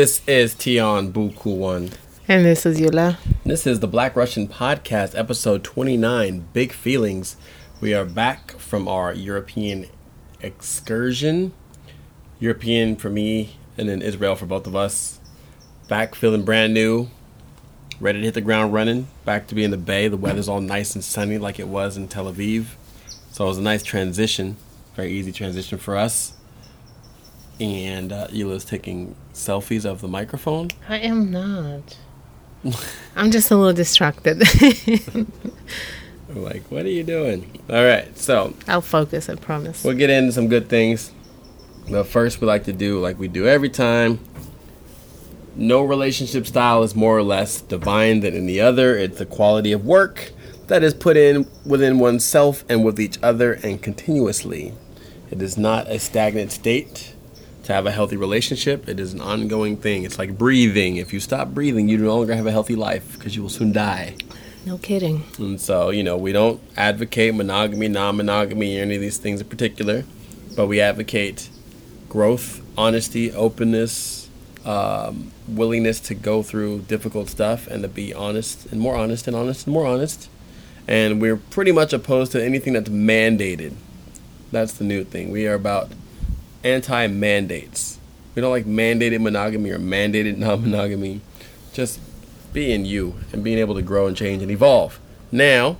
This is Tion Buku One. And this is Yula. This is the Black Russian Podcast, episode 29, Big Feelings. We are back from our European excursion. European for me, and then Israel for both of us. Back feeling brand new, ready to hit the ground running. Back to be in the Bay. The weather's all nice and sunny like it was in Tel Aviv. So it was a nice transition, very easy transition for us. And uh, taking selfies of the microphone. I am not. I'm just a little distracted. Like, what are you doing? All right, so I'll focus, I promise. we'll get into some good things. But first, we like to do like we do every time. No relationship style is more or less divine than any other. It's the quality of work that is put in within oneself and with each other and continuously. It is not a stagnant state to have a healthy relationship. It is an ongoing thing. It's like breathing. If you stop breathing, you no longer have a healthy life because you will soon die. No kidding. And so, you know, we don't advocate monogamy, non monogamy, or any of these things in particular, but we advocate growth, honesty, openness, um, willingness to go through difficult stuff and to be honest and more honest and honest and more honest. And we're pretty much opposed to anything that's mandated. That's the new thing. We are about anti mandates. We don't like mandated monogamy or mandated non monogamy. Just being you and being able to grow and change and evolve. Now,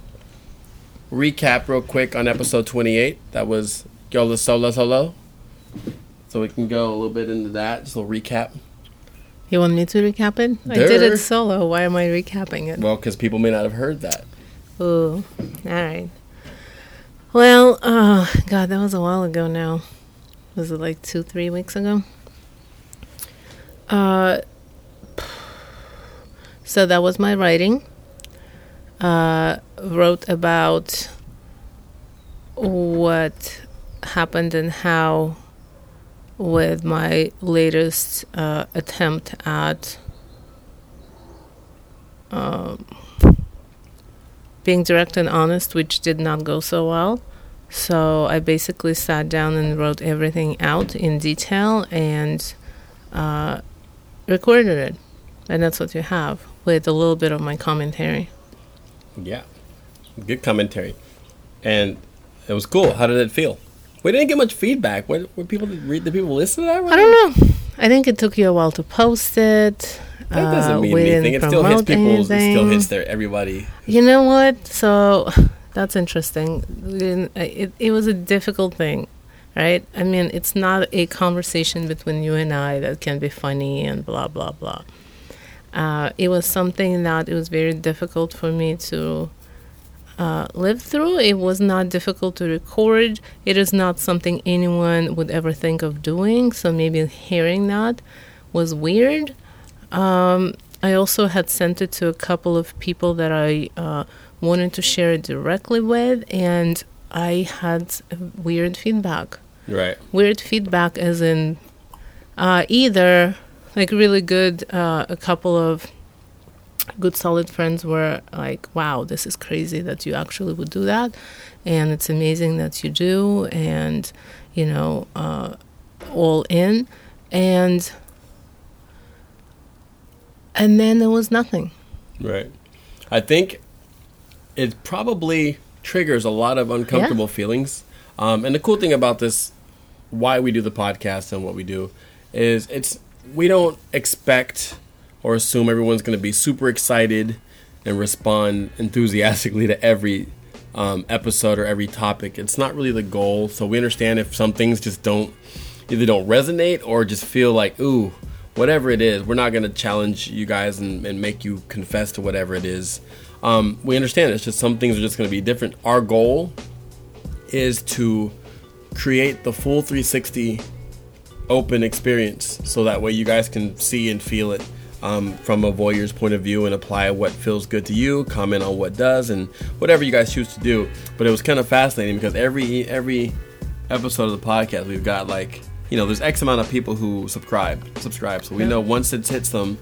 recap real quick on episode 28. That was Yola Solo Solo. So we can go a little bit into that. Just a little recap. You want me to recap it? I did it solo. Why am I recapping it? Well, because people may not have heard that. Ooh, all right. Well, oh, God, that was a while ago now. Was it like two, three weeks ago? Uh, so that was my writing. Uh, wrote about what happened and how with my latest uh, attempt at um, being direct and honest, which did not go so well. So I basically sat down and wrote everything out in detail and uh, recorded it. And that's what you have with a little bit of my commentary. Yeah. Good commentary. And it was cool. How did it feel? We didn't get much feedback. What, what people did, read? Did people listen to that? I don't know. I think it took you a while to post it. That doesn't Uh, mean we anything. It still hits people. It still hits their everybody. You know what? So that's interesting. We It, it was a difficult thing, right? I mean, it's not a conversation between you and I that can be funny and blah, blah, blah. Uh, it was something that it was very difficult for me to uh, live through. It was not difficult to record. It is not something anyone would ever think of doing. So maybe hearing that was weird. Um, I also had sent it to a couple of people that I uh, wanted to share it directly with, and I had weird feedback. Right. Weird feedback, as in uh, either like really good, uh, a couple of good solid friends were like, wow, this is crazy that you actually would do that. And it's amazing that you do. And, you know, uh, all in. And, and then there was nothing. Right. I think it probably triggers a lot of uncomfortable feelings. Um, and the cool thing about this, why we do the podcast and what we do, is it's we don't expect or assume everyone's going to be super excited and respond enthusiastically to every um, episode or every topic. It's not really the goal. So we understand if some things just don't either don't resonate or just feel like ooh whatever it is we're not going to challenge you guys and, and make you confess to whatever it is um, we understand it's just some things are just going to be different our goal is to create the full 360 open experience, so that way you guys can see and feel it um, from a voyeur's point of view and apply what feels good to you, comment on what does, and whatever you guys choose to do. But it was kind of fascinating because every every episode of the podcast, we've got like you know, there's X amount of people who subscribe, subscribe. So we know once it hits them,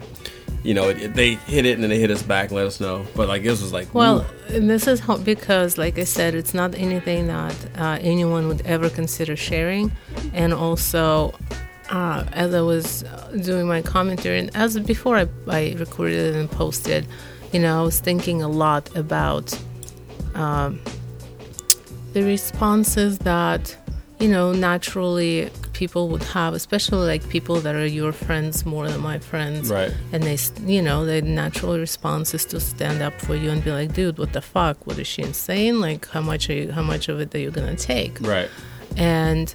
you know, it, it, they hit it and then they hit us back and let us know. But like this was like, well, and this is how, because, like I said, it's not anything that uh, anyone would ever consider sharing, and also. Uh, as I was doing my commentary, and as before I, I recorded and posted, you know, I was thinking a lot about um, the responses that, you know, naturally people would have, especially like people that are your friends more than my friends. Right. And they, you know, the natural response is to stand up for you and be like, dude, what the fuck? What is she insane? Like, how much are you, how much of it are you gonna take? Right. And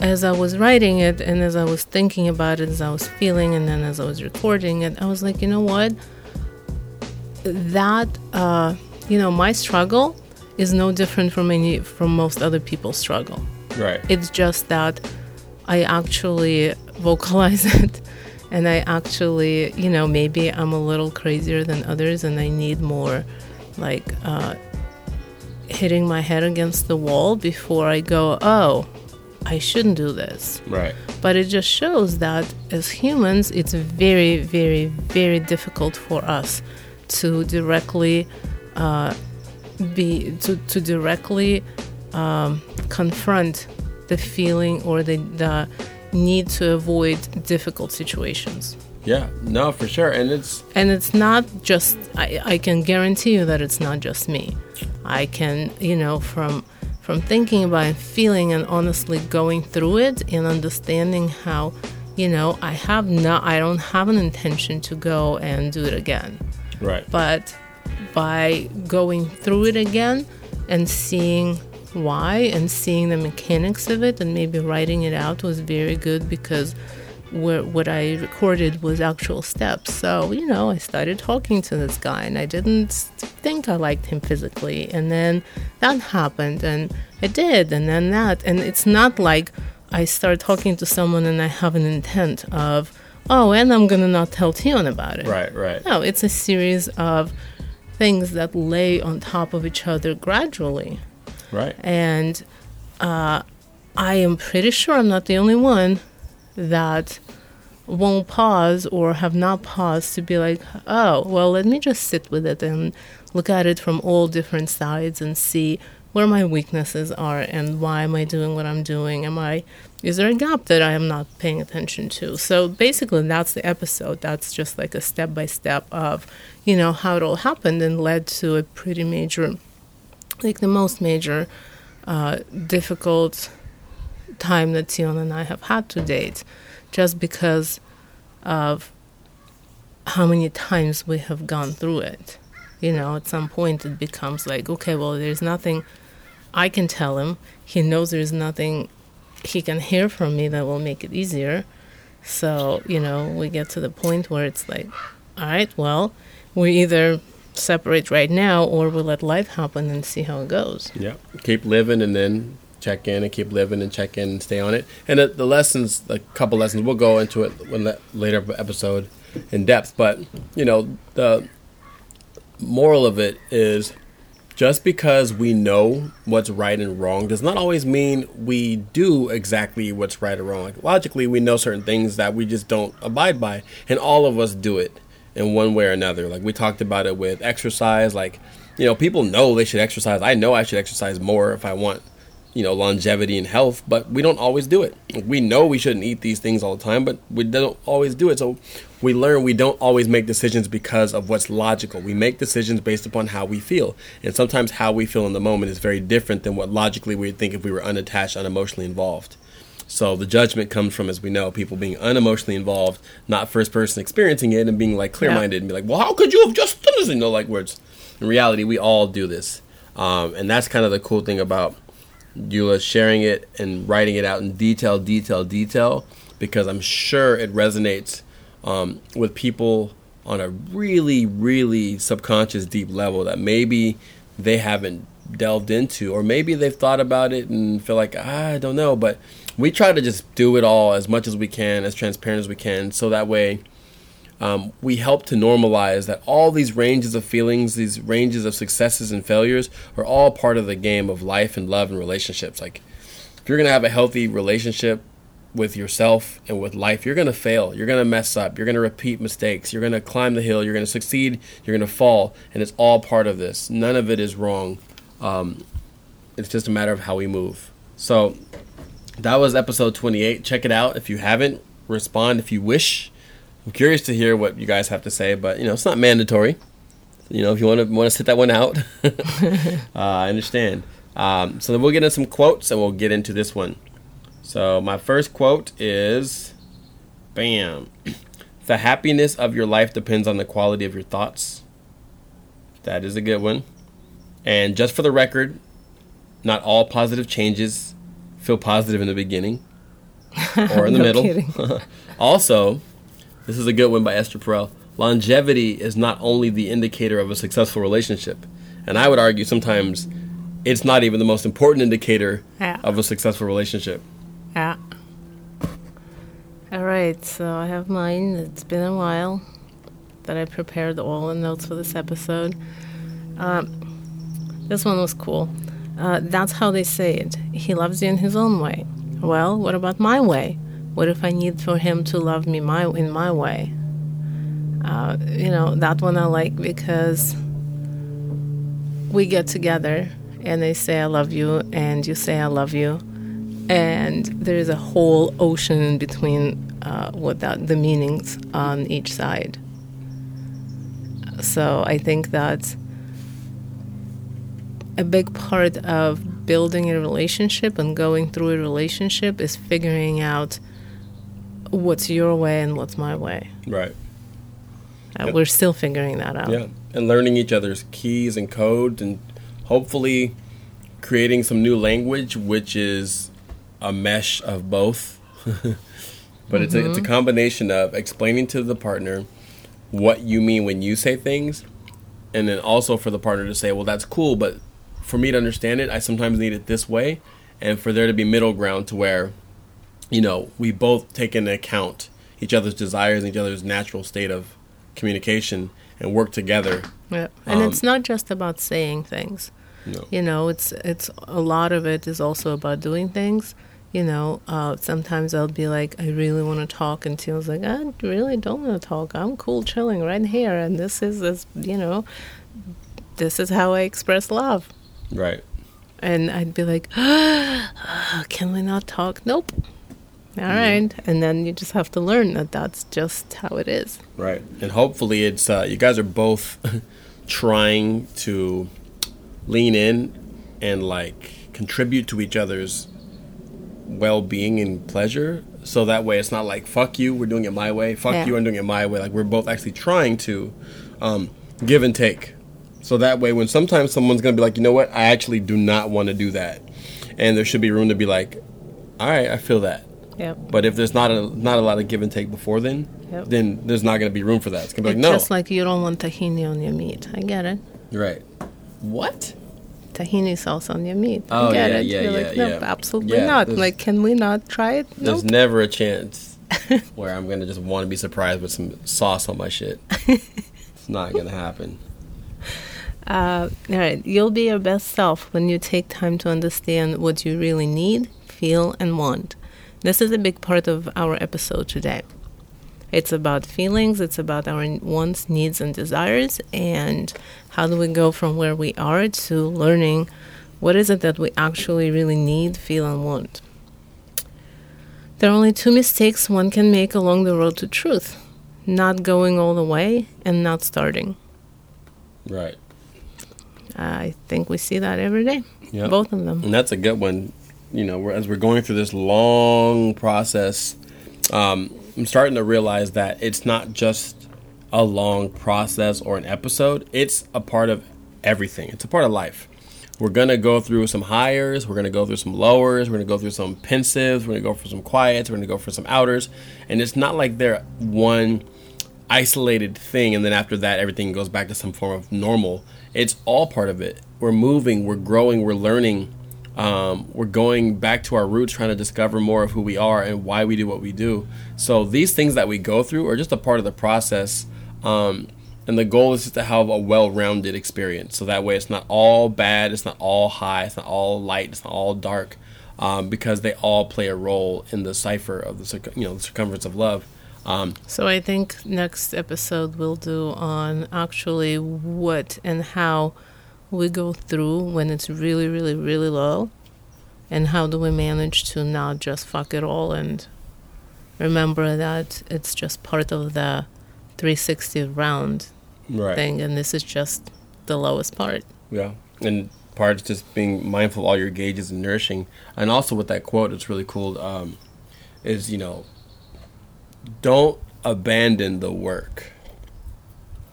as I was writing it and as I was thinking about it, as I was feeling, and then as I was recording it, I was like, you know what? That, uh, you know, my struggle is no different from any from most other people's struggle. Right. It's just that I actually vocalize it and I actually, you know, maybe I'm a little crazier than others and I need more like uh, hitting my head against the wall before I go, oh, I shouldn't do this. Right. But it just shows that as humans, it's very, very, very difficult for us to directly uh, be to, to directly um, confront the feeling or the, the need to avoid difficult situations. Yeah, no, for sure. And it's and it's not just I, I can guarantee you that it's not just me. I can, you know, from from thinking about feeling and honestly going through it and understanding how, you know, I have not I don't have an intention to go and do it again. right. But by going through it again and seeing why and seeing the mechanics of it and maybe writing it out was very good because where, what I recorded was actual steps. So, you know, I started talking to this guy and I didn't think I liked him physically. And then that happened and I did. And then that. And it's not like I start talking to someone and I have an intent of, oh, and I'm going to not tell Tion about it. Right, right. No, it's a series of things that lay on top of each other gradually. Right. And uh, I am pretty sure I'm not the only one that won't pause or have not paused to be like, oh, well, let me just sit with it and look at it from all different sides and see where my weaknesses are and why am I doing what I'm doing? Am I is there a gap that I am not paying attention to? So basically that's the episode. That's just like a step by step of, you know, how it all happened and led to a pretty major like the most major uh, difficult time that Tion and I have had to date, just because of how many times we have gone through it. You know, at some point it becomes like, okay, well, there's nothing I can tell him. He knows there's nothing he can hear from me that will make it easier. So, you know, we get to the point where it's like, all right, well, we either separate right now or we'll let life happen and see how it goes. Yeah. Keep living and then check in and keep living and check in and stay on it. And the, the lessons, a couple lessons, we'll go into it in the later episode in depth. But you know, the moral of it is just because we know what's right and wrong does not always mean we do exactly what's right or wrong. Like logically, we know certain things that we just don't abide by, and all of us do it in one way or another. Like we talked about it with exercise. Like you know, people know they should exercise. I know I should exercise more if I want you know longevity and health but we don't always do it we know we shouldn't eat these things all the time but we don't always do it so we learn we don't always make decisions because of what's logical we make decisions based upon how we feel and sometimes how we feel in the moment is very different than what logically we would think if we were unattached unemotionally involved so the judgment comes from as we know people being unemotionally involved not first person experiencing it and being like clear minded yeah. and be like well how could you have just done this you know like words in reality we all do this um, and that's kind of the cool thing about Eula sharing it and writing it out in detail, detail, detail, because I'm sure it resonates um, with people on a really, really subconscious, deep level that maybe they haven't delved into, or maybe they've thought about it and feel like I don't know. But we try to just do it all as much as we can, as transparent as we can, so that way um, we help to normalize that all these ranges of feelings, these ranges of successes and failures, are all part of the game of life and love and relationships. Like if you're gonna have a healthy relationship with yourself and with life, you're gonna fail. You're gonna mess up. You're gonna repeat mistakes. You're gonna climb the hill. You're gonna succeed. You're gonna fall, and it's all part of this. None of it is wrong. Um, it's just a matter of how we move. So that was episode 28. Check it out if you haven't. Respond if you wish. I'm curious to hear what you guys have to say, but you know it's not mandatory. You know if you want to want to sit that one out, uh, I understand. Um, so then we'll get into some quotes and we'll get into this one. So my first quote is, "Bam, the happiness of your life depends on the quality of your thoughts." That is a good one. And just for the record, not all positive changes feel positive in the beginning or in the No middle. also, this is a good one by Esther Perel. Longevity is not only the indicator of a successful relationship, and I would argue sometimes it's not even the most important indicator Yeah. of a successful relationship. Yeah. All right, so I have mine. It's been a while that I prepared all the notes for this episode. Um, this one was cool. Uh, that's how they say it. He loves you in his own way. Well, what about my way? What if I need for him to love me my in my way? Uh, you know that one I like because we get together and they say I love you and you say I love you and there is a whole ocean between uh, what that, the meanings on each side. So I think that a big part of building a relationship and going through a relationship is figuring out what's your way and what's my way. Right. Uh, we're still figuring that out. Yeah. And learning each other's keys and codes and hopefully creating some new language, which is a mesh of both. but it's, a, it's a combination of explaining to the partner what you mean when you say things, and then also for the partner to say, well, that's cool, but for me to understand it, I sometimes need it this way, and for there to be middle ground to where, you know, we both take into account each other's desires and each other's natural state of communication and work together. Yeah. And Um, it's not just about saying things. No. You know, it's it's a lot of it is also about doing things. You know, uh, sometimes I'll be like, I really want to talk, and Tina's like, I really don't want to talk. I'm cool, chilling right here, and this is this. You know, this is how I express love. Right. And I'd be like, can we not talk? Nope. All right, and then you just have to learn that that's just how it is. Right. And hopefully it's uh, you guys are both trying to lean in and like contribute to each other's well-being and pleasure so that way it's not like fuck you we're doing it my way fuck Yeah. you i'm doing it my way like we're both actually trying to um, give and take so that way when sometimes someone's gonna be like you know what i actually do not want to do that and there should be room to be like all right i feel that Yep. but if there's not a not a lot of give and take before then, Yep. then there's not going to be room for that. It's going to be It's like no, just like you don't want tahini on your meat. I get it. right? What? tahini sauce on your meat. Oh, I get yeah, it. yeah, You're yeah, like, nope, yeah. absolutely Yeah, not. Like, can we not try it? There's never a chance where I'm going to just want to be surprised with some sauce on my shit. it's not going to happen. Uh, all right, you'll be your best self when you take time to understand what you really need, feel, and want. This is a big part of our episode today. It's about feelings, it's about our wants, needs, and desires, and how do we go from where we are to learning what is it that we actually really need, feel, and want. There are only two mistakes one can make along the road to truth not going all the way and not starting. Right. I think we see that every day. Yep. Both of them. And that's a good one. You know, as we're going through this long process, um, I'm starting to realize that it's not just a long process or an episode. It's a part of everything. It's a part of life. We're gonna go through some higher. We're gonna go through some lowers. We're gonna go through some pensives. We're gonna go for some quiets. We're gonna go for some outers. And it's not like they're one isolated thing and then after that everything goes back to some form of normal it's all part of it. We're moving we're growing we're learning um, we're going back to our roots trying to discover more of who we are and why we do what we do. So these things that we go through are just a part of the process um, and the goal is to have a well-rounded experience. So that way it's not all bad it's not all high it's not all light it's not all dark um, because they all play a role in the cipher of the you know the circumference of love um, So I think next episode we'll do on actually what and how we go through when it's really, really, really low, and how do we manage to not just fuck it all and remember that it's just part of the 360 round right thing, and this is just the lowest part. Yeah, and part is just being mindful of all your gauges and nourishing, and also with that quote, it's really cool. Um, is you know, don't abandon the work.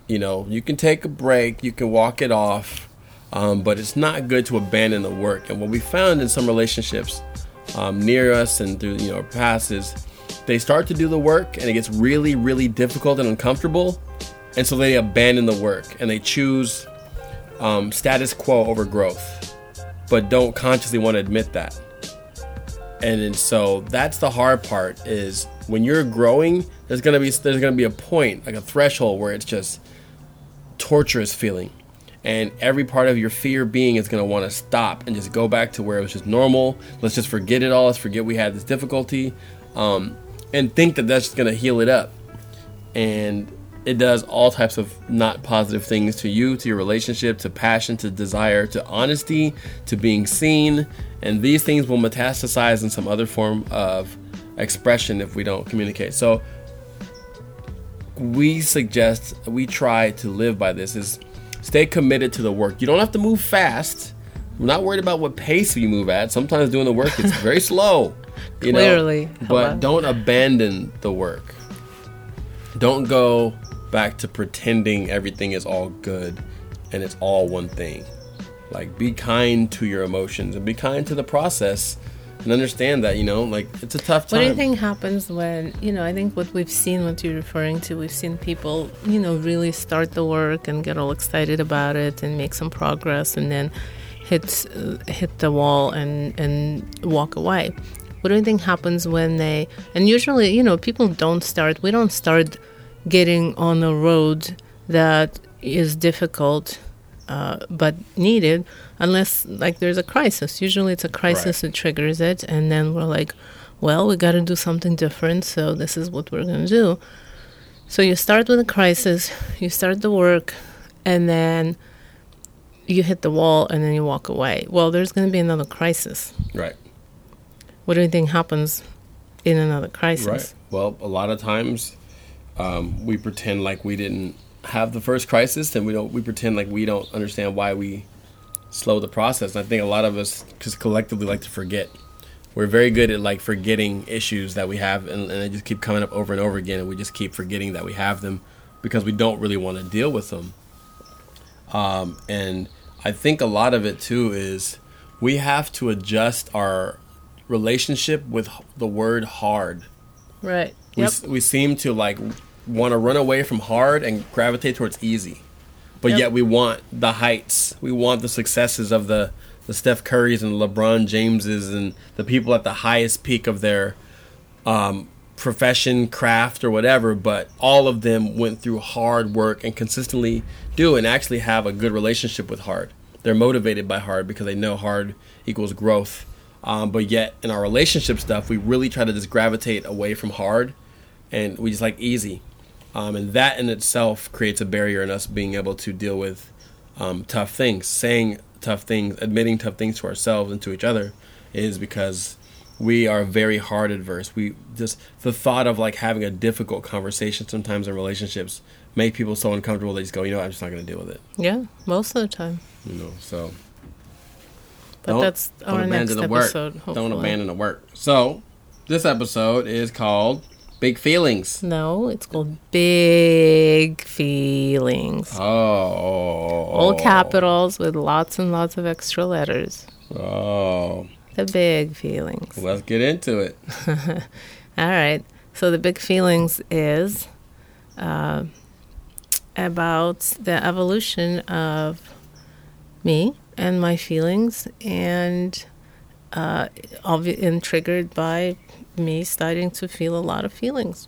You know, you can take a break, you can walk it off, um, but it's not good to abandon the work. And what we found in some relationships um, near us and through you know is they start to do the work, and it gets really, really difficult and uncomfortable, and so they abandon the work and they choose um, status quo over growth, but don't consciously want to admit that. And then, so that's the hard part is when you're growing, there's gonna be there's gonna be a point like a threshold where it's just torturous feeling, and every part of your fear being is gonna want to stop and just go back to where it was just normal. Let's just forget it all. Let's forget we had this difficulty, um, and think that that's just gonna heal it up. And it does all types of not positive things to you, to your relationship, to passion, to desire, to honesty, to being seen. And these things will metastasize in some other form of expression if we don't communicate. So we suggest we try to live by this is stay committed to the work. You don't have to move fast. I'm not worried about what pace you move at. Sometimes doing the work is very slow. You Clearly. know, but Hello. don't abandon the work. Don't go back to pretending everything is all good and it's all one thing. Like be kind to your emotions and be kind to the process and understand that, you know, like it's a tough time. What do you think happens when, you know, I think what we've seen, what you're referring to, we've seen people, you know, really start the work and get all excited about it and make some progress and then hit, uh, hit the wall and, and walk away. What do you think happens when they, and usually, you know, people don't start, we don't start getting on a road that is difficult uh, but needed unless like there's a crisis usually it's a crisis that triggers it and then we're like well we got to do something different so this is what we're going to do so you start with a crisis you start the work and then you hit the wall and then you walk away well there's going to be another crisis right. what do you think happens in another crisis Right. Well, a lot of times um, we pretend like we didn't have the first crisis, and we don't. We pretend like we don't understand why we slow the process. And I think a lot of us, just collectively, like to forget. We're very good at like forgetting issues that we have, and, and they just keep coming up over and over again, and we just keep forgetting that we have them because we don't really want to deal with them. Um, and I think a lot of it too is we have to adjust our relationship with the word hard right yep s we seem to like want to run away from hard and gravitate towards easy but Yep. yet we want the heights. We want the successes of the the steph currys and lebron jameses and the people at the highest peak of their um, profession craft or whatever but all of them went through hard work and consistently do and actually have a good relationship with hard. They're motivated by hard because they know hard equals growth. Um, but yet in our relationship stuff we really try to just gravitate away from hard and we just like easy um, and that in itself creates a barrier in us being able to deal with um, tough things. Saying tough things admitting tough things to ourselves and to each other is because we are very hard adverse. We just the thought of like having a difficult conversation sometimes in relationships make people so uncomfortable they just go you know i'm just not going to deal with it. Yeah most of the time. You know so. But Don't- that's don't our next abandon the work. episode don't abandon the work. So this episode is called big feelings No, it's called Big Feelings. oh All capitals with lots and lots of extra letters. oh The big feelings. let's get into it All right. So the big feelings is uh, about the evolution of me and my feelings, and uh, obvi- and triggered by me starting to feel a lot of feelings,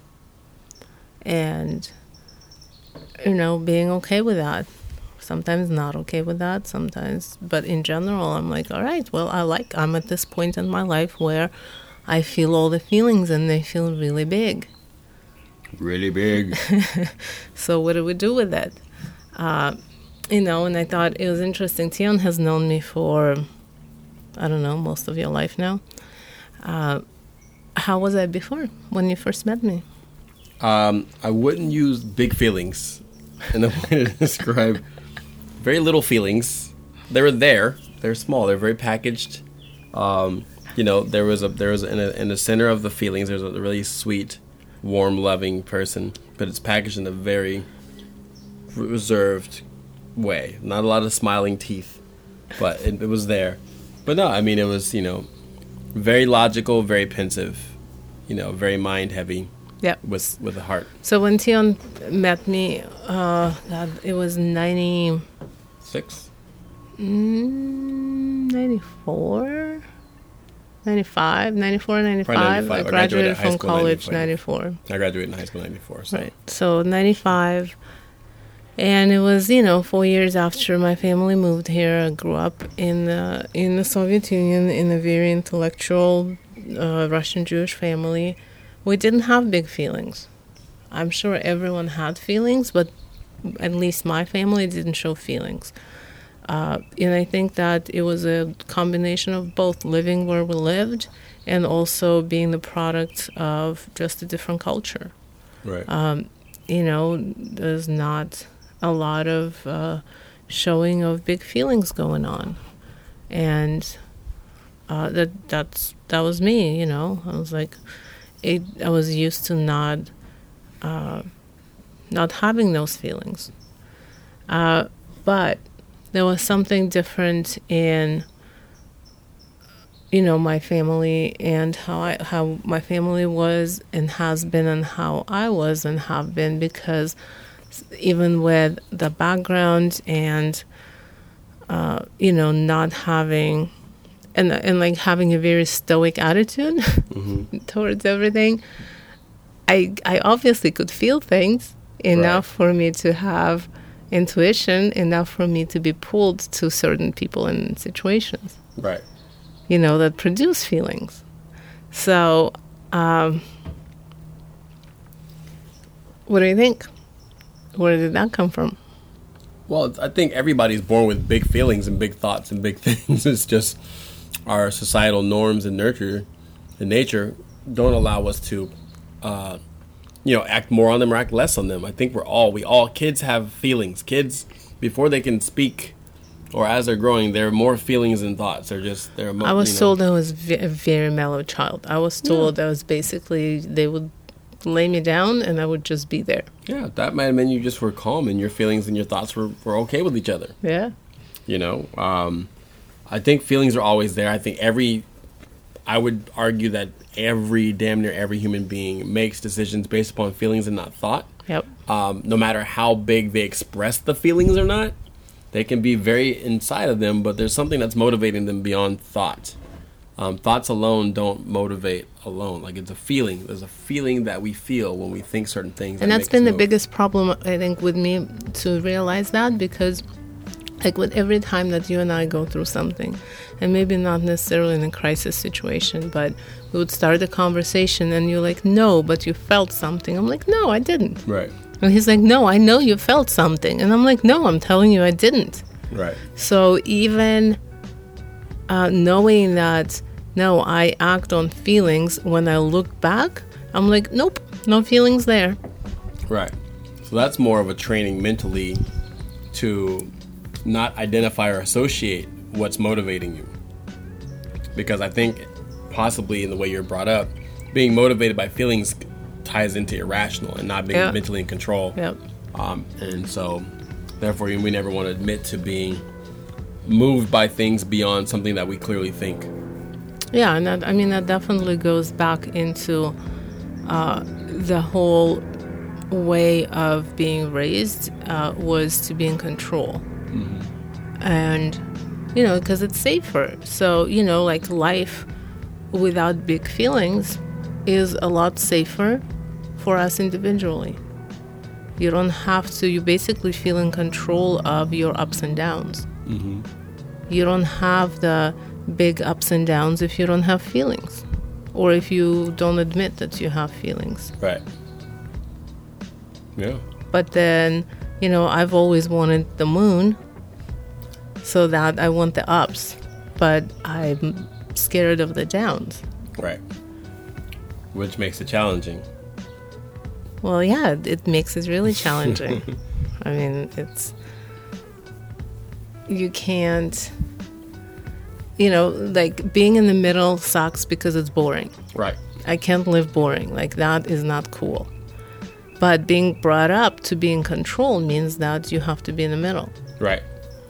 and you know, being okay with that. Sometimes not okay with that, sometimes, but in general, I'm like, all right, well, I like, I'm at this point in my life where I feel all the feelings and they feel really big. Really big. So, what do we do with it? Uh, you know, and I thought it was interesting. Tion has known me for, I don't know, most of your life now. Uh, how was I before when you first met me? Um, I wouldn't use big feelings in a way to describe very little feelings. They were there. They're small. They're very packaged. Um, you know, there was a there was in, a, in the center of the feelings. There's a really sweet, warm, loving person, but it's packaged in a very reserved way. Not a lot of smiling teeth, but it, it was there. But no, I mean, it was you know, very logical, very pensive, you know, very mind heavy Yeah. with with a heart. So when Tion met me, uh, God, it was 90, Six. mm, 94, 95, 94, 95. 95. I I graduated graduated from college 94. 94. I graduated in high school '94. So. Right. So 95. And it was, you know, four years after my family moved here. I grew up in the, in the Soviet Union in a very intellectual uh, Russian Jewish family. We didn't have big feelings. I'm sure everyone had feelings, but at least my family didn't show feelings. Uh, and I think that it was a combination of both living where we lived and also being the product of just a different culture Right. you know, there's not a lot of uh, showing of big feelings going on, and uh, that that's that was me. You know, I was like, it, I was used to not uh, not having those feelings, uh, but there was something different in you know my family and how I how my family was and has been and how I was and have been because even with the background and uh, you know not having and and like having a very stoic attitude towards everything I I obviously could feel things enough for me to have intuition enough for me to be pulled to certain people and situations right. you know, that produce feelings. So, um, what do you think? Where did that come from? Well, I think everybody's born with big feelings and big thoughts and big things. It's just our societal norms and nurture and nature don't allow us to, uh, you know, act more on them or act less on them. I think we're all we all kids have feelings. Kids before they can speak or as they're growing, they're more feelings and thoughts. They're just they're. emo- I was you know, told I was a very mellow child. I was told I was basically they would lay me down and I would just be there. Yeah, that might have meant you just were calm and your feelings and your thoughts were, were okay with each other. Yeah. you know um, i think feelings are always there i think every i would argue that every damn near every human being makes decisions based upon feelings and not thought Yep. um, no matter how big they express the feelings or not they can be very inside of them but there's something that's motivating them beyond thought um, thoughts alone don't motivate alone. Like it's a feeling. There's a feeling that we feel when we think certain things and that that's make been the move. biggest problem i think with me to realize that because like with every time that you and i go through something and maybe not necessarily in a crisis situation but we would start a conversation and you're like no but you felt something. I'm like no i didn't. Right. And he's like no i know you felt something. And i'm like no i'm telling you i didn't. Right. So even uh, knowing that no, I act on feelings when I look back, I'm like, nope, no feelings there. Right. So that's more of a training mentally to not identify or associate what's motivating you. Because I think possibly in the way you're brought up, being motivated by feelings ties into irrational and not being Yeah. mentally in control. Yep. Um, and so, therefore, we never want to admit to being moved by things beyond something that we clearly think. Yeah, and that, I mean that definitely goes back into uh, the whole way of being raised uh, was to be in control. And, you know, because it's safer. So, you know, like life without big feelings is a lot safer for us individually. You don't have to, you basically feel in control of your ups and downs. You don't have the big ups and downs if you don't have feelings or if you don't admit that you have feelings. Right. Yeah. But then, you know, I've always wanted the moon so that I want the ups, but I'm scared of the downs. Right. Which makes it challenging. Well, yeah, it makes it really challenging. I mean, it's you can't you know, like being in the middle sucks because it's boring. Right. I can't live boring. Like that is not cool. But being brought up to be in control means that you have to be in the middle. Right.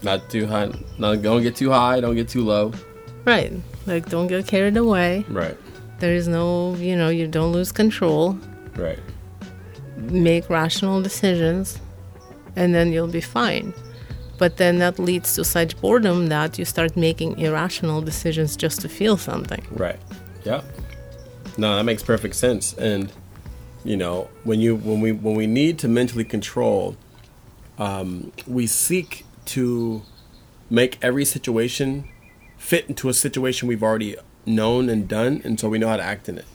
Not too high. Not don't get too high. Don't get too low. Right. Like don't get carried away. Right. There is no, you know, you don't lose control. Right. Make rational decisions and then you'll be fine. But then that leads to such boredom that you start making irrational decisions just to feel something. Right. Yeah. No, that makes perfect sense. And you know, when you when we when we need to mentally control, um, we seek to make every situation fit into a situation we've already known and done, and so we know how to act in it.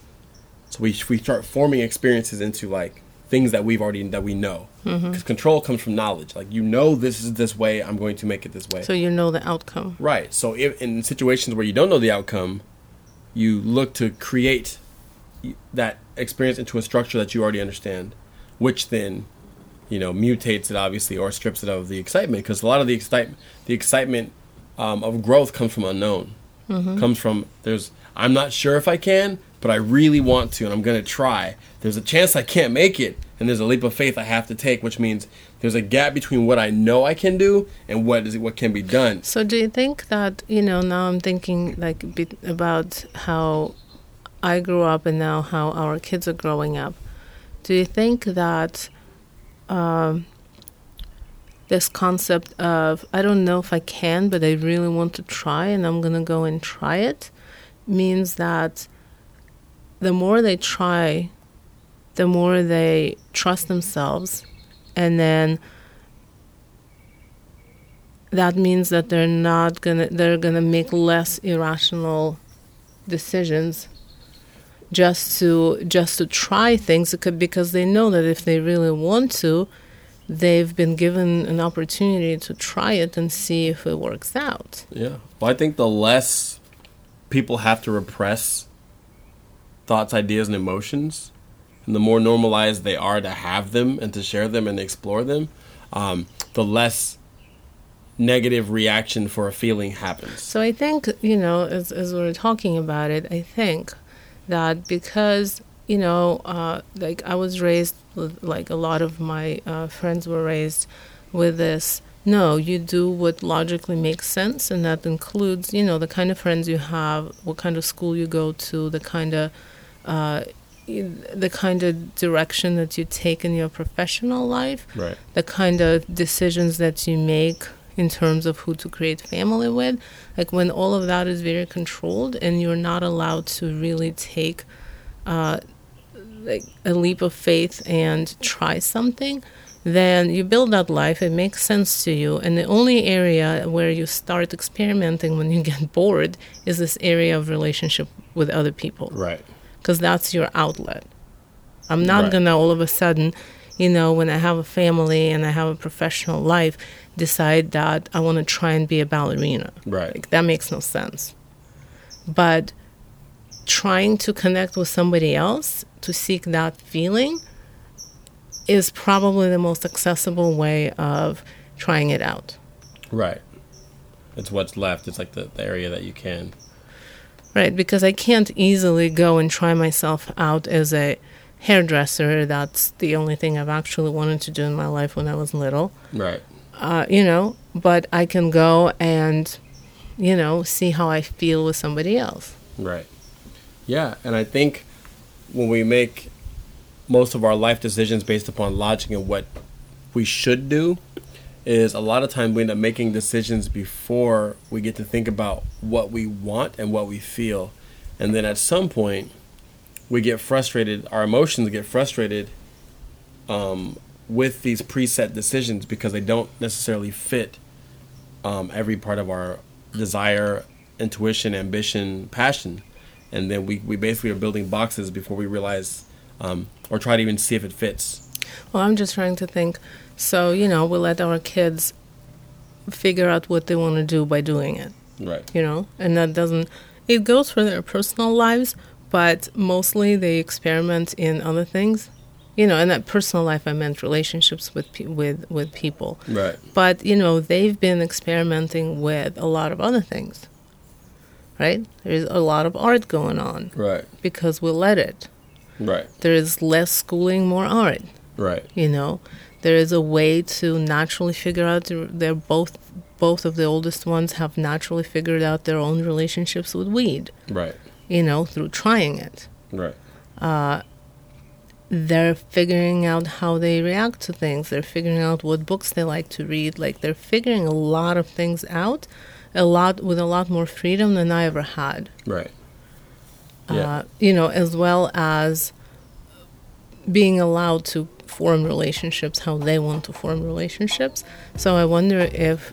So we we start forming experiences into like things that we've already that we know. Because control comes from knowledge. Like you know, this is this way. I'm going to make it this way. So you know the outcome. Right. So if, in situations where you don't know the outcome, you look to create that experience into a structure that you already understand, which then, you know, mutates it obviously or strips it of the excitement because a lot of the excitement, the excitement um, of growth comes from unknown. Comes from there's I'm not sure if I can, but I really want to and I'm gonna try. There's a chance I can't make it, and there's a leap of faith I have to take, which means there's a gap between what I know I can do and what is what can be done. So do you think that you know now I'm thinking like about how I grew up and now how our kids are growing up. Do you think that um, this concept of I don't know if I can, but I really want to try and I'm gonna go and try it means that the more they try, the more they trust themselves, and then that means that they're not gonna they're gonna make less irrational decisions just to just to try things because they know that if they really want to they've been given an opportunity to try it and see if it works out Yeah. Well, I think the less people have to repress thoughts, ideas, and emotions, and the more normalized they are to have them and to share them and explore them, um, the less negative reaction for a feeling happens. So I think, you know, as, as we're talking about it, I think that because, you know, uh, like I was raised, with, like a lot of my uh, friends were raised with this no, you do what logically makes sense, and that includes, you know, the kind of friends you have, what kind of school you go to, the kind of, uh, the kind of direction that you take in your professional life, Right. the kind of decisions that you make in terms of who to create family with like when all of that is very controlled and you're not allowed to really take uh, like a leap of faith and try something then you build that life it makes sense to you and the only area where you start experimenting when you get bored is this area of relationship with other people Right. Because that's your outlet. I'm not Right. gonna all of a sudden, you know, when I have a family and I have a professional life, decide that I want to try and be a ballerina. Right. Like that makes no sense. But trying to connect with somebody else to seek that feeling is probably the most accessible way of trying it out. Right. It's what's left. It's like the, the area that you can. Right, because I can't easily go and try myself out as a hairdresser. That's the only thing I've actually wanted to do in my life when I was little. Right. Uh, you know, but I can go and, you know, see how I feel with somebody else. Right. Yeah, and I think when we make most of our life decisions based upon logic and what we should do is a lot of time we end up making decisions before we get to think about what we want and what we feel. And then at some point, we get frustrated, our emotions get frustrated um, with these preset decisions because they don't necessarily fit um, every part of our desire, intuition, ambition, passion. And then we, we basically are building boxes before we realize um, or try to even see if it fits. Well, I'm just trying to think. So, you know, we let our kids figure out what they want to do by doing it, Right. you know? And that doesn't, it goes for their personal lives, but mostly they experiment in other things. You know, and that personal life, I meant relationships with pe- with with people. Right. But you know, they've been experimenting with a lot of other things, right? There's a lot of art going on Right. because we let it. Right. There is less schooling, more art. Right. You know, there is a way to naturally figure out. They're both both of the oldest ones have naturally figured out their own relationships with weed. Right. You know, through trying it. Right. They're figuring out how they react to things. They're figuring out what books they like to read. Like they're figuring a lot of things out, a lot with a lot more freedom than I ever had. Right. Yeah. uh, you know, as well as being allowed to form relationships how they want to form relationships. So I wonder if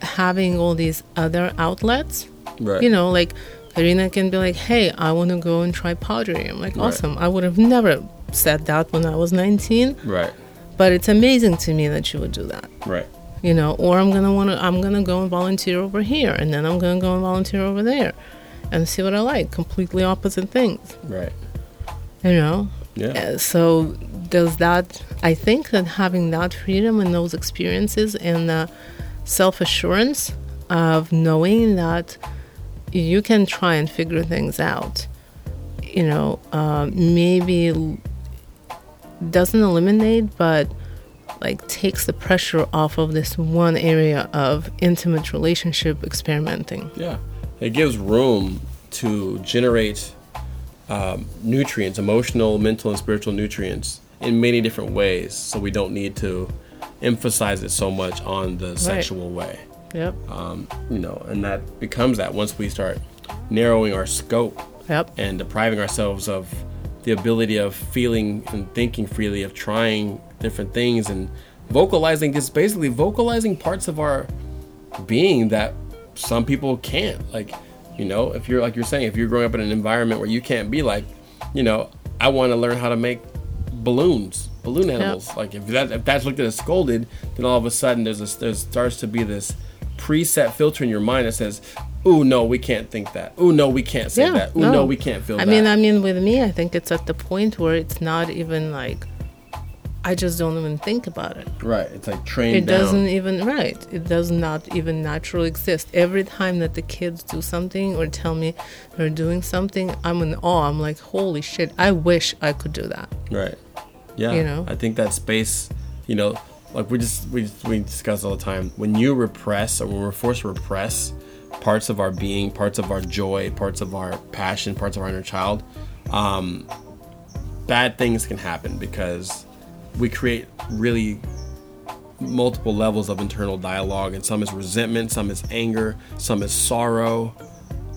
having all these other outlets, right. you know, like Karina can be like, hey, I want to go and try pottery. I'm like, Right. awesome. I would have never said that when I was 19, Right. but it's amazing to me that you would do that. Right. You know, or I'm gonna want to. I'm gonna go and volunteer over here, and then I'm gonna go and volunteer over there, and see what I like. Completely opposite things. Right. You know, Yeah. Uh, so does that i think that having that freedom and those experiences and the self-assurance of knowing that you can try and figure things out you know uh, maybe doesn't eliminate but like takes the pressure off of this one area of intimate relationship experimenting Yeah. It gives room to generate um, nutrients, emotional, mental, and spiritual nutrients in many different ways. So we don't need to emphasize it so much on the sexual way. yep Um, you know, and that becomes that once we start narrowing our scope yep and depriving ourselves of the ability of feeling and thinking freely, of trying different things and vocalizing, just basically vocalizing parts of our being that some people can't. Like, you know, if you're like you're saying, if you're growing up in an environment where you can't be like, you know, I want to learn how to make balloons, balloon animals. Like if that if that's looked at as scolded, then all of a sudden there's a there starts to be this preset filter in your mind that says, "Ooh, no, we can't think that. Ooh, no, we can't say that. Ooh, no. we can't feel I that." I mean, I mean, with me, I think it's at the point where it's not even like I just don't even think about it. right, it's like trained It down. doesn't even right. It does not even naturally exist. Every time that the kids do something or tell me they're doing something, I'm in awe. I'm like, holy shit! I wish I could do that. Right. Yeah. You know? I think that space, you know, like we just we we discuss all the time. When you repress or when we're forced to repress parts of our being, parts of our joy, parts of our passion, parts of our inner child, um, bad things can happen because we create really multiple levels of internal dialogue, and some is resentment, some is anger, some is sorrow,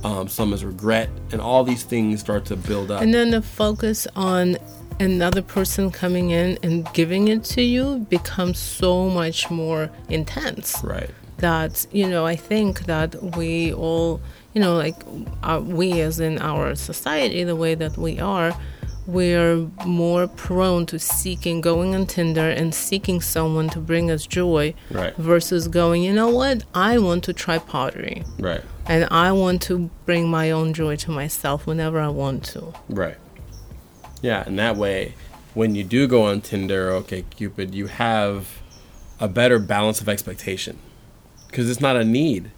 um, some is regret, and all these things start to build up. And then the focus on another person coming in and giving it to you becomes so much more intense. right. that you know i think that we all you know like uh, we as in our society the way that we are we're more prone to seeking going on tinder and seeking someone to bring us joy Right. versus going you know what i want to try pottery Right. and i want to bring my own joy to myself whenever i want to Right. Yeah, and that way, when you do go on Tinder, okay, Cupid, you have a better balance of expectation because it's not a need.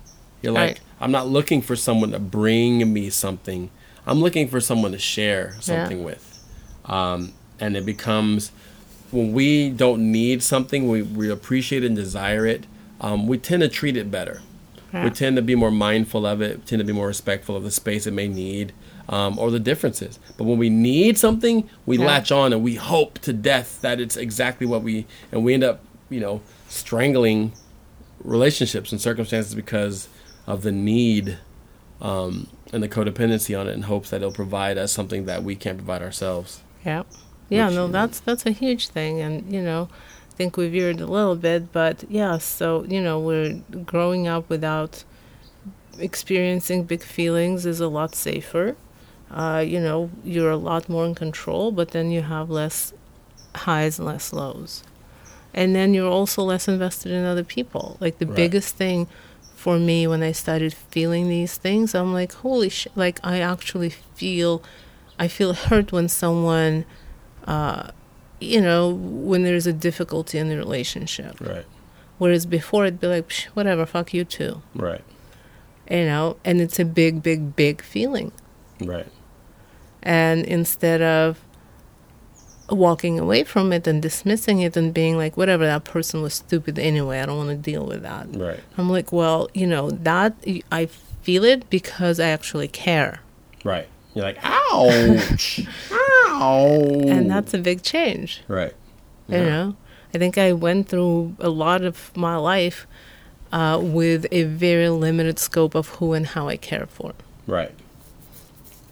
You're like, Right. I'm not looking for someone to bring me something. I'm looking for someone to share something with. Um, and it becomes when we don't need something, we, we appreciate and desire it. Um, we tend to treat it better. We tend to be more mindful of it, tend to be more respectful of the space it may need. Um, or the differences. But when we need something, we Yeah. latch on and we hope to death that it's exactly what we, and we end up, you know, strangling relationships and circumstances because of the need um, and the codependency on it in hopes that it'll provide us something that we can't provide ourselves. Yeah. Yeah, Which, no, that's that's a huge thing and you know, I think we veered a little bit, but yeah, so you know, we're growing up without experiencing big feelings is a lot safer. Uh, you know, you're a lot more in control, but then you have less highs and less lows. And then you're also less invested in other people. Like the Right. biggest thing for me when I started feeling these things, I'm like, holy shit! Like I actually feel, I feel hurt when someone, uh, you know, when there's a difficulty in the relationship. Right. Whereas before it'd be like, Psh, whatever, fuck you too, Right. you know. And it's a big, big, big feeling. Right. And instead of walking away from it and dismissing it and being like, whatever, that person was stupid anyway, I don't want to deal with that. Right. I'm like, well, you know, that I feel it because I actually care. Right. You're like, ouch, ow, And that's a big change, right. you know? I think I went through a lot of my life uh, with a very limited scope of who and how I care for. Right.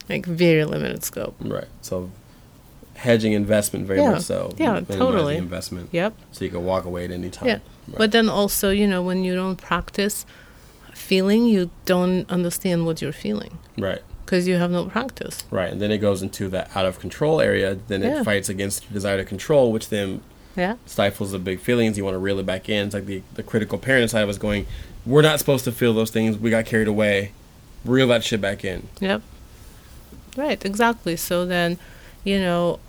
Like, very limited scope. Right. So, hedging investment very Yeah. much so. Yeah, totally. Investment. Yep. So you can walk away at any time. Yeah. Right. But then also, you know, when you don't practice feeling, you don't understand what you're feeling right. because you have no practice. Right. And then it goes into that out of control area. Then it Yeah. fights against your desire to control, which then Yeah. stifles the big feelings. You want to reel it back in. It's like the, the critical parent side was going, we're not supposed to feel those things. We got carried away. Reel that shit back in. Yep. Right, exactly. So then, you know,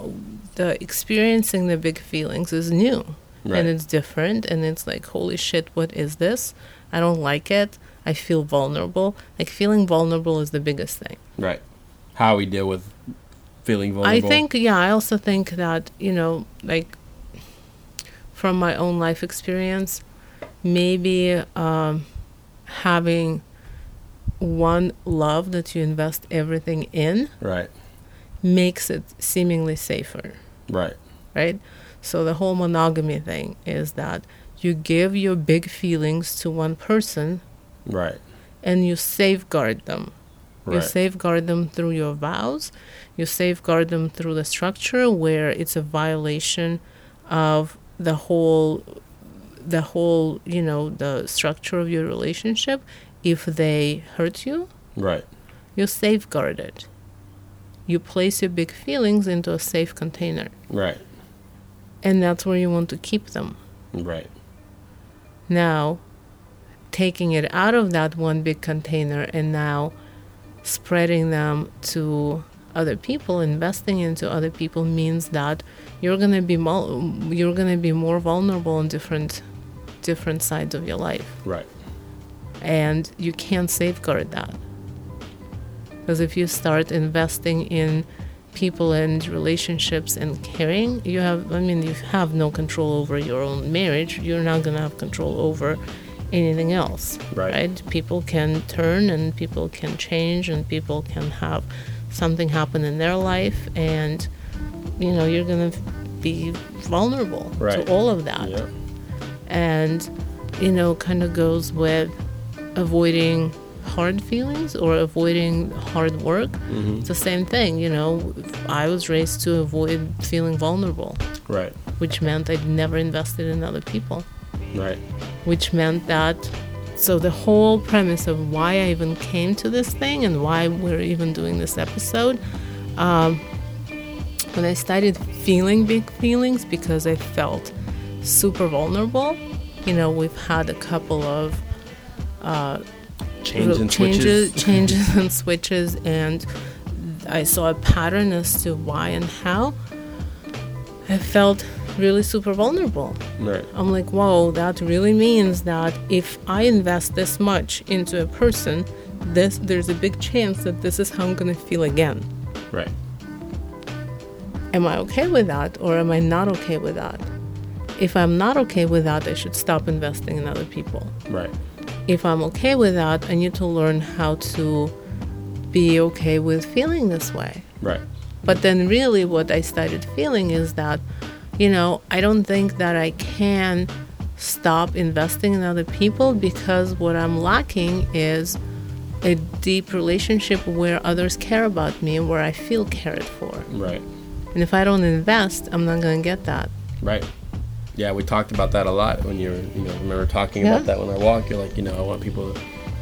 the experiencing the big feelings is new Right. and it's different and it's like, holy shit, what is this? I don't like it. I feel vulnerable. Like feeling vulnerable is the biggest thing. Right. How we deal with feeling vulnerable. I think, yeah, I also think that, you know, like from my own life experience, maybe um, having one love that you invest everything in Right. makes it seemingly safer, Right. right? So the whole monogamy thing is that you give your big feelings to one person Right. and you safeguard them. You safeguard them through your vows. You safeguard them through the structure where it's a violation of the whole the whole, you know, the structure of your relationship. If they hurt you, Right. you safeguard it. You place your big feelings into a safe container. Right. And that's where you want to keep them. Right. Now, taking it out of that one big container and now spreading them to other people, investing into other people means that you're gonna be mul- you're gonna be more vulnerable on different different sides of your life, Right. And you can't safeguard that because if you start investing in people and relationships and caring you have i mean you have no control over your own marriage you're not going to have control over anything else Right. people can turn and people can change and people can have something happen in their life and you know you're going to be vulnerable Right. to all of that Yeah. and you know kind of goes with avoiding hard feelings or avoiding hard work Mm-hmm. it's the same thing you know i was raised to avoid feeling vulnerable Right. which meant i'd never invested in other people Right. which meant that so the whole premise of why i even came to this thing and why we're even doing this episode um, when i started feeling big feelings because i felt super vulnerable you know we've had a couple of Uh, Change and changes, switches. changes and switches, and I saw a pattern as to why and how. I felt really super vulnerable. Right. I'm like, whoa, that really means that if I invest this much into a person, this there's a big chance that this is how I'm gonna feel again. Right. Am I okay with that, or am I not okay with that? If I'm not okay with that, I should stop investing in other people. Right. If I'm okay with that, I need to learn how to be okay with feeling this way. Right. But then, really, what I started feeling is that, you know, I don't think that I can stop investing in other people because what I'm lacking is a deep relationship where others care about me and where I feel cared for. Right. And if I don't invest, I'm not going to get that. Right. Yeah, we talked about that a lot when you were, you know, remember talking Yeah. about that when I walk. You're like, you know, I want people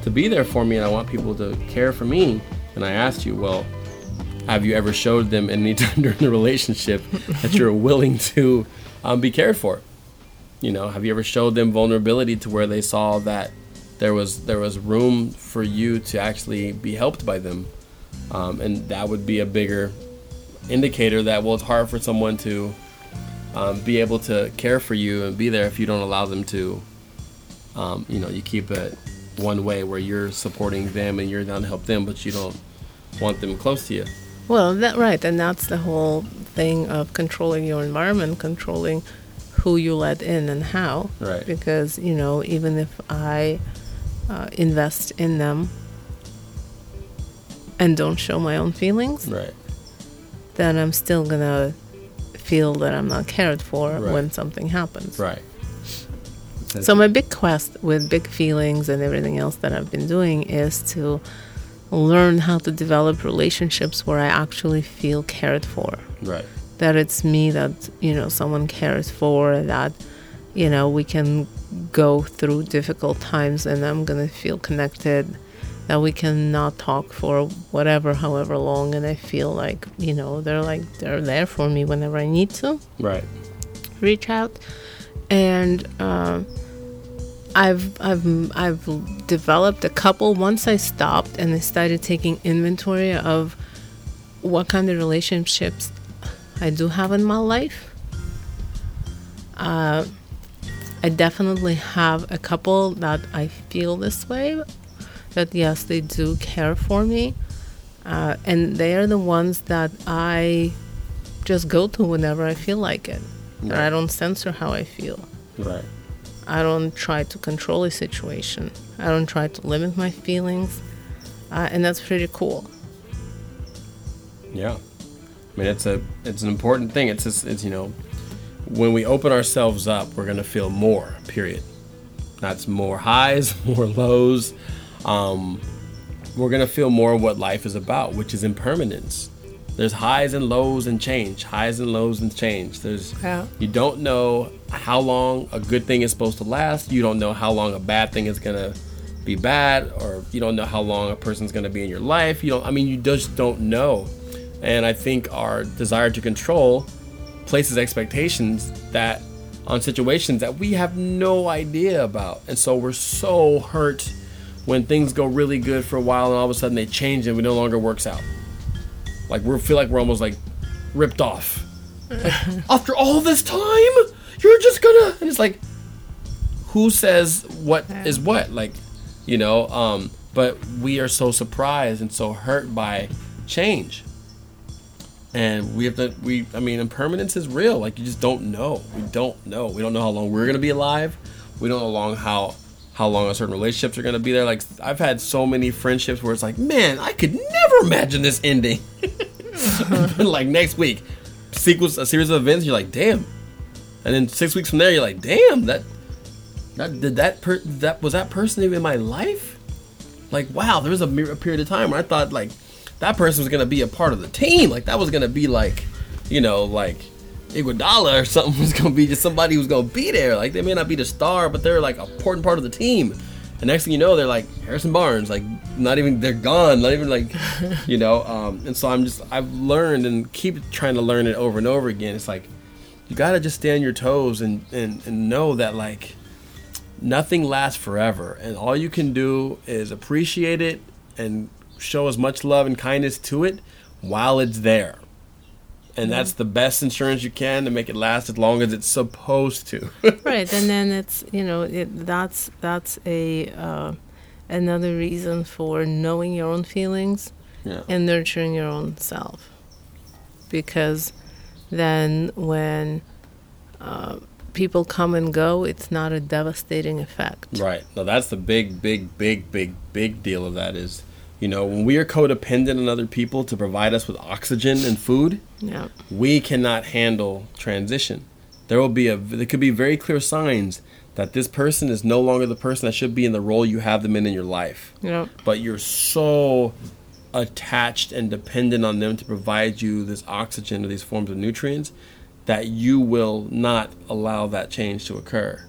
to be there for me and I want people to care for me. And I asked you, well, have you ever showed them any time during the relationship that you're willing to um, be cared for? You know, have you ever showed them vulnerability to where they saw that there was there was room for you to actually be helped by them, um, and that would be a bigger indicator that well, it's hard for someone to um, be able to care for you and be there if you don't allow them to. Um, you know, you keep it one way where you're supporting them and you're down to help them, but you don't want them close to you. Well, that right, and that's the whole thing of controlling your environment, controlling who you let in and how. Right. Because you know, even if I uh, invest in them and don't show my own feelings, Right. then I'm still gonna feel that I'm not cared for Right. when something happens. Right. So my big quest with big feelings and everything else that I've been doing is to learn how to develop relationships where I actually feel cared for. Right. That it's me that, you know, someone cares for, that, you know, we can go through difficult times and I'm going to feel connected, that we can not talk for whatever, however long. And I feel like, you know, they're like, they're there for me whenever I need to Right. reach out and um, I've I've I've developed a couple once I stopped and I started taking inventory of what kind of relationships I do have in my life. Uh, I definitely have a couple that I feel this way that yes they do care for me uh, and they are the ones that I just go to whenever I feel like it. And I don't censor how I feel. Right. I don't try to control a situation. I don't try to limit my feelings. Uh, and that's pretty cool. Yeah, I mean it's a it's an important thing. It's just, it's you know when we open ourselves up, we're gonna feel more. Period. That's more highs, more lows. Um, we're gonna feel more what life is about, which is impermanence. There's highs and lows and change. Highs and lows and change. There's Yeah. you don't know how long a good thing is supposed to last. You don't know how long a bad thing is gonna be bad, or you don't know how long a person's gonna be in your life. You don't. I mean, you just don't know. And I think our desire to control places expectations that on situations that we have no idea about, and so we're so hurt when things go really good for a while and all of a sudden they change and it no longer works out. Like we feel like we're almost like ripped off. Like, after all this time, you're just gonna and it's like who says what is what? Like, you know, um, but we are so surprised and so hurt by change. And we have to we I mean impermanence is real. Like you just don't know. We don't know. We don't know how long we're gonna be alive. We don't know long how how long a certain relationships are gonna be there. Like I've had so many friendships where it's like, man, I could never imagine this ending. like next week, sequence a series of events, you're like, damn. And then six weeks from there, you're like, damn, that that did that per that was that person even in my life? Like, wow, there was a, a period of time where I thought like that person was gonna be a part of the team. Like that was gonna be like, you know, like Iguodala or something was gonna be just somebody who's gonna be there. Like they may not be the star, but they're like a important part of the team. And next thing you know, they're like Harrison Barnes, like not even they're gone, not even like, you know. Um, and so I'm just I've learned and keep trying to learn it over and over again. It's like you gotta just stay on your toes and and, and know that like nothing lasts forever and all you can do is appreciate it and show as much love and kindness to it while it's there and that's the best insurance you can to make it last as long as it's supposed to. Right and then it's you know it, that's that's a uh, another reason for knowing your own feelings yeah. and nurturing your own self. Because then when uh, people come and go it's not a devastating effect. Right. No that's the big big big big big deal of that is You know, when we are codependent on other people to provide us with oxygen and food, Yeah. we cannot handle transition. There will be a there could be very clear signs that this person is no longer the person that should be in the role you have them in in your life. Yeah. But you're so attached and dependent on them to provide you this oxygen or these forms of nutrients that you will not allow that change to occur.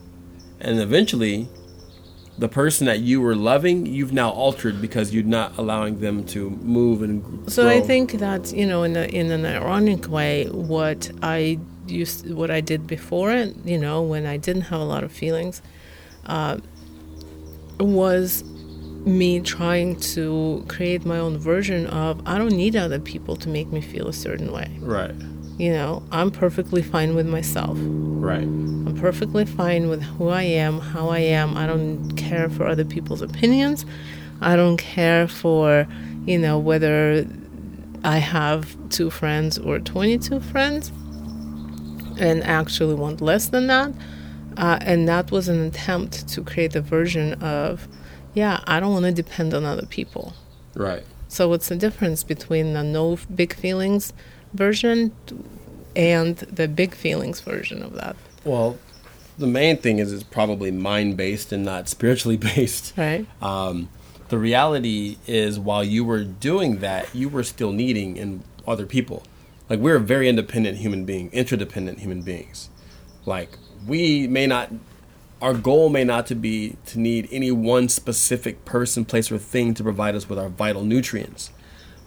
And eventually the person that you were loving, you've now altered because you're not allowing them to move and So I think that you know, in a, in an ironic way, what I used, what I did before, you know, when I didn't have a lot of feelings, uh, was me trying to create my own version of I don't need other people to make me feel a certain way. right. You know, I'm perfectly fine with myself. Right. I'm perfectly fine with who I am, how I am. I don't care for other people's opinions. I don't care for, you know, whether I have two friends or 22 friends and actually want less than that. Uh, and that was an attempt to create a version of, yeah, I don't want to depend on other people. Right. So what's the difference between the no big feelings version and the big feelings version of that, Well, the main thing is it's probably mind based and not spiritually based. right? Um, the reality is, while you were doing that, you were still needing in other people. Like we're very independent human being, interdependent human beings. Like we may not, our goal may not to be to need any one specific person, place, or thing to provide us with our vital nutrients,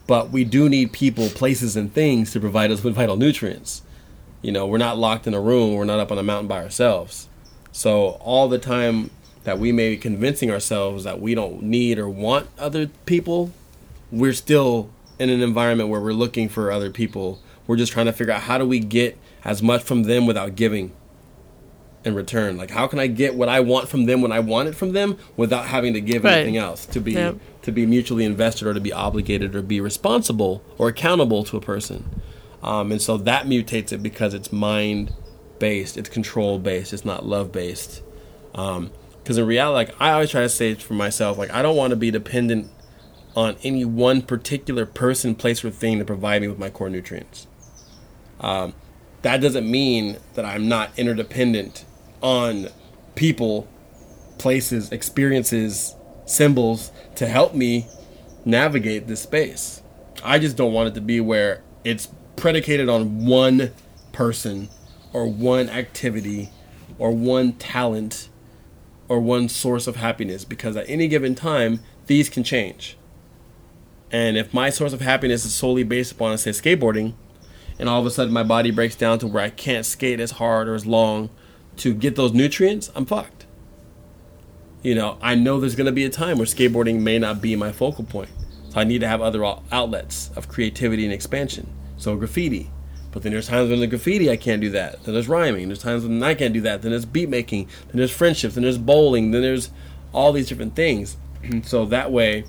but we do need people, places, and things to provide us with vital nutrients. You know, we're not locked in a room, we're not up on a mountain by ourselves. So all the time that we may be convincing ourselves that we don't need or want other people, we're still in an environment where we're looking for other people. We're just trying to figure out how do we get as much from them without giving in return. Like how can I get what I want from them when I want it from them without having to give Right. anything else to be Yep. to be mutually invested or to be obligated or be responsible or accountable to a person. Um, and so that mutates it because it's mind based, it's control based, it's not love based. Because in reality, like I always try to say for myself, like I don't want to be dependent on any one particular person, place, or thing to provide me with my core nutrients. Um, that doesn't mean that I'm not interdependent on people, places, experiences, symbols to help me navigate this space. I just don't want it to be where it's predicated on one person or one activity or one talent or one source of happiness because at any given time these can change. And if my source of happiness is solely based upon say skateboarding and all of a sudden my body breaks down to where I can't skate as hard or as long to get those nutrients, I'm fucked. You know, I know there's going to be a time where skateboarding may not be my focal point. So I need to have other outlets of creativity and expansion. So graffiti. But then there's times when the graffiti I can't do that. Then there's rhyming. There's times when I can't do that. Then there's beat making. Then there's friendships. Then there's bowling. Then there's all these different things. so that way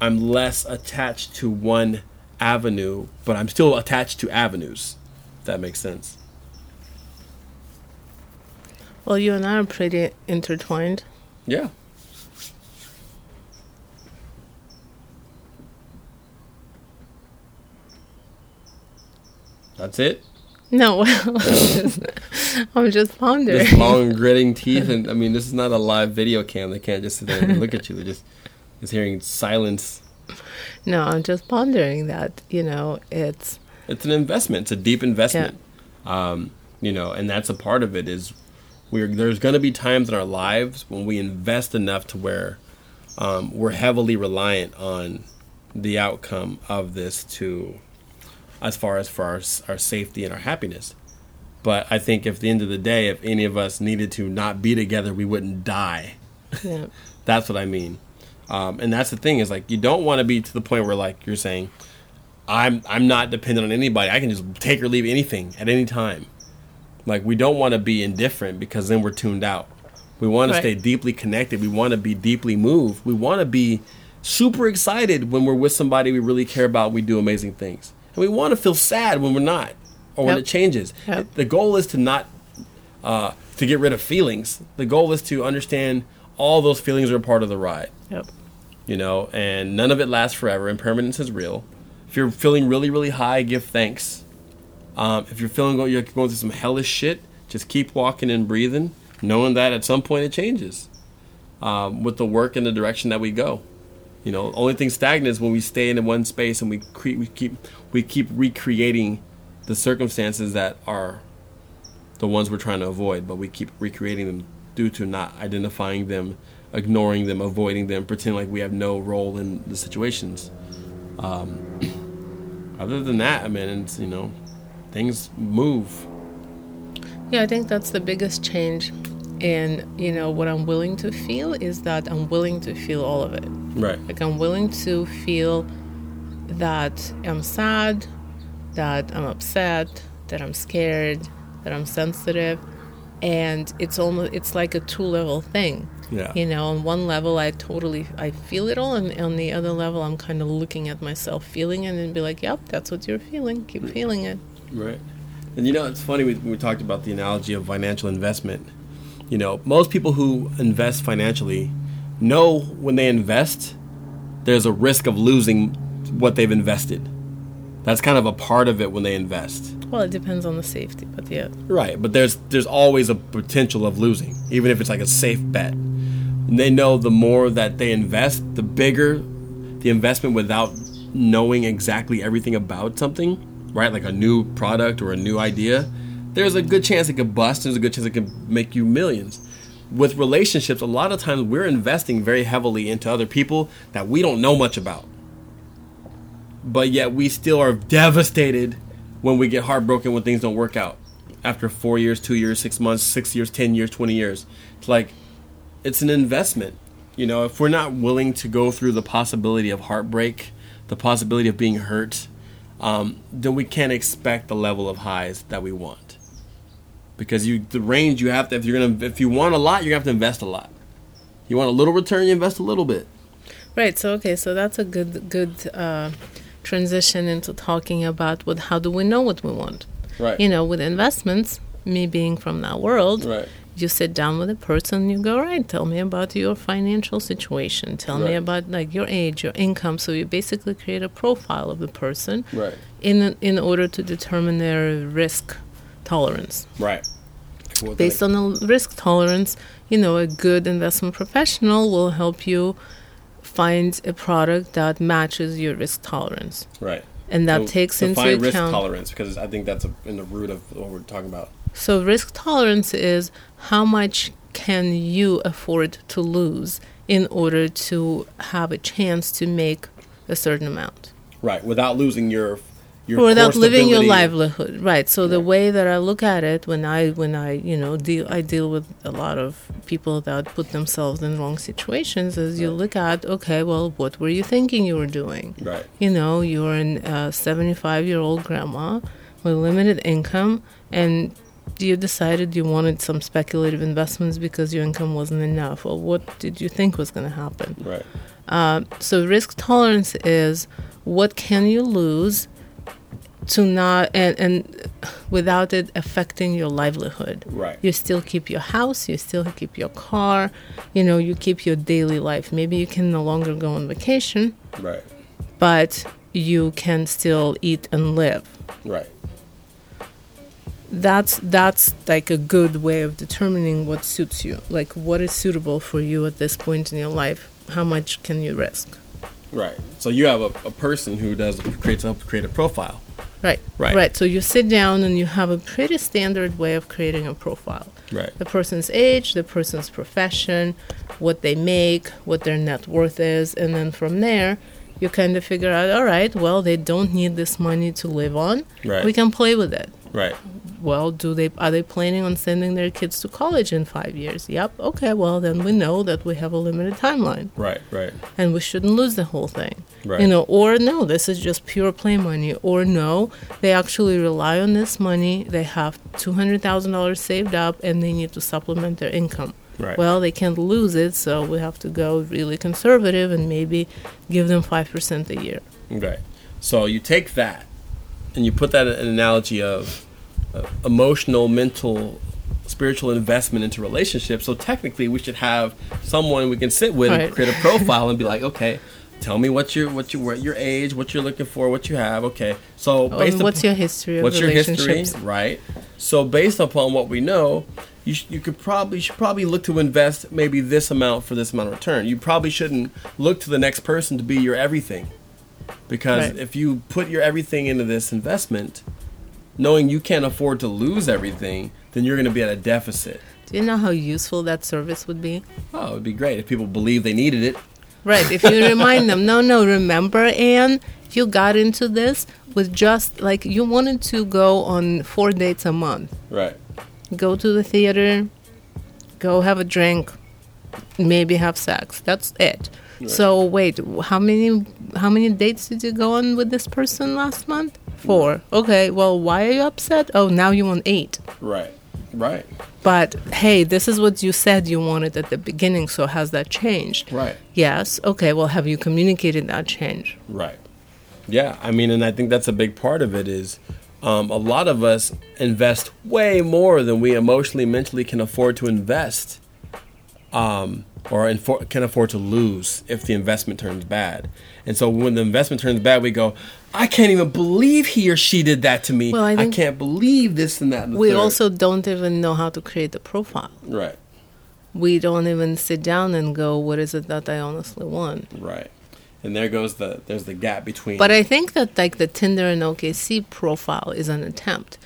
I'm less attached to one avenue, but I'm still attached to avenues. If that makes sense. Well, you and I are pretty intertwined. Yeah. That's it. No, well, I'm just, I'm just pondering. This long gritting teeth, and I mean, this is not a live video cam. They can't just sit there and look at you. They're just just hearing silence. No, I'm just pondering that, you know, it's, It's an investment. It's a deep investment. Um, you know, and that's a part of it. Is we're there's going to be times in our lives when we invest enough to where um, we're heavily reliant on the outcome of this to as far as for our, our safety and our happiness. But I think if at the end of the day, if any of us needed to not be together, we wouldn't die. yeah, That's what I mean. Um, and that's the thing is like you don't want to be to the point where like you're saying, I'm I'm not dependent on anybody. I can just take or leave anything at any time. Like we don't want to be indifferent because then we're tuned out. We want to stay deeply connected. We want to be deeply moved. We want to be super excited when we're with somebody we really care about. We do amazing things, and we want to feel sad when we're not or when it changes. Yep. The goal is to not uh, to get rid of feelings. The goal is to understand all those feelings are part of the ride. yep. You know, and none of it lasts forever. Impermanence is real. If you're feeling really, really high, give thanks. Um, if you're feeling you're going through some hellish shit, just keep walking and breathing, knowing that at some point it changes um, with the work and the direction that we go. You know, only thing stagnant is when we stay in one space and we cre- we keep we keep recreating the circumstances that are the ones we're trying to avoid, but we keep recreating them due to not identifying them, ignoring them, avoiding them, pretending like we have no role in the situations. Um, other than that, I mean, it's, you know, things move. Yeah, I think that's the biggest change. And, you know, what I'm willing to feel is that I'm willing to feel all of it. Right. Like, I'm willing to feel that I'm sad, that I'm upset, that I'm scared, that I'm sensitive. And it's almost, it's like a two level thing. Yeah. You know, on one level, I totally, I feel it all. And on the other level, I'm kind of looking at myself, feeling it, and be like, yep, that's what you're feeling. Keep feeling it. Right. And you know, it's funny we, we talked about the analogy of financial investment. You know, most people who invest financially know when they invest, there's a risk of losing what they've invested. That's kind of a part of it when they invest. Well, it depends on the safety, but yeah. Right, but there's there's always a potential of losing, even if it's like a safe bet. And they know the more that they invest, the bigger the investment without knowing exactly everything about something, right? Like a new product or a new idea, there's a good chance it could bust. There's a good chance it could make you millions. With relationships, a lot of times we're investing very heavily into other people that we don't know much about. But yet we still are devastated when we get heartbroken when things don't work out. After four years, two years, six months, six years, ten years, twenty years. It's like it's an investment. You know, if we're not willing to go through the possibility of heartbreak, the possibility of being hurt, um, then we can't expect the level of highs that we want. Because you, the range you have to, if you're gonna, if you want a lot, you're gonna have to invest a lot. You want a little return, you invest a little bit. Right. So okay. So that's a good good uh, transition into talking about what. How do we know what we want? Right. You know, with investments, me being from that world, Right. You sit down with a person. You go, right. Tell me about your financial situation. Tell me about like your age, your income. So you basically create a profile of the person Right. in in order to determine their risk tolerance. Right. Based on the risk tolerance, you know, a good investment professional will help you find a product that matches your risk tolerance. right. And that So takes into define risk tolerance because I think that's a, in the root of what we're talking about. So, risk tolerance is how much can you afford to lose in order to have a chance to make a certain amount? Right. Without losing your your without living your livelihood right so the way that i look at it when i when i you know deal i deal with a lot of people that put themselves in wrong situations is you Right. look at okay well what were you thinking you were doing Right. you know you're a uh, 75 year old grandma with limited income and you decided you wanted some speculative investments because your income wasn't enough well what did you think was going to happen Right. uh, so risk tolerance is what can you lose to not and and without it affecting your livelihood. Right. You still keep your house, you still keep your car, you know, you keep your daily life. Maybe you can no longer go on vacation, Right. but you can still eat and live. Right. That's that's like a good way of determining what suits you. Like what is suitable for you at this point in your life. How much can you risk? Right. So you have a, a person who does creates help create a profile. Right. Right. Right. So you sit down and you have a pretty standard way of creating a profile. Right. The person's age, the person's profession, what they make, what their net worth is, and then from there, you kind of figure out, all right, well, they don't need this money to live on. Right. We can play with it. Right. Well, do they are they planning on sending their kids to college in 5 years? Yep. Okay, well, then we know that we have a limited timeline Right. Right. and we shouldn't lose the whole thing. Right. You know, or no, this is just pure play money, or no, they actually rely on this money. They have two hundred thousand dollars saved up, and they need to supplement their income. Right. Well, they can't lose it, so we have to go really conservative and maybe give them five percent a year. Okay. So you take that and you put that in an analogy of uh, emotional, mental spiritual investment into relationships. So technically, we should have someone we can sit with Right. and create a profile and be like, okay, tell me what you what you what your age, what you're looking for, what you have. Okay, so Um, based what's upon- your history of what's your history, right? So based upon what we know, you sh- you could probably should probably look to invest maybe this amount for this amount of return. You probably shouldn't look to the next person to be your everything, because Right. if you put your everything into this investment, knowing you can't afford to lose everything, then you're going to be at a deficit. Do you know how useful that service would be? Oh, it would be great if people believe they needed it. Right. If you remind them, no, no, remember, Anne, you got into this with just like you wanted to go on four dates a month. Right. Go to the theater, go have a drink, maybe have sex. That's it. So wait, how many how many dates did you go on with this person last month? Four. Okay. Well, why are you upset? Oh, now you want eight. Right. Right. But hey, this is what you said you wanted at the beginning. So has that changed? Right. Yes. Okay. Well, have you communicated that change? Right. Yeah, I mean, and I think that's a big part of it is um, a lot of us invest way more than we emotionally, mentally can afford to invest, um, or infor- can afford to lose if the investment turns bad. And so when the investment turns bad, we go, I can't even believe he or she did that to me. Well, I I, can't believe this and that. And We third." also don't even know how to create the profile. right, We don't even sit down and go, what is it that I honestly want? right, and there goes the there's the gap between. But I think that like the Tinder and OKC profile is an attempt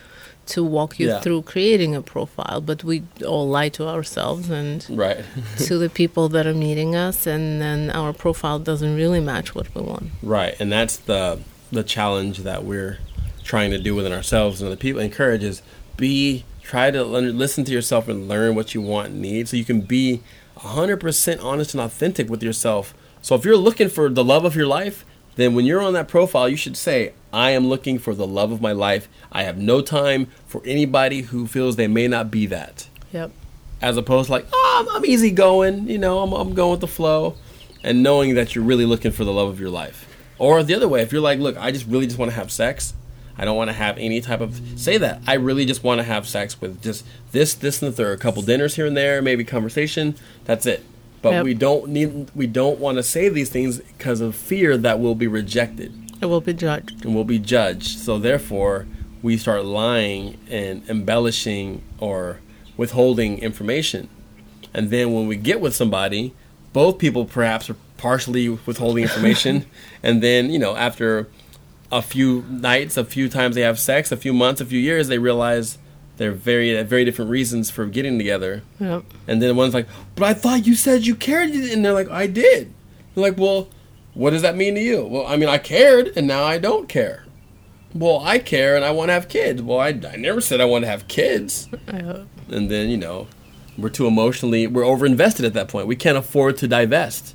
to walk you Yeah. through creating a profile, but we all lie to ourselves and right. to the people that are meeting us, and then our profile doesn't really match what we want. Right, and that's the the challenge that we're trying to do within ourselves and other people. Encourage is be try to learn, listen to yourself and learn what you want and need, so you can be hundred percent honest and authentic with yourself. So if you're looking for the love of your life, then when you're on that profile, you should say, "I am looking for the love of my life. I have no time for anybody who feels they may not be that." Yep. as opposed to like, oh, I'm, I'm easy going, you know, I'm, I'm going with the flow, and knowing that you're really looking for the love of your life. Or the other way, if you're like, look, I just really just want to have sex, I don't want to have any type of say that I really just want to have sex with just this, this, and the third, a couple dinners here and there, maybe conversation. That's it. But Yep. we don't need, we don't want to say these things because of fear that we'll be rejected It will be judged. and we'll be judged. So therefore, we start lying and embellishing or withholding information. And then when we get with somebody, both people perhaps are partially withholding information. and then, you know, after a few nights, a few times they have sex, a few months, a few years, they realize they're very uh, very different reasons for getting together. Yep. And then one's like, "But I thought you said you cared," and they're like, "I did." They're like, "Well, what does that mean to you?" Well, I mean, I cared, and now I don't care. Well, I care, and I want to have kids. Well, I, I never said I want to have kids. Yep. And then you know, we're too emotionally we're over invested at that point. We can't afford to divest.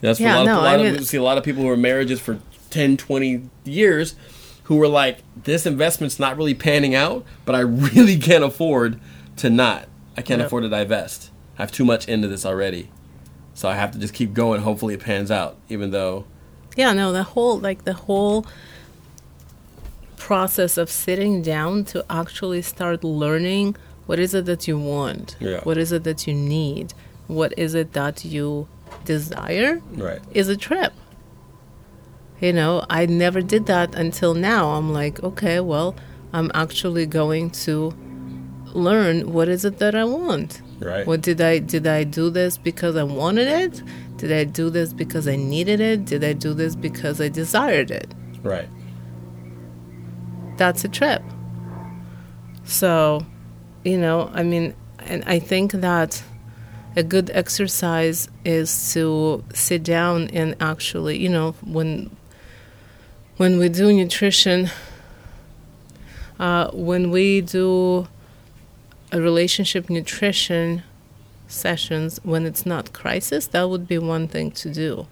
That's Yeah, a lot, no, of, a lot I of we see a lot of people who are marriages for 10, 20 years who were like, this investment's not really panning out, but I really can't afford to not. I can't Yep. afford to divest. I have too much into this already. So I have to just keep going. Hopefully it pans out, even though, Yeah, no, the whole like the whole process of sitting down to actually start learning what is it that you want? Yeah. What is it that you need? What is it that you desire? right. Is a trip. You know, I never did that until now. I'm like, okay, well, I'm actually going to learn what is it that I want. Right. What did I did I do this because I wanted it? Did I do this because I needed it? Did I do this because I desired it? Right. That's a trip. So, you know, I mean, and I think that a good exercise is to sit down and actually, you know, when when we do nutrition, uh, when we do a relationship nutrition sessions when it's not crisis, that would be one thing to do.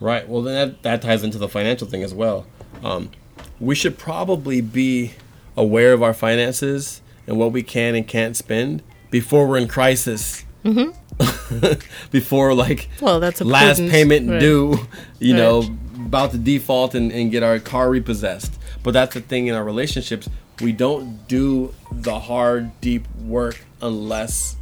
Right. Well, then that, that ties into the financial thing as well. Um, we should probably be aware of our finances and what we can and can't spend before we're in crisis. Mm-hmm. before like Well, that's a last prudent- payment right. due, you know, about to default and, and get our car repossessed. But that's the thing in our relationships. We don't do the hard, deep work unless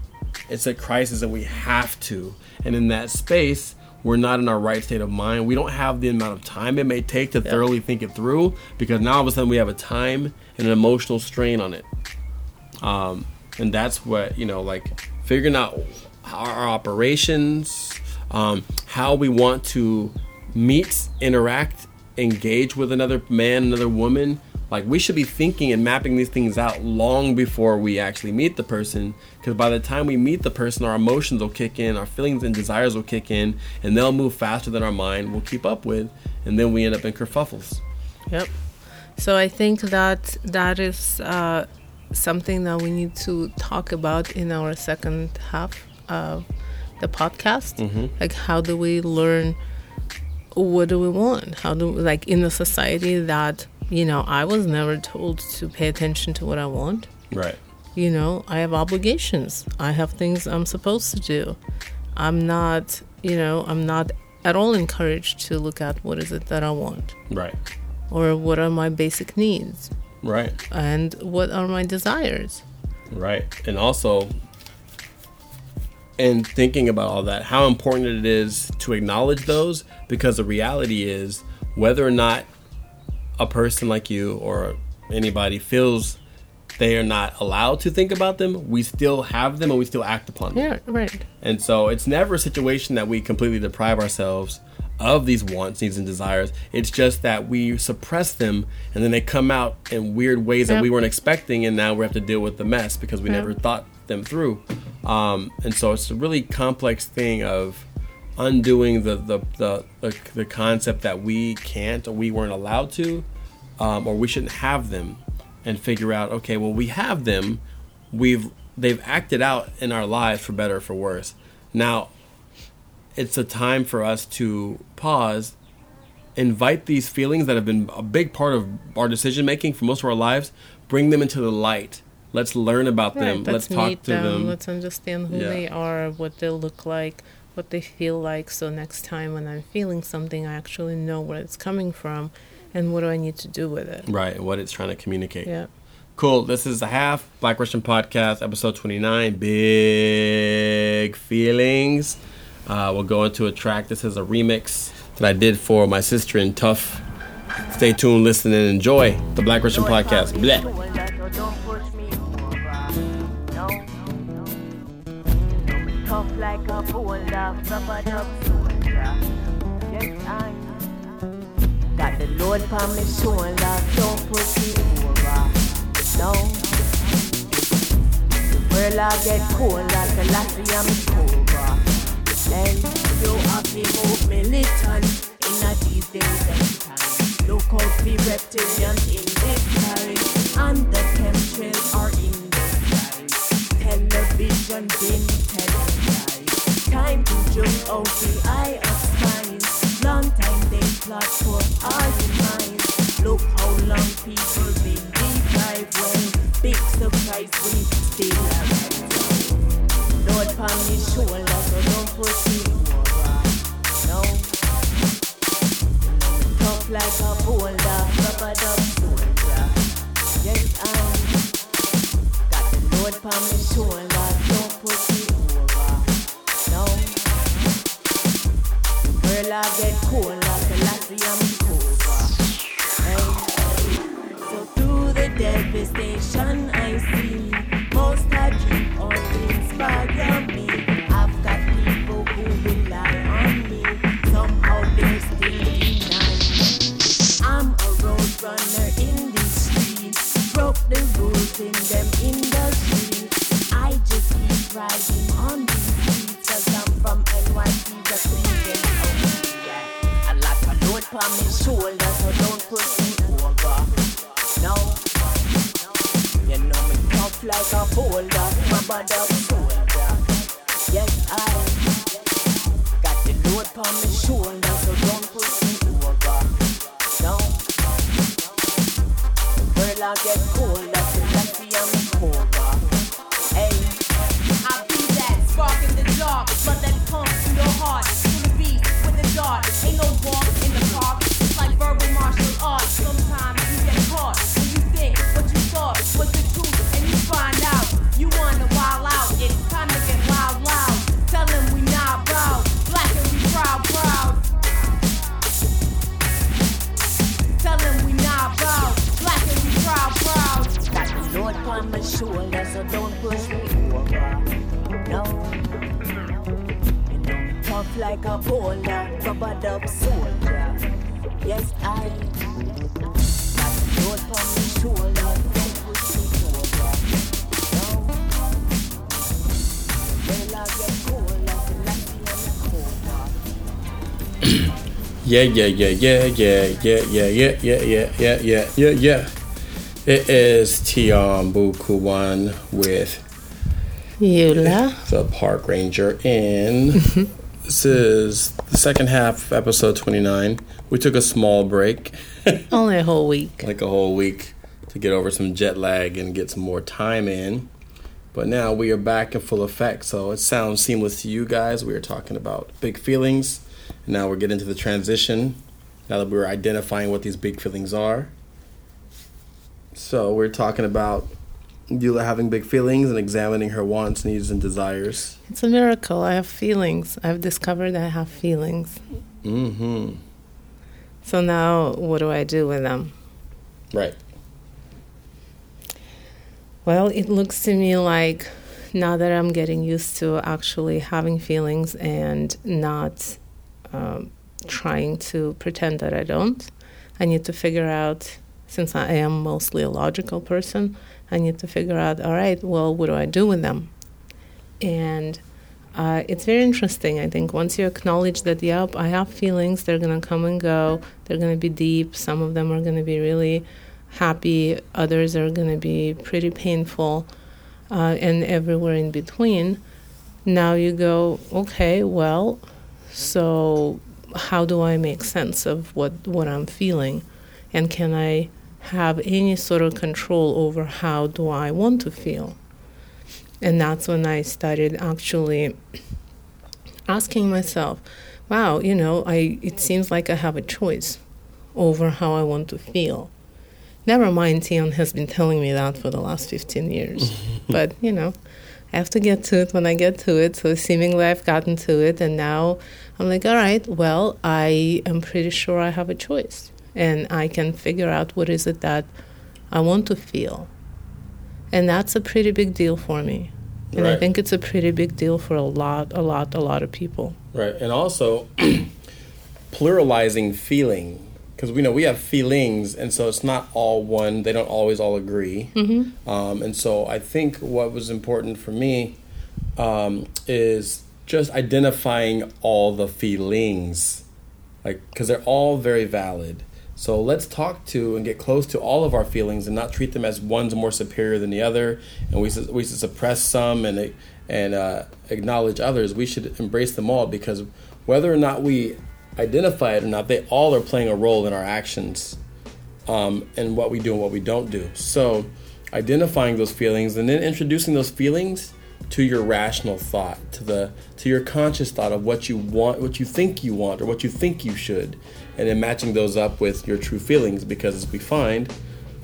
it's a crisis that we have to. And in that space, we're not in our right state of mind. We don't have the amount of time it may take to thoroughly think it through because now all of a sudden we have a time and an emotional strain on it. Um, and that's what, you know, like figuring out our operations, um, how we want to meet, interact, engage with another man, another woman. Like we should be thinking and mapping these things out long before we actually meet the person. Because by the time we meet the person, our emotions will kick in, our feelings and desires will kick in, and they'll move faster than our mind will keep up with, and then we end up in kerfuffles. Yep. So I think that that is uh, something that we need to talk about in our second half of the podcast. Mm-hmm. Like, how do we learn? What do we want? How do like in a society that you know I was never told to pay attention to what I want. Right. You know, I have obligations. I have things I'm supposed to do. I'm not, you know, I'm not at all encouraged to look at what is it that I want Right. or what are my basic needs Right. and what are my desires. Right. And also, in thinking about all that, how important it is to acknowledge those because the reality is whether or not a person like you or anybody feels they are not allowed to think about them, we still have them and we still act upon them. Yeah, right. And so it's never a situation that we completely deprive ourselves of these wants, needs, and desires. It's just that we suppress them and then they come out in weird ways that we weren't expecting, and now we have to deal with the mess because we Yep. never thought them through. Um, and so it's a really complex thing of undoing the the, the, the, the concept that we can't or we weren't allowed to um, or we shouldn't have them and figure out okay well we have them. We've they've acted out in our lives for better or for worse. Now it's a time for us to pause invite these feelings that have been a big part of our decision making for most of our lives bring them into the light let's learn about them let's Let's, talk meet to them. them Let's understand who Yeah. they are, what they look like, what they feel like. So next time when I'm feeling something, I actually know where it's coming from, and what do I need to do with it. right what it's trying to communicate Yeah. Cool. This is the half Black Russian podcast, episode 29. Big feelings. Uh, we'll go into a track. This is a remix that I did for my sister in Tough. Stay tuned, listen, and enjoy the Black Russian podcast. Bleh. Tough like a boulder, rubbered up soldier. Yes, I got the Lord on my shoulder. Don't push me over. No. The world I get cold like a lassie I'm. And you have me move militant in a these days time. Look out the reptilian in disguise. And the chemtrails are in disguise. Television been televised. Time to jump the eye of spies. Long time they plot for your minds. Look how long people been deprived when big surprise we still alive. Lord upon me shoulder, so don't over. No. Tough like a boulder, rubbered up soldier. Yes, I'm got the Lord upon me shoulder, don't push Girl, I get cold like a I'm over. Hey. So through the devastation I see, most I keep on inspire me. I've got people who rely on me. Somehow they're still me. I'm a road runner in the street. Broke the rules in them industry. I just keep riding on these streets. Cause I'm from NYC, shoulder, so don't push me over. No. You know me tough like a boulder, Yeah, yeah, yeah, yeah, yeah, yeah, yeah, yeah, yeah, yeah, yeah, yeah, yeah, yeah. It is Tion Bukuwan with Eula. the park ranger and this is the second half of episode 29 we took a small break Only a whole week. like a whole week to get over some jet lag and get some more time in but now we are back in full effect so it sounds seamless to you guys we are talking about big feelings now we're getting to the transition now that we're identifying what these big feelings are so we're talking about Eula having big feelings and examining her wants needs and desires It's a miracle. I have feelings. I've discovered I have feelings. mm-hmm So now, what do I do with them? right Well, it looks to me like now that I'm getting used to actually having feelings and not um, trying to pretend that I don't, I need to figure out, since I am mostly a logical person, I need to figure out, all right, well, what do I do with them? And uh, it's very interesting. I think once you acknowledge that, yep, I have feelings, they're going to come and go, they're going to be deep, some of them are going to be really happy, others are going to be pretty painful, uh, and everywhere in between. Now you go, okay, well, so how do I make sense of what, what I'm feeling? And can I have any sort of control over how do I want to feel? And that's when I started actually asking myself, wow, you know, I it seems like I have a choice over how I want to feel. Never mind, Tion has been telling me that for the last 15 years. but, you know, I have to get to it when I get to it. So seemingly I've gotten to it. And now I'm like, all right, well, I am pretty sure I have a choice. And I can figure out what is it that I want to feel. And that's a pretty big deal for me. And I think it's a pretty big deal for a lot, a lot, a lot of people. Right, and also pluralizing feeling because we know we have feelings, and so it's not all one. They don't always all agree. Mm-hmm. Um, and so I think what was important for me um, is just identifying all the feelings, like because they're all very valid. So let's talk to and get close to all of our feelings and not treat them as one's more superior than the other, and we we should suppress some and and uh, acknowledge others. We should embrace them all because whether or not we identify it or not, they all are playing a role in our actions um, and what we do and what we don't do. So identifying those feelings and then introducing those feelings to your rational thought, to the to your conscious thought of what you want, what you think you want, or what you think you should, and then matching those up with your true feelings. Because as we find,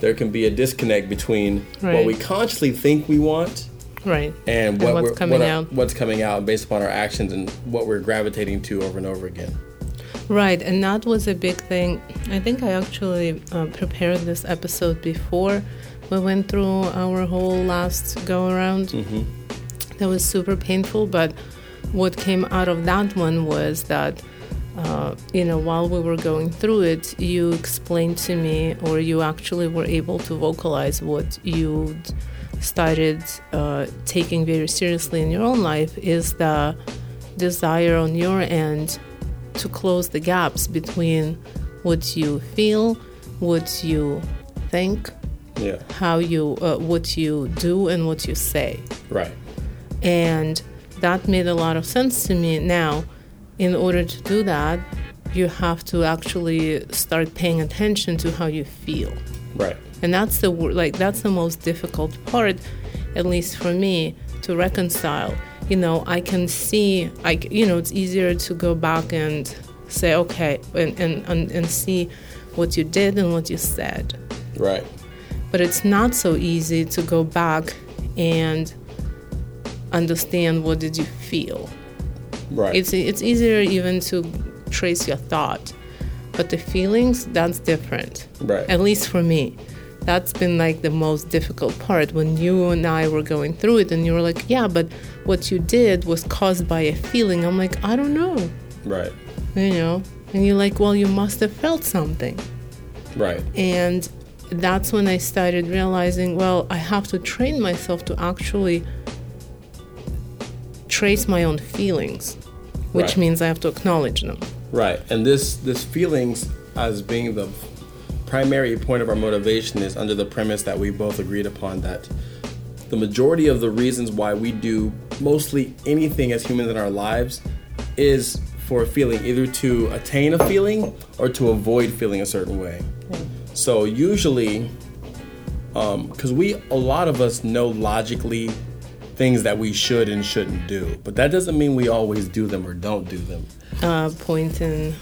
there can be a disconnect between what we consciously think we want Right. and what what's we're, coming what our- out. what's coming out based upon our actions and what we're gravitating to over and over again. Right, and that was a big thing. I think I actually uh, prepared this episode before we went through our whole last go around. That was super painful, but what came out of that one was that, uh, you know, while we were going through it, you explained to me, or you actually were able to vocalize what you started uh, taking very seriously in your own life is the desire on your end to close the gaps between what you feel, what you think, Yeah. how you, uh, what you do, and what you say. Right. And that made a lot of sense to me. Now, in order to do that, you have to actually start paying attention to how you feel. Right. And that's the like that's the most difficult part, at least for me, to reconcile. You know, I can see, I you know, it's easier to go back and say, okay, and and and, and see what you did and what you said. Right. But it's not so easy to go back and understand what did you feel. Right. It's it's easier even to trace your thought, but the feelings that's different. Right. At least for me, that's been like the most difficult part when you and I were going through it and you were like, yeah, but what you did was caused by a feeling. I'm like, I don't know, Right. you know? And you're like, well, you must have felt something. Right. And that's when I started realizing, well, I have to train myself to actually trace my own feelings, which Right. means I have to acknowledge them. Right. And this this feelings as being the primary point of our motivation is under the premise that we both agreed upon that the majority of the reasons why we do mostly anything as humans in our lives is for a feeling, either to attain a feeling or to avoid feeling a certain way. Mm. So usually, um, because we a lot of us know logically things that we should and shouldn't do, but that doesn't mean we always do them or don't do them. Uh, point in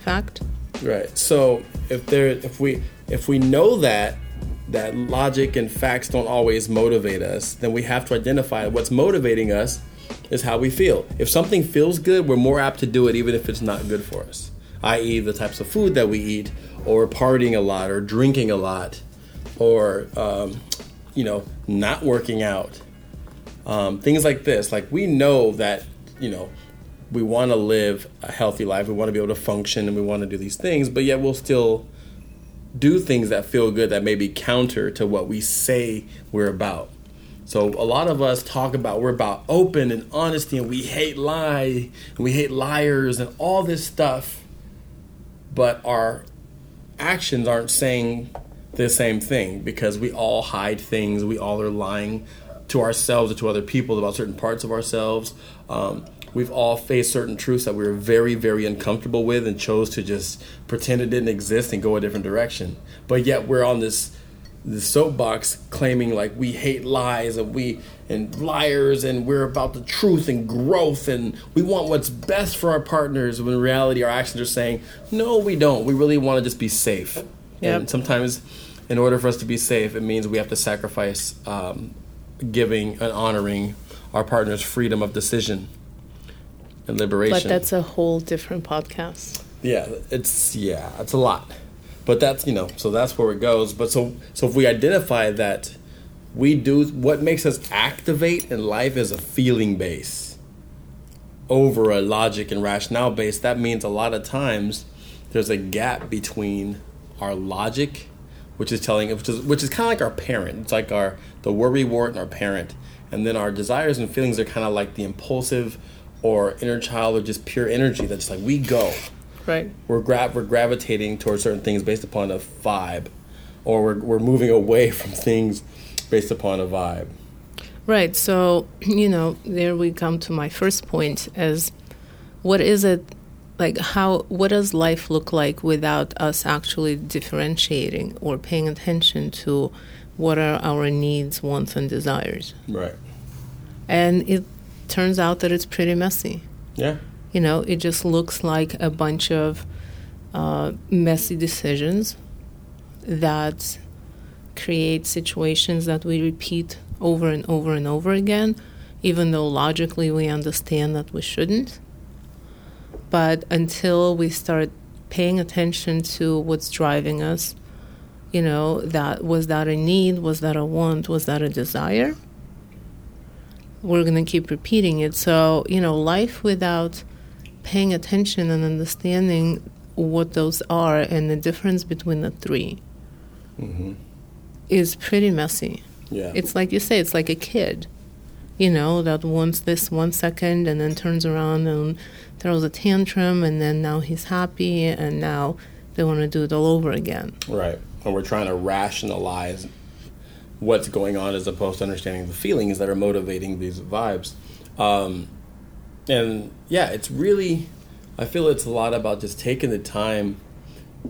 fact. Right. So if there, if we, if we know that that logic and facts don't always motivate us, then we have to identify what's motivating us is how we feel. If something feels good, we're more apt to do it even if it's not good for us. I.e., the types of food that we eat, or partying a lot, or drinking a lot, or um, you know, not working out. Um, things like this. Like we know that you know we want to live a healthy life. We want to be able to function, and we want to do these things, but yet we'll still do things that feel good that may be counter to what we say we're about. So a lot of us talk about we're about open and honesty, and we hate lie, and we hate liars, and all this stuff. But our actions aren't saying the same thing because we all hide things. We all are lying to ourselves or to other people about certain parts of ourselves. Um, we've all faced certain truths that we were very, very uncomfortable with and chose to just pretend it didn't exist and go a different direction. But yet we're on this the soapbox claiming like we hate lies and we and liars and we're about the truth and growth and we want what's best for our partners when in reality our actions are saying no we don't we really want to just be safe Yep. and sometimes in order for us to be safe it means we have to sacrifice um, giving and honoring our partner's freedom of decision and liberation But that's a whole different podcast. yeah, it's yeah, it's a lot. But that's you know, so that's where it goes. But so so if we identify that we do what makes us activate in life is a feeling base over a logic and rationale base, that means a lot of times there's a gap between our logic, which is telling which is which is kind of like our parent. It's like our the worry wart and our parent. And then our desires and feelings are kind of like the impulsive or inner child or just pure energy that's like we go Right. we're gra- we're gravitating towards certain things based upon a vibe, or we're we're moving away from things based upon a vibe. Right. So, you know, there we come to my first point as what is it like how what does life look like without us actually differentiating or paying attention to what are our needs, wants and desires? Right. And it turns out that it's pretty messy. Yeah. You know, it just looks like a bunch of uh, messy decisions that create situations that we repeat over and over and over again, even though logically we understand that we shouldn't. But until we start paying attention to what's driving us, you know, that was that a need, was that a want, was that a desire? We're going to keep repeating it. So, you know, life without paying attention and understanding what those are and the difference between the 3 mm-hmm. is pretty messy. Yeah. It's like you say, it's like a kid, you know, that wants this one second and then turns around and throws a tantrum and then now he's happy and now they want to do it all over again. right. And we're trying to rationalize what's going on as opposed to understanding the feelings that are motivating these vibes. Um, and yeah, it's really, I feel it's a lot about just taking the time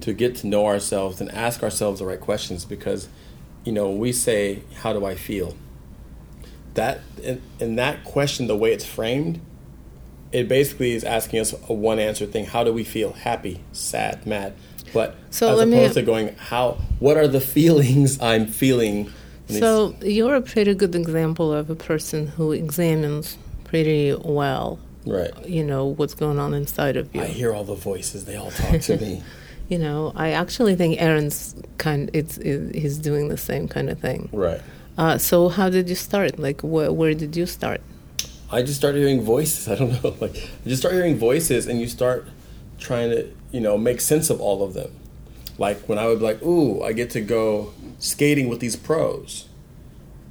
to get to know ourselves and ask ourselves the right questions because, you know, we say, How do I feel? That, in, in that question, the way it's framed, it basically is asking us a one answer thing. How do we feel? Happy, sad, mad. But So as let me- opposed to going, how, what are the feelings I'm feeling? So you're a pretty good example of a person who examines pretty well, right. you know, what's going on inside of you. I hear all the voices. They all talk to me. you know, I actually think Aaron's kind. It's, it, he's doing the same kind of thing. Right. Uh, so how did you start? Like, wh- where did you start? I just started hearing voices. I don't know. Like, you just start hearing voices, and you start trying to, you know, make sense of all of them. Like when I would be like, "Ooh, I get to go skating with these pros,"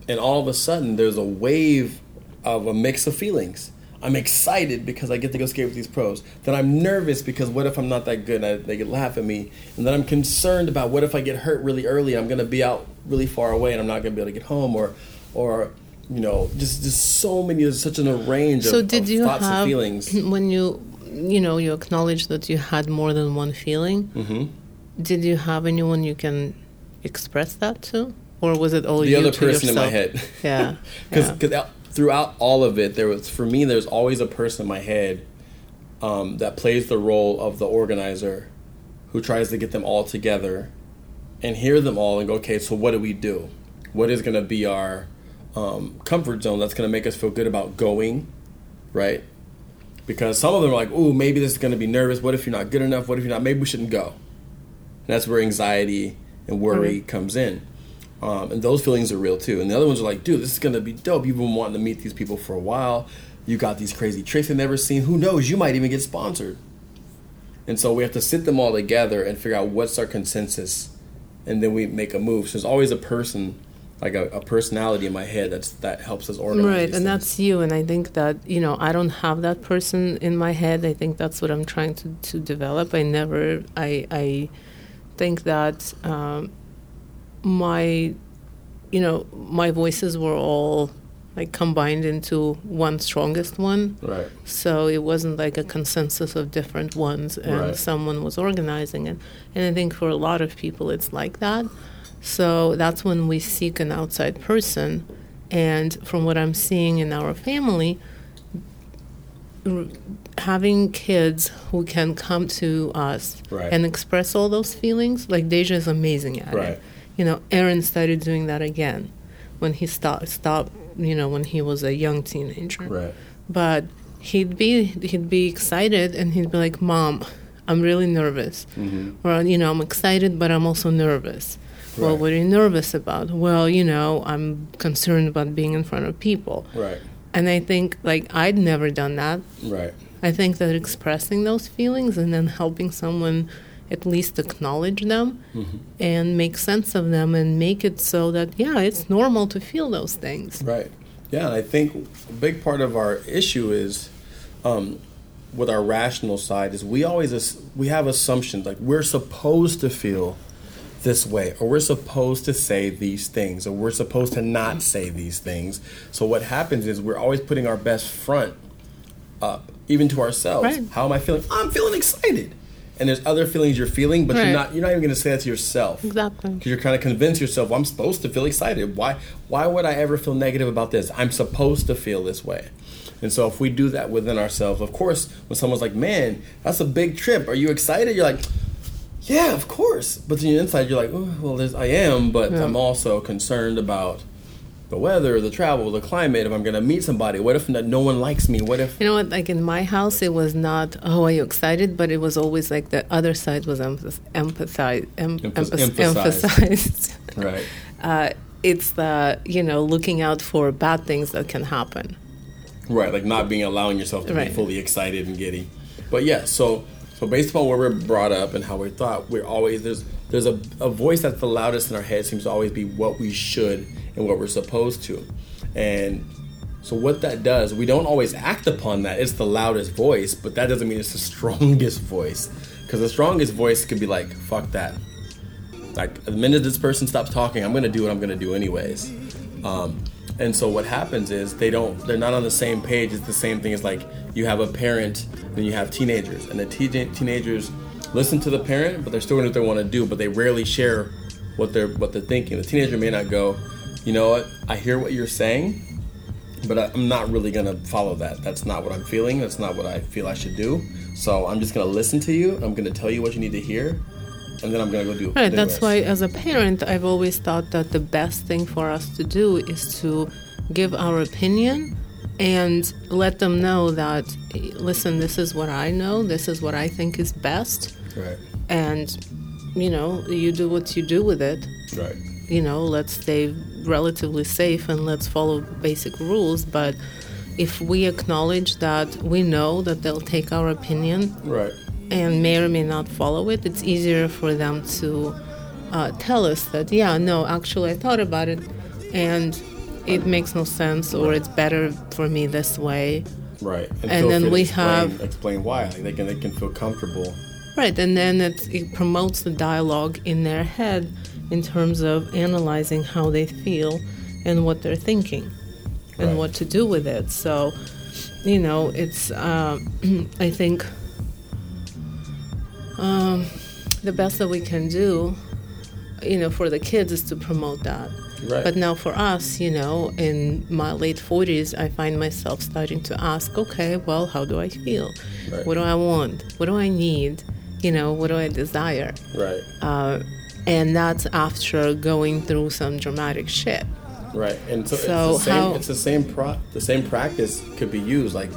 and all of a sudden, there's a wave of a mix of feelings. I'm excited because I get to go skate with these pros. Then I'm nervous because what if I'm not that good and I, they could laugh at me? And then I'm concerned about what if I get hurt really early? I'm going to be out really far away and I'm not going to be able to get home, or, or you know, just just so many. There's such an range So of, did of you thoughts have and feelings. when you, you know, you acknowledged that you had more than one feeling? hmm Did you have anyone you can express that to, or was it all The you other to person in my head. Yeah, because yeah. throughout all of it there was for me there's always a person in my head um, that plays the role of the organizer who tries to get them all together and hear them all and go okay so what do we do what is going to be our um, comfort zone that's going to make us feel good about going right because some of them are like ooh maybe this is going to be nervous what if you're not good enough what if you're not maybe we shouldn't go and that's where anxiety and worry comes in um, and those feelings are real too. And the other ones are like, dude, this is gonna be dope. You've been wanting to meet these people for a while. You got these crazy tricks they've never seen. Who knows? You might even get sponsored. And so we have to sit them all together and figure out what's our consensus, and then we make a move. So there's always a person, like a, a personality in my head that's that helps us organize. Right, and things. that's you. And I think that you know I don't have that person in my head. I think that's what I'm trying to to develop. I never. I I think that um, my, you know, my voices were all like combined into one strongest one. right. So it wasn't like a consensus of different ones, and Right. someone was organizing it. And I think for a lot of people, it's like that. So that's when we seek an outside person. And from what I'm seeing in our family, having kids who can come to us Right. and express all those feelings, like Deja is amazing at Right. it. You know, Aaron started doing that again when he stopped, stopped, you know, when he was a young teenager Right. but he'd be he'd be excited and he'd be like mom i'm really nervous Mm-hmm. or you know i'm excited but i'm also nervous well Right. what are you nervous about well you know i'm concerned about being in front of people Right. and i think like i'd never done that Right. i think that expressing those feelings and then helping someone at least acknowledge them Mm-hmm. and make sense of them and make it so that yeah it's normal to feel those things Right. Yeah, I think a big part of our issue is um, with our rational side is we always we have assumptions like we're supposed to feel this way or we're supposed to say these things or we're supposed to not say these things. So what happens is we're always putting our best front up even to ourselves. Right. How am I feeling? I'm feeling excited. And there's other feelings you're feeling, but Right. you're not you're not even going to say that to yourself. Exactly. Because you're kind of convince yourself, well, I'm supposed to feel excited. Why why would I ever feel negative about this? I'm supposed to feel this way. And so if we do that within ourselves, of course, when someone's like, "Man, that's a big trip. Are you excited?" You're like, "Yeah, of course." But then inside, you're like, oh, "Well, there's, I am, but Yeah. I'm also concerned about the weather, the travel, the climate. If I'm going to meet somebody, what if no one likes me? What if?" You know what? Like in my house, it was not, oh, are you excited? But it was always like the other side was emph- empathize, em- emphas- emphasized. emphasized. Right. uh, it's the, you know, looking out for bad things that can happen. Right, like not being allowing yourself to Right. be fully excited and giddy. But yeah, so so based upon where we're brought up and how we're taught, we're always there's there's a, a voice that's the loudest in our head seems to always be what we should and what we're supposed to. And so what that does, we don't always act upon that. It's the loudest voice, but that doesn't mean it's the strongest voice. Because the strongest voice could be like, fuck that. Like the minute this person stops talking, I'm gonna do what I'm gonna do anyways. Um, and so what happens is they don't they're not on the same page. It's the same thing as like you have a parent, then you have teenagers, and the teen- teenagers listen to the parent, but they're still doing what they want to do, but they rarely share what they're what they're thinking. The teenager may not go, you know what, I hear what you're saying, but I- I'm not really gonna follow that. That's not what I'm feeling. That's not what I feel I should do. So I'm just gonna listen to you. I'm gonna tell you what you need to hear, and then I'm gonna go do. Right. That's rest. why, as a parent, I've always thought that the best thing for us to do is to give our opinion and let them know that, listen, this is what I know. This is what I think is best. Right. and you know you do what you do with it Right. you know let's stay relatively safe and let's follow basic rules but if we acknowledge that we know that they'll take our opinion Right. And may or may not follow it it's easier for them to uh, tell us that yeah no actually i thought about it and it makes no sense or it's better for me this way Right. And feel then we explain, have- explain why. Like they can they can feel comfortable. Right, and then it, it promotes the dialogue in their head in terms of analyzing how they feel and what they're thinking and Right. what to do with it. So, you know, it's, uh, I think, um, the best that we can do, you know, for the kids is to promote that. Right. But now for us, you know, in my late 40s, I find myself starting to ask, okay, well, how do I feel? Right. What do I want? What do I need? You know, what do I desire? Right. Uh, and that's after going through some dramatic shit. Right, and so, So it's the same. how- it's the same pro. The same practice could be used. Like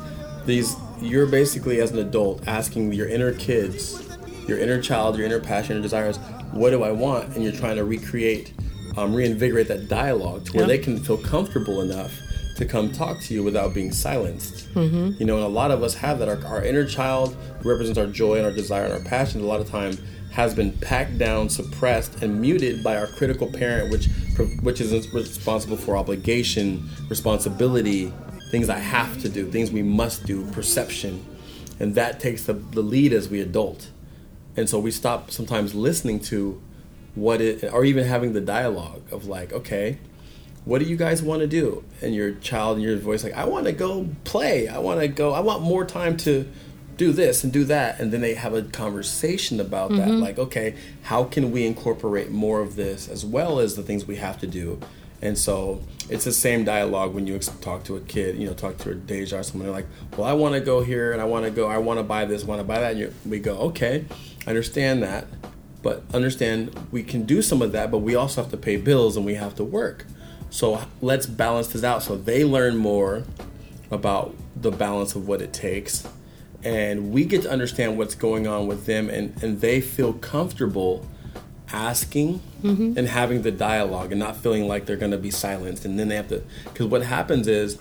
these, you're basically as an adult asking your inner kids, your inner child, your inner passion and desires, what do I want? And you're trying to recreate, um, reinvigorate that dialogue to where Yeah. they can feel comfortable enough to come talk to you without being silenced. Mm-hmm. You know, and a lot of us have that. Our, our inner child represents our joy and our desire and our passion. A lot of time has been packed down, suppressed, and muted by our critical parent, which which is responsible for obligation, responsibility, things I have to do, things we must do, perception, and that takes the, the lead as we adult. And so we stop sometimes listening to what it, or even having the dialogue of like, okay, what do you guys want to do? And your child and your voice like, I want to go play. I want to go. I want more time to do this and do that. And then they have a conversation about that. Mm-hmm. Like, okay, how can we incorporate more of this as well as the things we have to do? And so it's the same dialogue when you talk to a kid, you know, talk to a Deja or someone. They're like, well, I want to go here and I want to go, I want to buy this, want to buy that. And you we go, okay, I understand that. But understand we can do some of that, but we also have to pay bills and we have to work. So let's balance this out so they learn more about the balance of what it takes. And we get to understand what's going on with them and, and they feel comfortable asking mm-hmm. and having the dialogue and not feeling like they're going to be silenced. And then they have to, because what happens is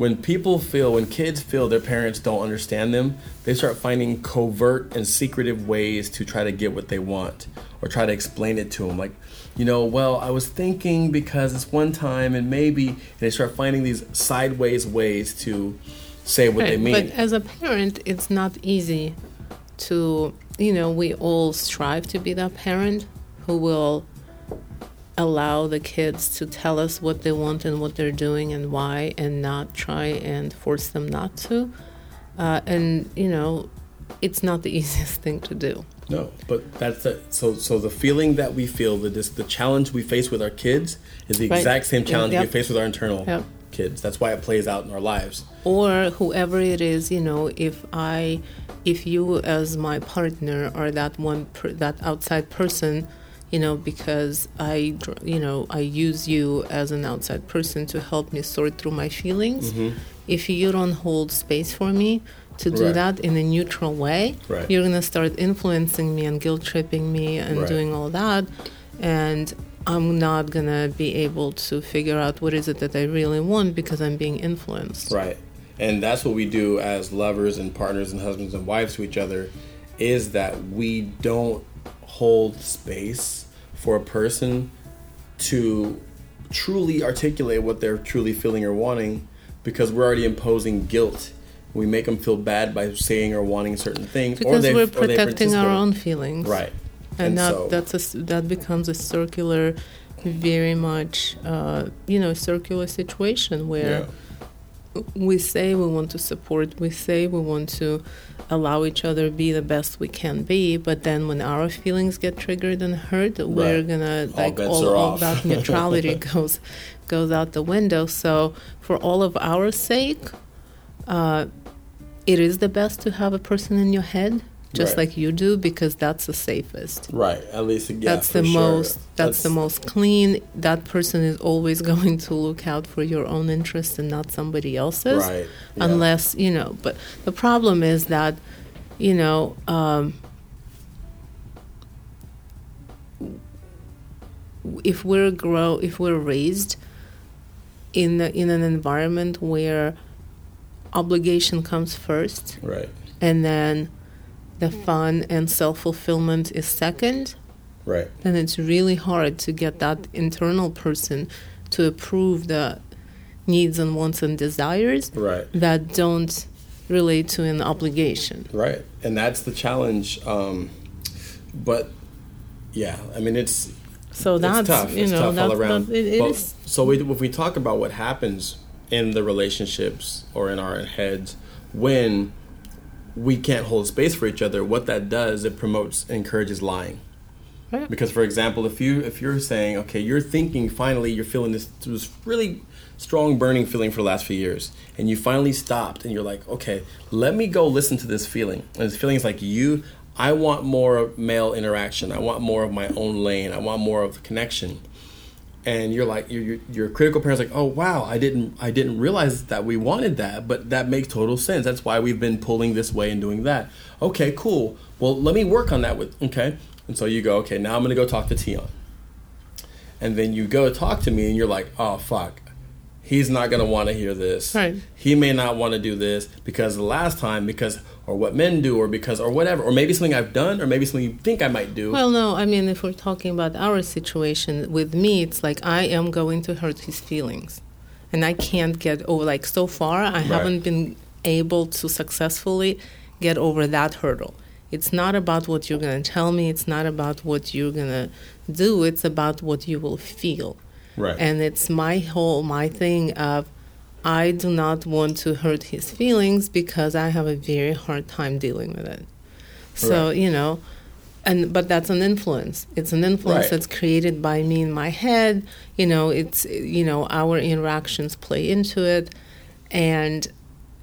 when people feel, when kids feel their parents don't understand them, they start finding covert and secretive ways to try to get what they want or try to explain it to them. Like, you know, well, I was thinking because it's one time and maybe, and they start finding these sideways ways to say what they mean. But as a parent, it's not easy to, you know, we all strive to be that parent who will allow the kids to tell us what they want and what they're doing and why and not try and force them not to. Uh, and, you know, it's not the easiest thing to do. No, but that's the, so. So the feeling that we feel, the dis, the challenge we face with our kids, is the Right. exact same challenge we face with our internal Yep. kids. That's why it plays out in our lives. or whoever it is you know if i if you as my partner are that one per, that outside person you know because i you know i use you as an outside person to help me sort through my feelings if you don't hold space for me to do Mm-hmm. Right. that in a neutral way Right. you're going to start influencing me and guilt tripping me and Right. doing all that and i'm not going to be able to figure out what is it that i really want because i'm being influenced Right. And that's what we do as lovers and partners and husbands and wives to each other is that we don't hold space for a person to truly articulate what they're truly feeling or wanting because we're already imposing guilt. We make them feel bad by saying or wanting certain things or because they we're or protecting our own feelings Right. and, that so- that's a that becomes a circular very much uh, you know circular situation where Yeah. We say we want to support we say we want to allow each other be the best we can be but then when our feelings get triggered and hurt we're gonna All like all, are all that neutrality goes goes out the window. So for all of our sake uh, it is the best to have a person in your head just Right. like you do because that's the safest Right. At least yeah, that's the sure. most that's, the most clean that person is always going to look out for your own interests and not somebody else's Right. yeah. unless you know but the problem is that you know um, if we're grow if we're raised in a, in an environment where obligation comes first Right. and then the fun and self-fulfillment is second Right. then it's really hard to get that internal person to approve the needs and wants and desires Right. that don't relate to an obligation Right. And that's the challenge. Um, but yeah, I mean, it's so it's that's tough. you it's know tough all around. that- it- So we, if we talk about what happens in the relationships or in our heads when we can't hold space for each other, what that does, it promotes, encourages lying. Right. Because, for example, if you if you're saying, okay, you're thinking finally, you're feeling this this really strong burning feeling for the last few years, and you finally stopped, and you're like, okay, let me go listen to this feeling, and this feeling is like you. I want more male interaction. I want more of my own lane. I want more of connection. And you're like, your your critical parent's like, oh wow, I didn't I didn't realize that we wanted that, but that makes total sense. That's why we've been pulling this way and doing that. Okay, cool. Well, let me work on that with okay. And so you go, okay, now I'm gonna go talk to Tion. And then you go talk to me, and you're like, oh fuck, he's not gonna want to hear this. Right. He may not want to do this because the last time, because or what men do, or because or whatever, or maybe something I've done, or maybe something you think I might do. Well, no, I mean, if we're talking about our situation with me, it's like I am going to hurt his feelings. And I can't get over, like, so far, I haven't been able to successfully get over that hurdle. It's not about what you're going to tell me, it's not about what you're going to do, it's about what you will feel. right. And it's my whole, my thing of, I do not want to hurt his feelings because I have a very hard time dealing with it. So, Right. you know, and but that's an influence. It's an influence Right. that's created by me in my head. You know, it's you know, our interactions play into it and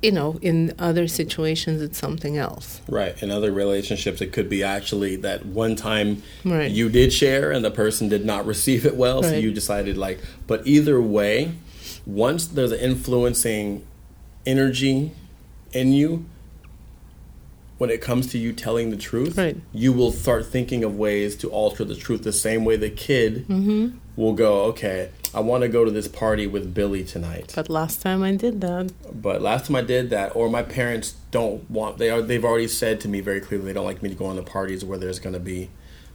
you know, in other situations it's something else. Right. In other relationships, it could be actually that one time Right. you did share and the person did not receive it well, so you decided like. But either way, once there's an influencing energy in you, when it comes to you telling the truth, Right. you will start thinking of ways to alter the truth. The same way the kid Mm-hmm. will go, okay, I want to go to this party with Billy tonight. But last time I did that, But last time I did that, or my parents don't want they are they've already said to me very clearly they don't like me to go on the parties where there's going to be,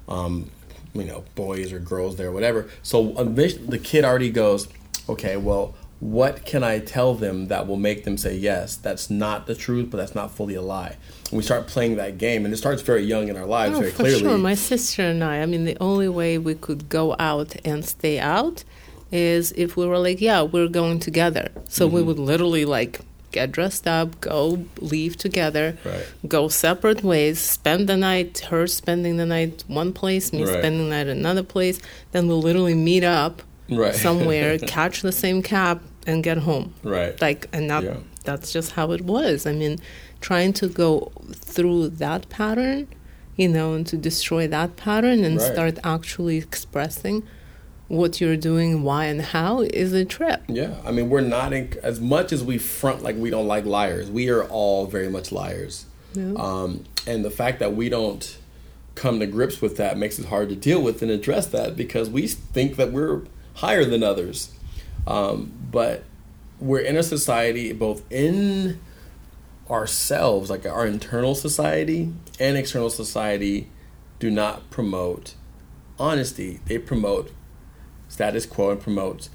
um, you know, boys or girls there, whatever. So the kid already goes, okay, well, what can I tell them that will make them say yes? That's not the truth, but that's not fully a lie. And we start playing that game, and it starts very young in our lives, Oh, very for clearly. sure. My sister and I, I mean, the only way we could go out and stay out is if we were like, yeah, we're going together. So Mm-hmm. we would literally like get dressed up, go leave together, Right. go separate ways, spend the night, her spending the night one place, me Right. spending the night another place. Then we'll literally meet up Right. somewhere, catch the same cab, and get home right. like and that Yeah. that's just how it was i mean trying to go through that pattern you know and to destroy that pattern and Right. start actually expressing what you're doing why and how is a trip Yeah, I mean, we're not in, as much as we front like we don't like liars. We are all very much liars, Yeah. um, and the fact that we don't come to grips with that makes it hard to deal with and address that because we think that we're higher than others. Um, but we're in a society, both in ourselves, like our internal society and external society, do not promote honesty. They promote status quo and promote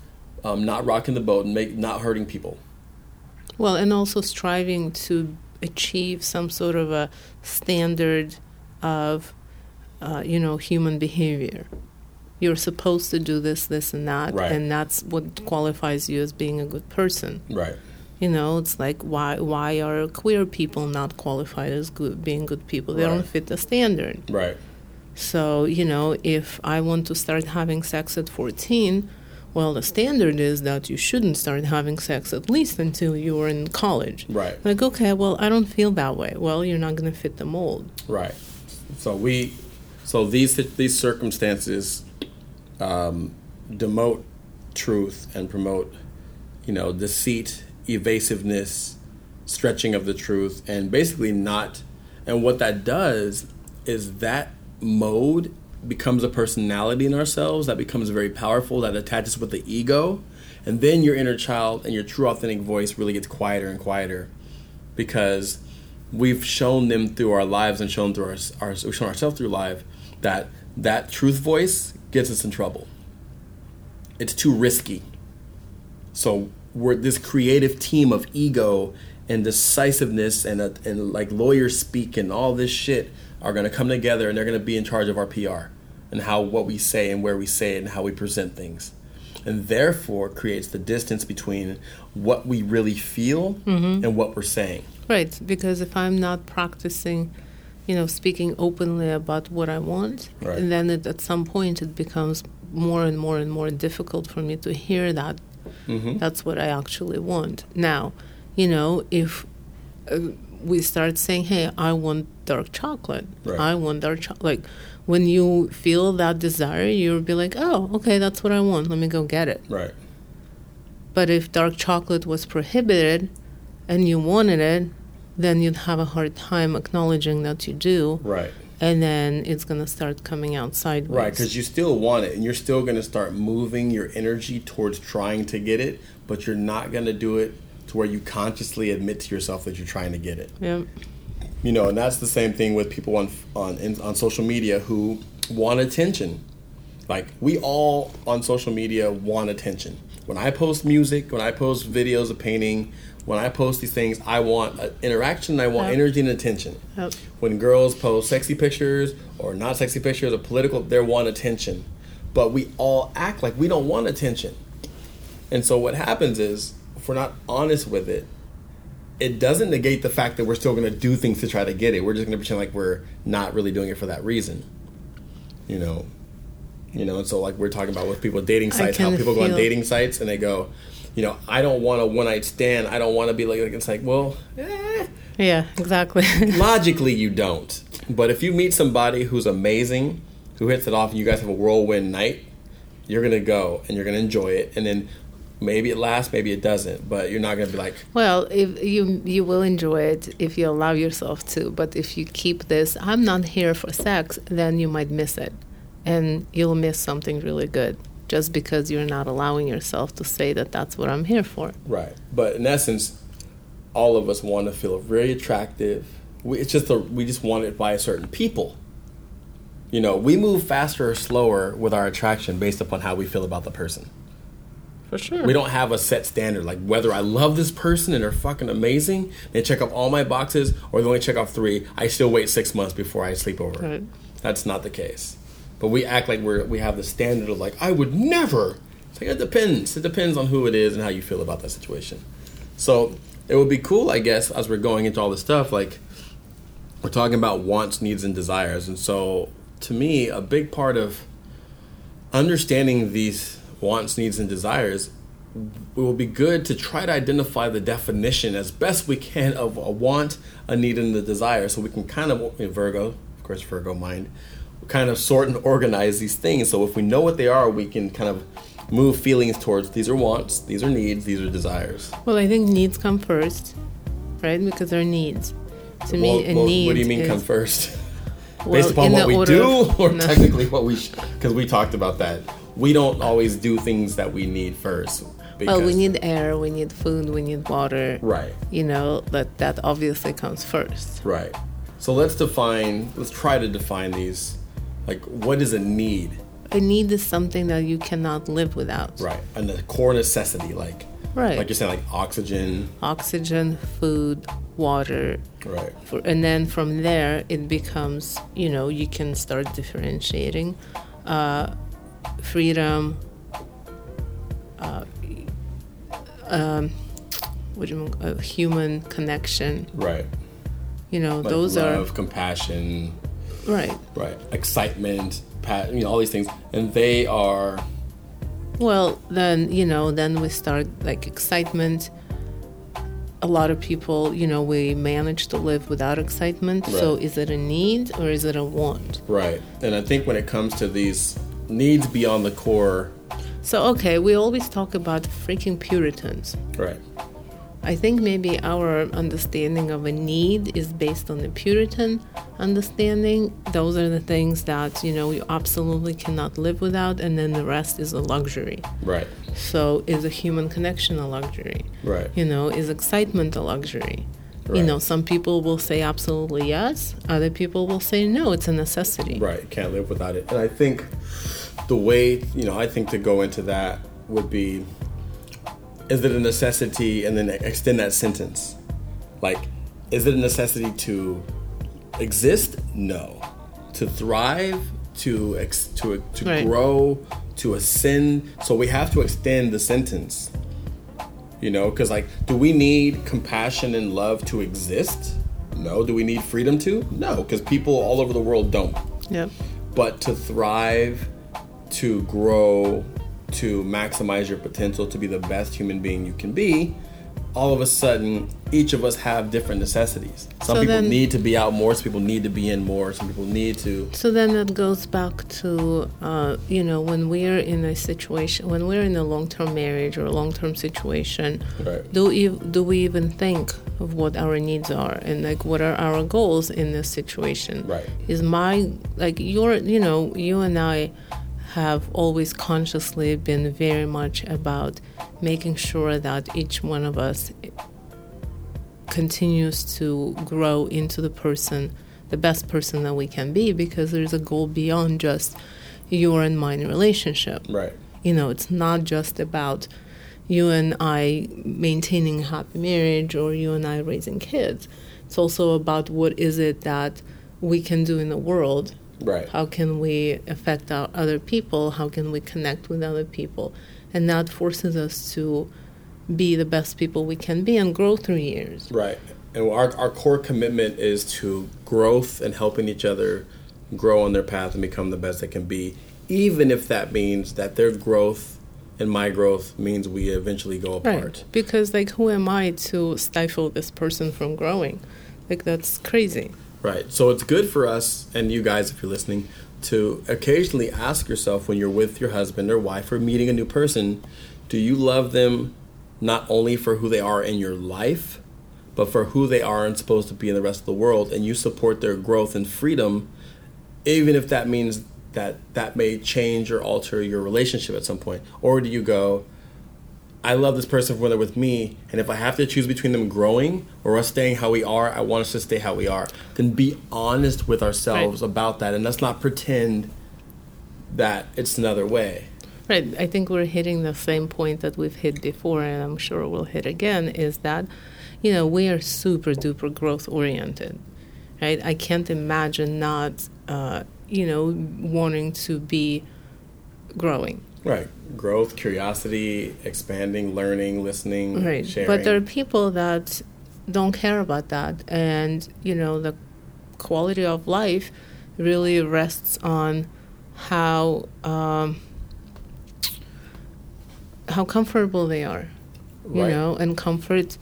um, not rocking the boat and make not hurting people. well and also striving to achieve some sort of a standard of uh, you know human behavior you're supposed to do this this and that Right. and that's what qualifies you as being a good person Right. You know, it's like why why are queer people not qualified as good being good people? They Right. don't fit the standard. Right. So, you know, if I want to start having sex at 14, well, the standard is that you shouldn't start having sex at least until you're in college. Right. Like, okay, well, I don't feel that way. Well, you're not going to fit the mold. Right. So we, so these these circumstances, um, demote truth and promote, you know, deceit, evasiveness, stretching of the truth, and basically not. And what that does is that mode becomes a personality in ourselves that becomes very powerful that attaches with the ego and then your inner child and your true authentic voice really gets quieter and quieter because we've shown them through our lives and shown through our, our we've shown ourselves through life that that truth voice gets us in trouble it's too risky so we're this creative team of ego and decisiveness and uh, and like lawyers speak and all this shit are going to come together and they're going to be in charge of our PR and how what we say and where we say it and how we present things. And therefore creates the distance between what we really feel and what we're saying. Right, because if I'm not practicing, you know, speaking openly about what I want, Right. and then it, at some point it becomes more and more and more difficult for me to hear that Mm-hmm. that's what I actually want. Now, you know, if uh, we start saying, "Hey, I want dark chocolate. Right. I want dark chocolate," like when you feel that desire, you'll be like, "Oh, okay, that's what I want. Let me go get it." Right. But if dark chocolate was prohibited and you wanted it, then you'd have a hard time acknowledging that you do, Right. and then it's going to start coming out sideways. Right, because you still want it, and you're still going to start moving your energy towards trying to get it, but you're not going to do it to where you consciously admit to yourself that you're trying to get it. yeah. You know, and that's the same thing with people on on in, on social media who want attention. Like we all on social media want attention. When I post music, when I post videos of painting, when I post these things, I want interaction. I want Yep. energy and attention. Yep. When girls post sexy pictures or not sexy pictures or political, they want attention. But we all act like we don't want attention. And so what happens is, if we're not honest with it, it doesn't negate the fact that we're still going to do things to try to get it. We're just going to pretend like we're not really doing it for that reason. You know, you know, and so like we're talking about with people dating sites, how people go on dating sites and they go, you know, I don't want a one night stand. I don't want to be like, like it's like, well, eh, Yeah, exactly. logically you don't. But if you meet somebody who's amazing, who hits it off, and you guys have a whirlwind night, you're gonna go and you're gonna enjoy it, and then maybe it lasts, maybe it doesn't, but you're not gonna be like, well, if you you will enjoy it if you allow yourself to, but if you keep this, I'm not here for sex, then you might miss it, and you'll miss something really good just because you're not allowing yourself to say that that's what I'm here for. Right. But in essence, all of us want to feel very attractive. We, it's just a, we just want it by a certain people. You know, we move faster or slower with our attraction based upon how we feel about the person. For sure. We don't have a set standard like whether I love this person and they're fucking amazing, they check off all my boxes, or they only check off three. I still wait six months before I sleep over. Right. That's not the case. But we act like we're we have the standard of like I would never. It's like it depends. It depends on who it is and how you feel about that situation. So it would be cool, I guess, as we're going into all this stuff. Like we're talking about wants, needs, and desires, and so to me, a big part of understanding these wants, needs, and desires it will be good to try to identify the definition as best we can of a want, a need, and a desire, so we can kind of Virgo, of course, Virgo mind, kind of sort and organize these things. So if we know what they are, we can kind of move feelings towards these are wants, these are needs, these are desires. Well, I think needs come first, right? Because they're needs. To Well, me, a well, need. what do you mean is, come first? well, Based upon what we do, or no. technically what we, because we talked about that. We don't always do things that we need first. Well, we need air, we need food, we need water. right. You know that that obviously comes first. Right. So let's define, let's try to define these. Like, what is a need? A need is something that you cannot live without. Right. And the core necessity, like, Right. like you're saying, like oxygen. Oxygen, food, water, Right. for, and then from there it becomes you know you can start differentiating uh, freedom uh, um, what do you mean, uh, human connection Right. you know Like those love, compassion, are right right. Excitement, pat, you know, all these things. And they are, well then you know then we start like excitement a lot of people you know we manage to live without excitement so is it a need or is it a want right. And I think when it comes to these needs beyond the core, So okay, we always talk about freaking Puritans. right. I think maybe our understanding of a need is based on the Puritan understanding. Those are the things that, you know, you absolutely cannot live without, and then the rest is a luxury. Right. So, is a human connection a luxury? Right. You know, is excitement a luxury? Right. You know, some people will say absolutely yes, other people will say no, it's a necessity. Right, can't live without it. And I think the way, you know, I think to go into that would be is it a necessity and then extend that sentence? Like, is it a necessity to exist? No. To thrive, to ex- to to Right. grow, to ascend. So we have to extend the sentence. You know, because like, do we need compassion and love to exist? No. Do we need freedom to? No, because people all over the world don't Yep. but to thrive, to grow, to maximize your potential to be the best human being you can be, all of a sudden, each of us have different necessities. Some So people then- need to be out more, some people need to be in more, some people need to. So then that goes back to, uh, you know, when we're in a situation, when we're in a long term marriage or a long term situation, Right. do, ev- do we even think of what our needs are and like what are our goals in this situation? Right. Is my, like, your, you know, you and I have always consciously been very much about making sure that each one of us continues to grow into the person, the best person that we can be, because there's a goal beyond just your and mine relationship. Right. You know, it's not just about you and I maintaining a happy marriage or you and I raising kids. It's also about what is it that we can do in the world. Right. How can we affect our other people? How can we connect with other people? And that forces us to be the best people we can be and grow through years. Right. And our, our core commitment is to growth and helping each other grow on their path and become the best they can be, even if that means that their growth and my growth means we eventually go apart. Right. Because, like, who am I to stifle this person from growing? Like, that's crazy. Right. So it's good for us and you guys, if you're listening, to occasionally ask yourself when you're with your husband or wife or meeting a new person, do you love them not only for who they are in your life, but for who they are and supposed to be in the rest of the world, and you support their growth and freedom, even if that means that that may change or alter your relationship at some point? Or do you go, I love this person when they're with me, and if I have to choose between them growing or us staying how we are, I want us to stay how we are. Then be honest with ourselves Right. about that, and let's not pretend that it's another way. Right. I think we're hitting the same point that we've hit before, and I'm sure we'll hit again is that, you know, we are super duper growth oriented, right? I can't imagine not, uh, you know, wanting to be growing. Right. Growth, curiosity, expanding, learning, listening, Right. sharing. But there are people that don't care about that. And, you know, the quality of life really rests on how um, how comfortable they are. You Right. know, and comfort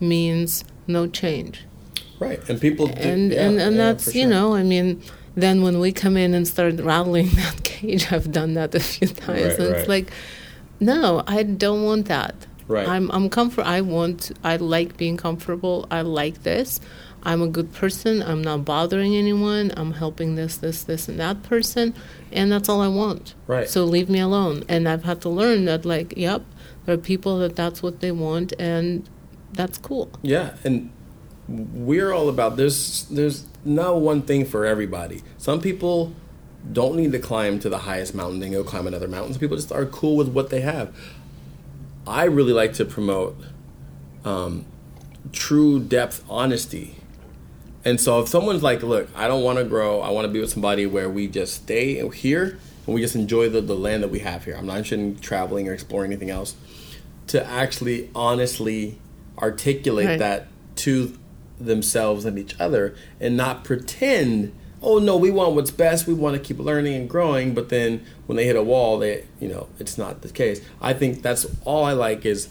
means no change. right. And people do, And yeah, and, and yeah, that's for you know, I mean then when we come in and start rattling that cage, I've done that a few times. Right, and right. it's like, no, I don't want that. Right. I'm I'm comfort. I want. I like being comfortable. I like this. I'm a good person. I'm not bothering anyone. I'm helping this, this, this, and that person, and that's all I want. Right. So leave me alone. And I've had to learn that, like, yep, there are people that that's what they want, and that's cool. Yeah, and we're all about there's there's no one thing for everybody. Some people don't need to climb to the highest mountain; they go climb another mountain. Some people just are cool with what they have. I really like to promote um, true depth honesty. And so if someone's like, look, I don't want to grow, I want to be with somebody where we just stay here and we just enjoy the, the land that we have here. I'm not interested in traveling or exploring anything else. To actually honestly articulate Right. that to themselves and each other and not pretend, oh no, we want what's best, we want to keep learning and growing, but then when they hit a wall, they you know, it's not the case. I think that's all I like is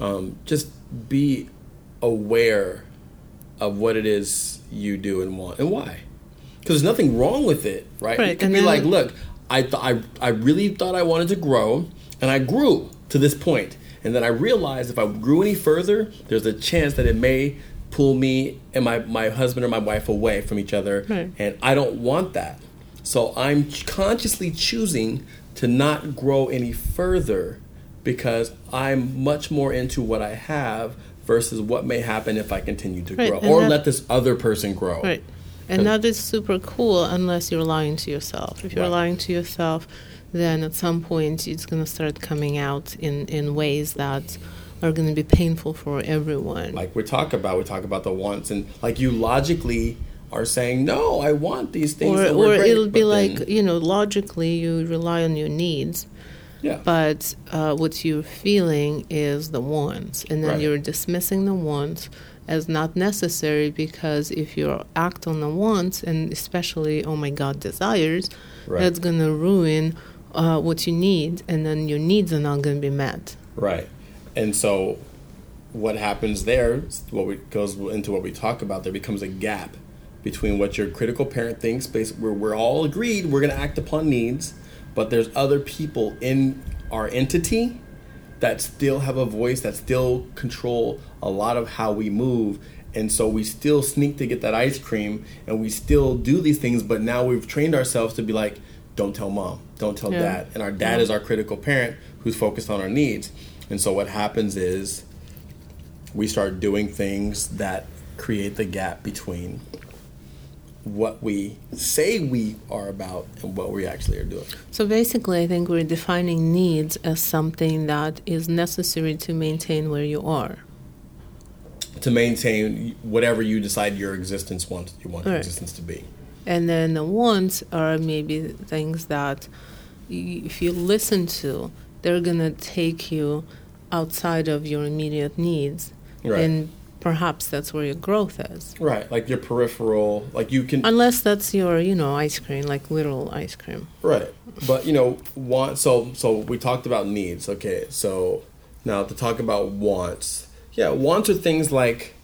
um, just be aware of what it is you do and want and why. Because there's nothing wrong with it, right? Right, You can and be then- like, look, I, th- I, I really thought I wanted to grow, and I grew to this point. And then I realized if I grew any further, there's a chance that it may pull me and my, my husband or my wife away from each other. Right. And I don't want that. So I'm consciously choosing to not grow any further because I'm much more into what I have versus what may happen if I continue to Right, grow and or that- let this other person grow. Right. And that is super cool unless you're lying to yourself. If you're Right. lying to yourself, then at some point it's going to start coming out in, in ways that are going to be painful for everyone. like we talk about we talk about the wants and like you logically are saying no i want these things or or great," it'll be like, then- you know, logically you rely on your needs, yeah but uh, what you're feeling is the wants. And then Right. you're dismissing the wants as not necessary because if you act on the wants, and especially, oh my God, desires, Right. that's going to ruin uh, what you need, and then your needs are not going to be met. right and so what happens there what we goes into what we talk about there becomes a gap between what your critical parent thinks based where we're all agreed we're going to act upon needs but there's other people in our entity that still have a voice that still control a lot of how we move. And so we still sneak to get that ice cream and we still do these things but now we've trained ourselves to be like don't tell mom. Don't tell Yeah. dad. And our dad is our critical parent who's focused on our needs and so what happens is we start doing things that create the gap between what we say we are about and what we actually are doing So basically, I think we're defining needs as something that is necessary to maintain where you are. to maintain whatever you decide your existence wants you want your Right. existence to be And then the wants are maybe things that y- if you listen to, they're going to take you outside of your immediate needs. Right. And perhaps that's where your growth is. Right, like your peripheral, like you can. Unless that's your, you know, ice cream, like literal ice cream. Right, but you know, want. So, so we talked about needs. Okay, so now to talk about wants. Yeah, wants are things like,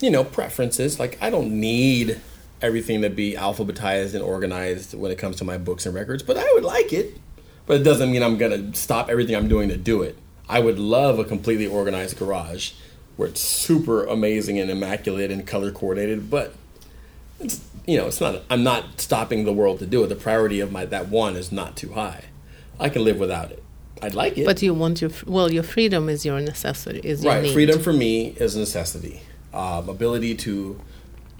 you know, preferences. Like I don't need everything to be alphabetized and organized when it comes to my books and records, but I would like it. But it doesn't mean I'm gonna stop everything I'm doing to do it. I would love a completely organized garage where it's super amazing and immaculate and color coordinated, but it's you know, it's not I'm not stopping the world to do it. The priority of my that one is not too high. I can live without it. I'd like it. But you want your, well, your freedom is your necessity, is your right, need. freedom for me is a necessity. Um, ability to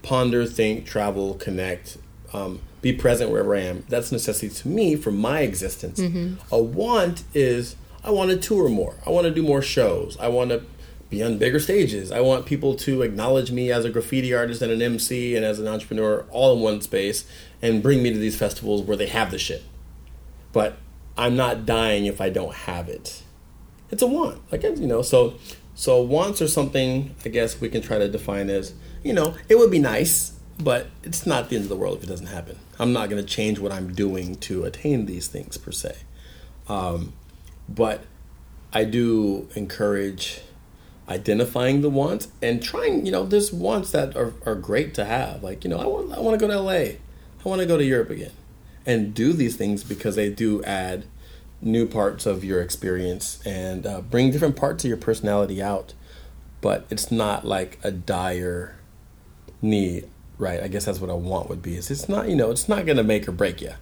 ponder, think, travel, connect, um, be present wherever I am. That's a necessity to me for my existence. Mm-hmm. A want is I want to tour more. I want to do more shows. I want to be on bigger stages. I want people to acknowledge me as a graffiti artist and an MC and as an entrepreneur all in one space and bring me to these festivals where they have the shit. But I'm not dying if I don't have it it's a want like you know so so wants are something i guess we can try to define as you know it would be nice but it's not the end of the world if it doesn't happen i'm not going to change what i'm doing to attain these things per se um, but i do encourage identifying the wants and trying you know there's wants that are, are great to have. Like you know i want i want to go to la i want to go to europe again. And do these things because they do add new parts of your experience and uh, bring different parts of your personality out. But it's not like a dire need right? I guess that's what i want would be. Is it's not you know it's not going to make or break you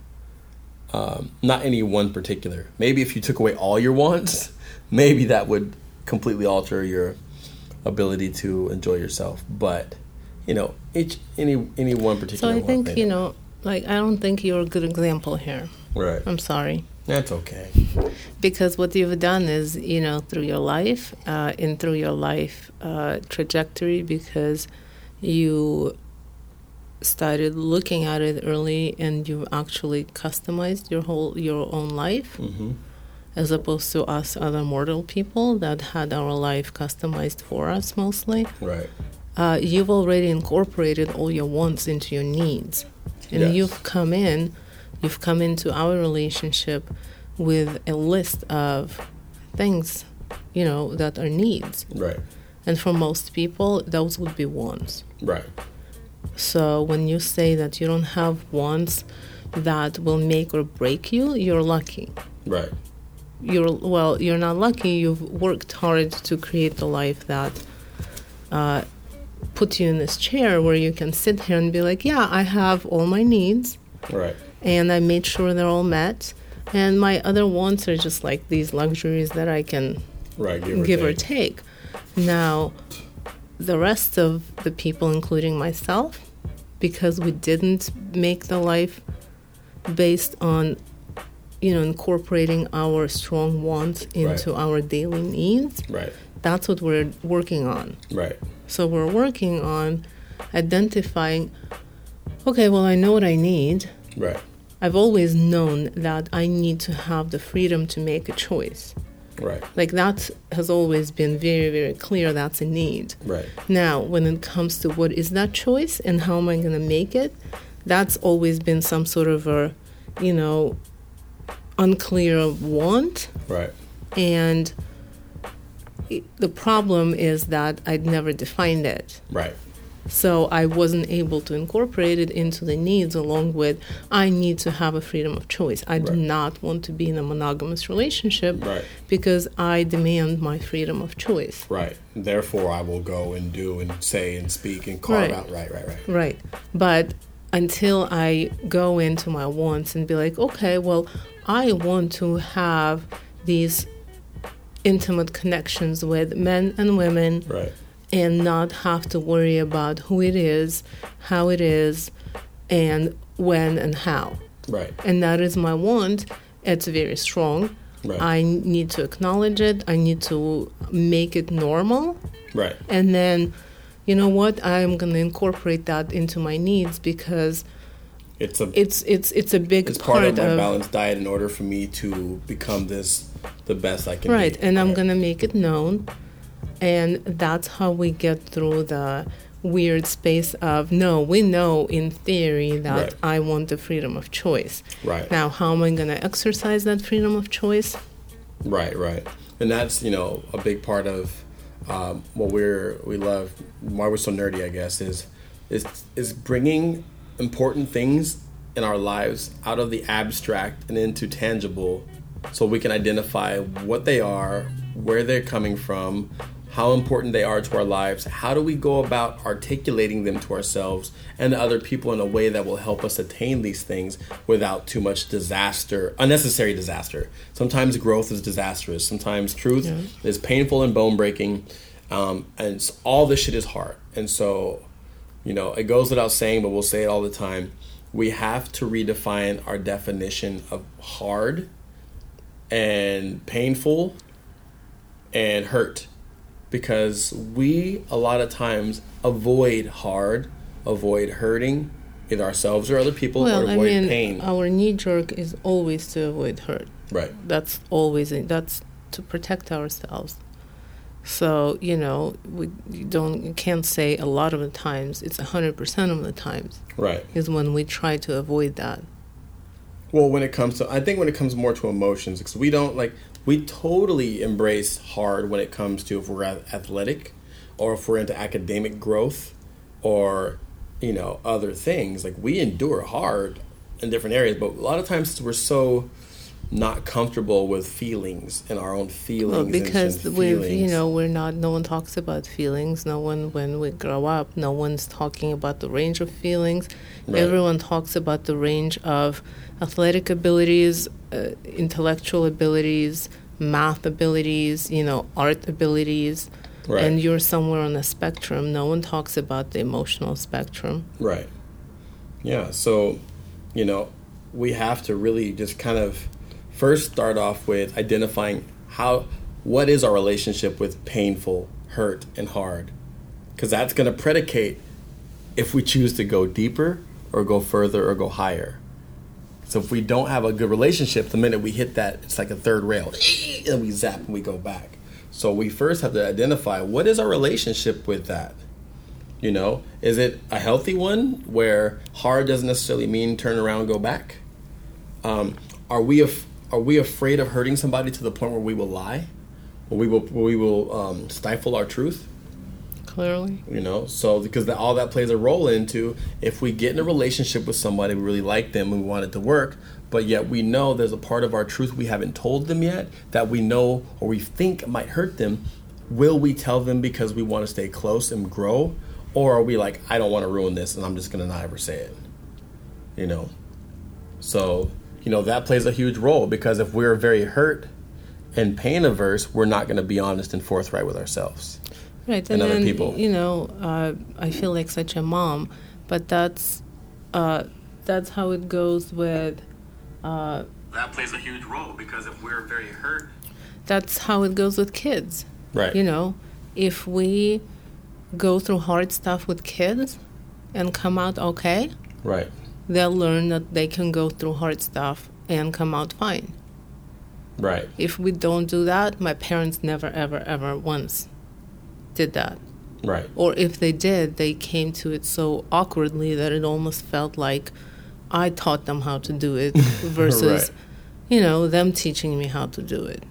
um, not any one particular maybe if you took away all your wants maybe that would completely alter your ability to enjoy yourself but you know each any any one particular. So I think, you know, like, I don't think you're a good example here. right I'm sorry. that's okay because what you've done is you know through your life uh, and through your life uh, trajectory because you started looking at it early and you actually customized your whole your own life hmm as opposed to us other mortal people that had our life customized for us mostly. Right. Uh, you've already incorporated all your wants into your needs. And Yes. you've come in you've come into our relationship with a list of things you know that are needs. Right. And for most people those would be wants. Right so when you say that you don't have wants that will make or break you you're lucky right you're well, you're not lucky. You've worked hard to create the life that uh, put you in this chair where you can sit here and be like, yeah, I have all my needs, Right. and I made sure they're all met. And my other wants are just like these luxuries that I can Right. Give or give or take. take. Now, the rest of the people, including myself, because we didn't make the life based on, you know, incorporating our strong wants into our daily needs, Right. that's what we're working on. Right. So we're working on identifying, okay, well, I know what I need. Right. I've always known that I need to have the freedom to make a choice. Right. Like that has always been very, very clear that's a need. Right. Now, when it comes to what is that choice and how am I going to make it, that's always been some sort of a, you know, unclear want. Right. And it, the problem is that I'd never defined it. Right. So I wasn't able to incorporate it into the needs along with I need to have a freedom of choice. I do not want to be in a monogamous relationship Right. because I demand my freedom of choice. Right. Therefore, I will go and do and say and speak and carve Right. out. Right. Right. Right. Right. But until I go into my wants and be like, okay, well, I want to have these intimate connections with men and women Right. And not have to worry about who it is, how it is, and when and how. Right. And that is my want. It's very strong. Right. I need to acknowledge it. I need to make it normal. Right. And then, you know what? I'm going to incorporate that into my needs because It's a it's it's it's a big it's part, of my of balanced diet in order for me to become this the best I can right be. and i'm going to make it known and that's how we get through the weird space of no we know in theory that Right. i want the freedom of choice Right. now how am i going to exercise that freedom of choice Right, right, and that's you know a big part of um, what we're we love. Why we're so nerdy, I guess, is is is bringing important things in our lives out of the abstract and into tangible, so we can identify what they are, where they're coming from, how important they are to our lives. How do we go about articulating them to ourselves and to other people in a way that will help us attain these things without too much disaster, unnecessary disaster. Sometimes growth is disastrous. Sometimes truth Yeah. is painful and bone breaking, um, and all this shit is hard. And so, you know, it goes without saying, but we'll say it all the time. We have to redefine our definition of hard and painful and hurt because we a lot of times avoid hard, avoid hurting either ourselves or other people or well i avoid mean pain. our knee jerk is always to avoid hurt right. that's always that's to protect ourselves so you know we you don't you can't say a lot of the times it's 100% of the times Right. is when we try to avoid that Well, when it comes to, I think when it comes more to emotions, because we don't like, we totally embrace hard when it comes to if we're athletic, or if we're into academic growth, or you know other things. Like we endure hard in different areas, but a lot of times we're so not comfortable with feelings and our own feelings. Well, because and we you know we're not no one talks about feelings no one when we grow up no one's talking about the range of feelings Right. everyone talks about the range of athletic abilities uh, intellectual abilities math abilities you know art abilities Right. and you're somewhere on the spectrum no one talks about the emotional spectrum Right. Yeah. So, you know, we have to really just kind of first start off with identifying how, what is our relationship with painful, hurt, and hard? Because that's going to predicate if we choose to go deeper or go further or go higher. So if we don't have a good relationship, the minute we hit that, it's like a third rail, and we zap and we go back. So we first have to identify what is our relationship with that. You know, is it a healthy one where hard doesn't necessarily mean turn around, go back? Um, are we af- are we afraid of hurting somebody to the point where we will lie, where we will we will um, stifle our truth? Clearly You know, so because that, all that plays a role into if we get in a relationship with somebody, we really like them, we want it to work, but yet we know there's a part of our truth we haven't told them yet that we know or we think might hurt them. Will we tell them because we want to stay close and grow? Or are we like, I don't want to ruin this and I'm just going to not ever say it? You know? So, you know, that plays a huge role because if we're very hurt and pain averse, we're not going to be honest and forthright with ourselves. Right, and and, other then people. you know, uh, I feel like such a mom, but that's uh, that's how it goes with. Uh, That plays a huge role because if we're very hurt, that's how it goes with kids. right? You know, if we go through hard stuff with kids and come out okay, right, they'll learn that they can go through hard stuff and come out fine. right, If we don't do that, my parents never, ever, ever once did that. right, Or if they did, they came to it so awkwardly that it almost felt like I taught them how to do it versus, Right. you know, them teaching me how to do it.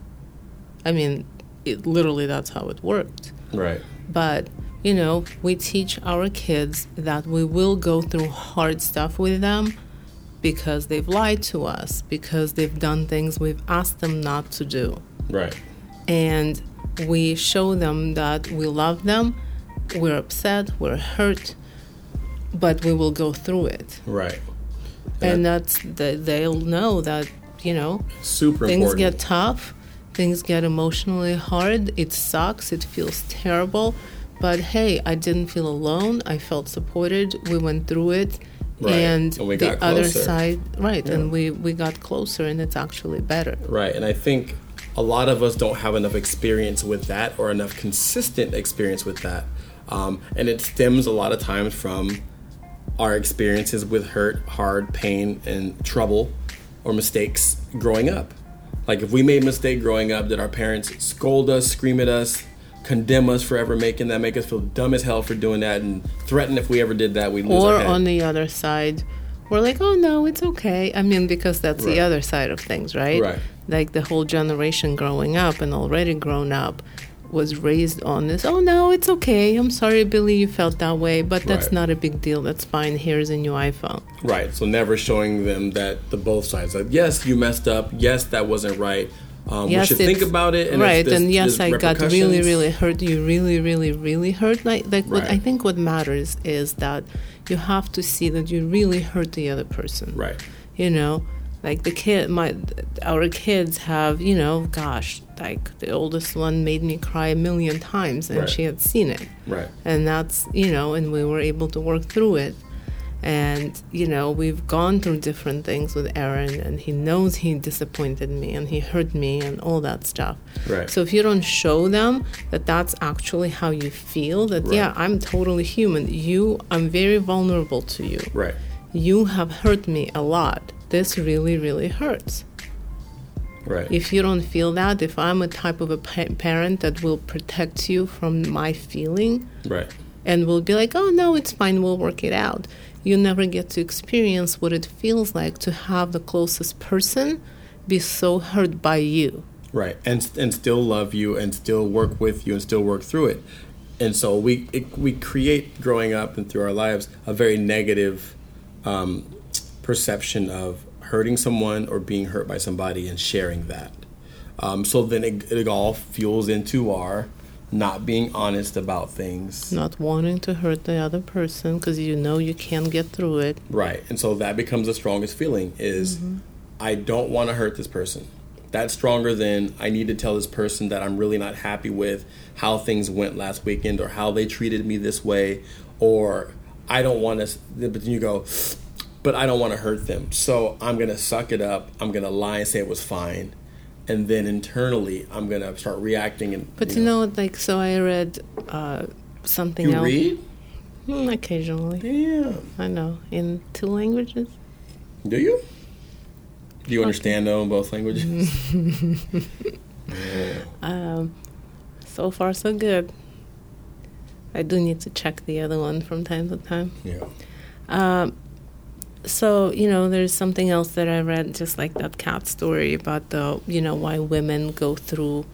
I mean, it literally that's how it worked. right, But, you know, we teach our kids that we will go through hard stuff with them because they've lied to us, because they've done things we've asked them not to do. right, And we show them that we love them, we're upset, we're hurt, but we will go through it. right. And that's, the, they'll know that, you know, super things important. get tough, things get emotionally hard, it sucks, it feels terrible. But hey, I didn't feel alone. I felt supported. We went through it. Right. And, And we the got other side, right, Yeah. and we, we got closer and it's actually better. Right, and I think a lot of us don't have enough experience with that or enough consistent experience with that. Um, and it stems a lot of times from our experiences with hurt, hard, pain, and trouble or mistakes growing up. Like if we made a mistake growing up, did our parents scold us, scream at us, condemn us for ever making that, make us feel dumb as hell for doing that, and threaten if we ever did that, we'd lose or our head. on the other side we're like oh no it's okay i mean because that's Right. the other side of things right Right. Like the whole generation growing up and already grown up was raised on this oh no it's okay i'm sorry billy you felt that way but that's Right. not a big deal that's fine here's a new iphone Right. So never showing them that the both sides. Like, yes, you messed up. Yes, that wasn't right. Um, we should think about it. And right and yes i got really really hurt you really really really hurt like like what i think what matters is that you have to see that you really hurt the other person Right. you know like the kid my our kids have you know gosh like the oldest one made me cry a million times and Right. she had seen it Right. and that's you know and we were able to work through it and you know we've gone through different things with aaron and he knows he disappointed me and he hurt me and all that stuff Right. so if you don't show them that that's actually how you feel that Right. yeah i'm totally human you i'm very vulnerable to you Right. you have hurt me a lot. This really, really hurts. Right. If you don't feel that, if I'm a type of a pa- parent that will protect you from my feeling right. and will be like, oh no, it's fine, we'll work it out, you never get to experience what it feels like to have the closest person be so hurt by you. Right. And and still love you and still work with you and still work through it. And so we it, we create growing up and through our lives a very negative um, perception of hurting someone or being hurt by somebody and sharing that. Um, so then it, it all fuels into our not being honest about things. Not wanting to hurt the other person because you know you can't get through it. Right. And so that becomes the strongest feeling is I don't want to hurt this person. That's stronger than I need to tell this person that I'm really not happy with how things went last weekend or how they treated me this way or I don't want to but then you go but I don't want to hurt them. So I'm going to suck it up. I'm going to lie and say it was fine. And then internally I'm going to start reacting and But you know, what, like, so I read uh, something else. you else. read? Mm, occasionally. Damn. I know. In two languages? Do you? Do you understand though in both languages? Um, so far, so good. I do need to check the other one from time to time. yeah. Um, so you know, there's something else that I read, just like that cat story about the you know why women go through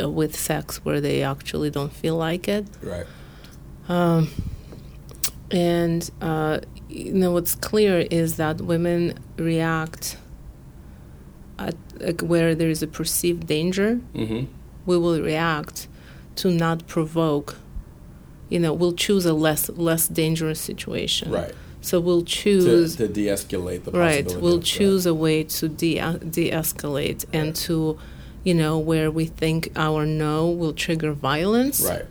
uh, with sex where they actually don't feel like it. Right. Um, and uh, you know what's clear is that women react at like where there is a perceived danger, Mm-hmm. we will react to not provoke. You know, we'll choose a less less dangerous situation. Right. So we'll choose to de-escalate the right. We'll choose a way to de de-escalate and to, you know, where we think our no will trigger violence. Right.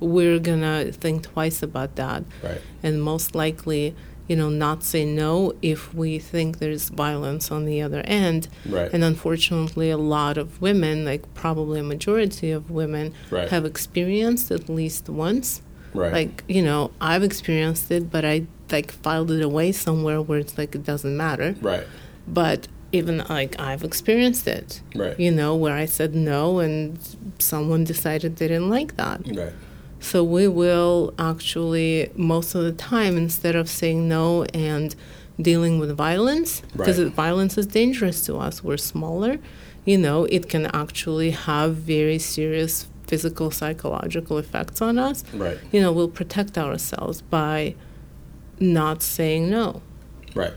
We're gonna think twice about that Right. and most likely, you know, not say no if we think there's violence on the other end. Right. And unfortunately, a lot of women, like probably a majority of women, Right. have experienced at least once. Right. Like, you know, I've experienced it, but I like filed it away somewhere where it's like it doesn't matter. Right. But even like I've experienced it, Right. you know, where I said no and someone decided they didn't like that. Right. So we will actually, most of the time, instead of saying no and dealing with violence, because Right. violence is dangerous to us, we're smaller, you know, it can actually have very serious physical, psychological effects on us. Right. You know, we'll protect ourselves by not saying no. Right.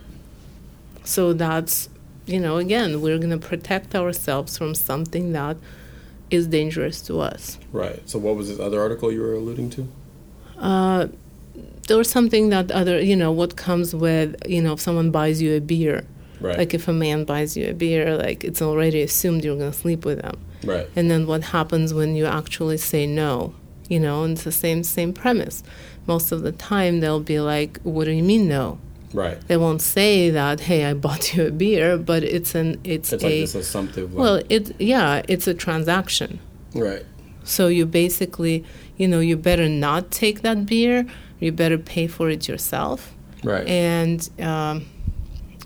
So that's, you know, again, we're going to protect ourselves from something that is dangerous to us. Right. So what was this other article you were alluding to? Uh, there was something that other, you know, what comes with, you know, if someone buys you a beer, Right. like if a man buys you a beer, like it's already assumed you're going to sleep with them. right. And then what happens when you actually say no? You know, and it's the same same premise. Most of the time they'll be like, "What do you mean no?" Right. They won't say that, "Hey, I bought you a beer," but it's an it's, It's like a this assumptive. Like, well, it yeah, it's a transaction. right. So you basically, you know, you better not take that beer. You better pay for it yourself, Right. and um,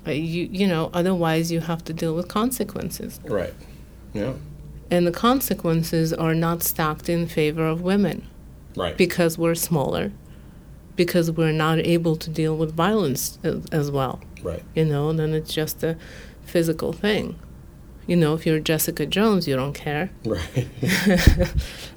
you you know, otherwise you have to deal with consequences, right. Yeah. and the consequences are not stacked in favor of women Right. because we're smaller, because we're not able to deal with violence as, as well. right. You know, then it's just a physical thing. You know, if you're Jessica Jones, you don't care. Right.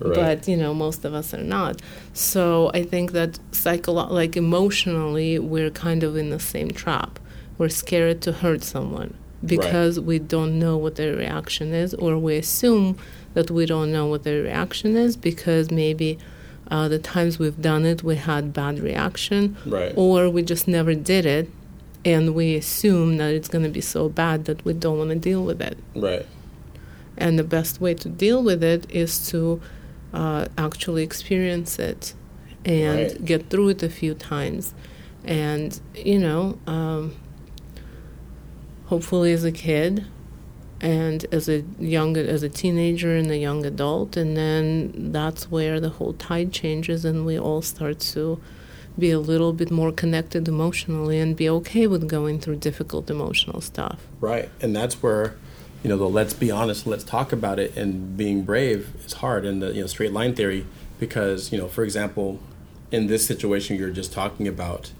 right. but you know most of us are not so i think that psycholo- like emotionally we're kind of in the same trap we're scared to hurt someone because we don't know what their reaction is or we assume that we don't know what their reaction is because maybe uh, the times we've done it we had bad reaction Right. or we just never did it and we assume that it's going to be so bad that we don't want to deal with it right. and the best way to deal with it is to uh, actually experience it and Right. get through it a few times and you know um, hopefully as a kid and as a young as a teenager and a young adult and then that's where the whole tide changes and we all start to be a little bit more connected emotionally and be okay with going through difficult emotional stuff Right. And that's where, you know, the let's be honest, let's talk about it, and being brave is hard. And the you know straight line theory, because you know, for example, in this situation you're just talking about,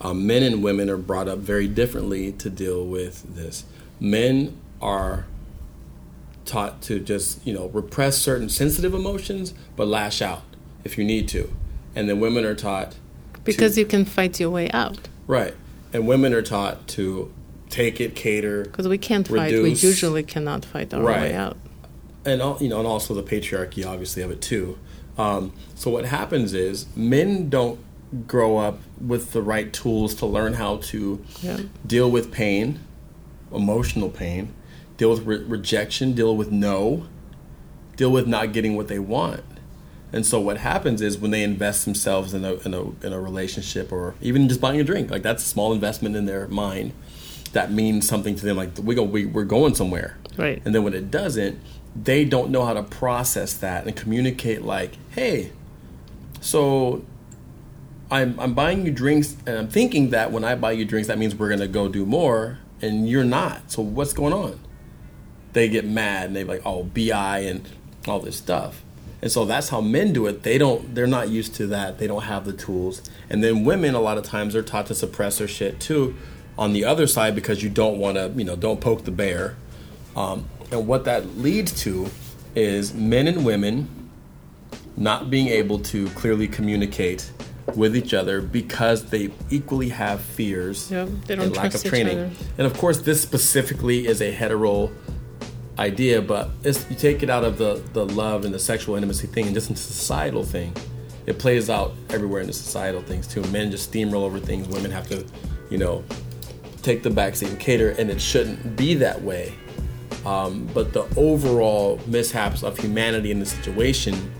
um, men and women are brought up very differently to deal with this. Men are taught to just you know repress certain sensitive emotions, but lash out if you need to, and then women are taught because you can fight your way out right, and women are taught to take it, cater, Because we can't fight. We usually cannot fight our Right. way out. and you know, and also the patriarchy, obviously, of it too. Um, so what happens is men don't grow up with the right tools to learn how to Yeah. deal with pain, emotional pain, deal with re- rejection, deal with no, deal with not getting what they want. And so what happens is when they invest themselves in a, in a, in a relationship or even just buying a drink, like that's a small investment in their mind that means something to them. Like we go, we, we're going somewhere. Right. And then when it doesn't, they don't know how to process that and communicate like, hey, so I'm, I'm buying you drinks and I'm thinking that when I buy you drinks, that means we're going to go do more and you're not. So what's going on? They get mad and they're like, oh, BI and all this stuff. And so that's how men do it. They don't, they're not used to that. They don't have the tools. And then women, a lot of times, are taught to suppress their shit too on the other side because you don't want to, you know, don't poke the bear. Um, and what that leads to is men and women not being able to clearly communicate with each other because they equally have fears they don't and lack trust of training. And of course, this specifically is a hetero idea, but you take it out of the, the love and the sexual intimacy thing and just into societal thing. It plays out everywhere in the societal things too. Men just steamroll over things. Women have to, you know, take the backseat and cater, and it shouldn't be that way. Um, but the overall mishaps of humanity in the situation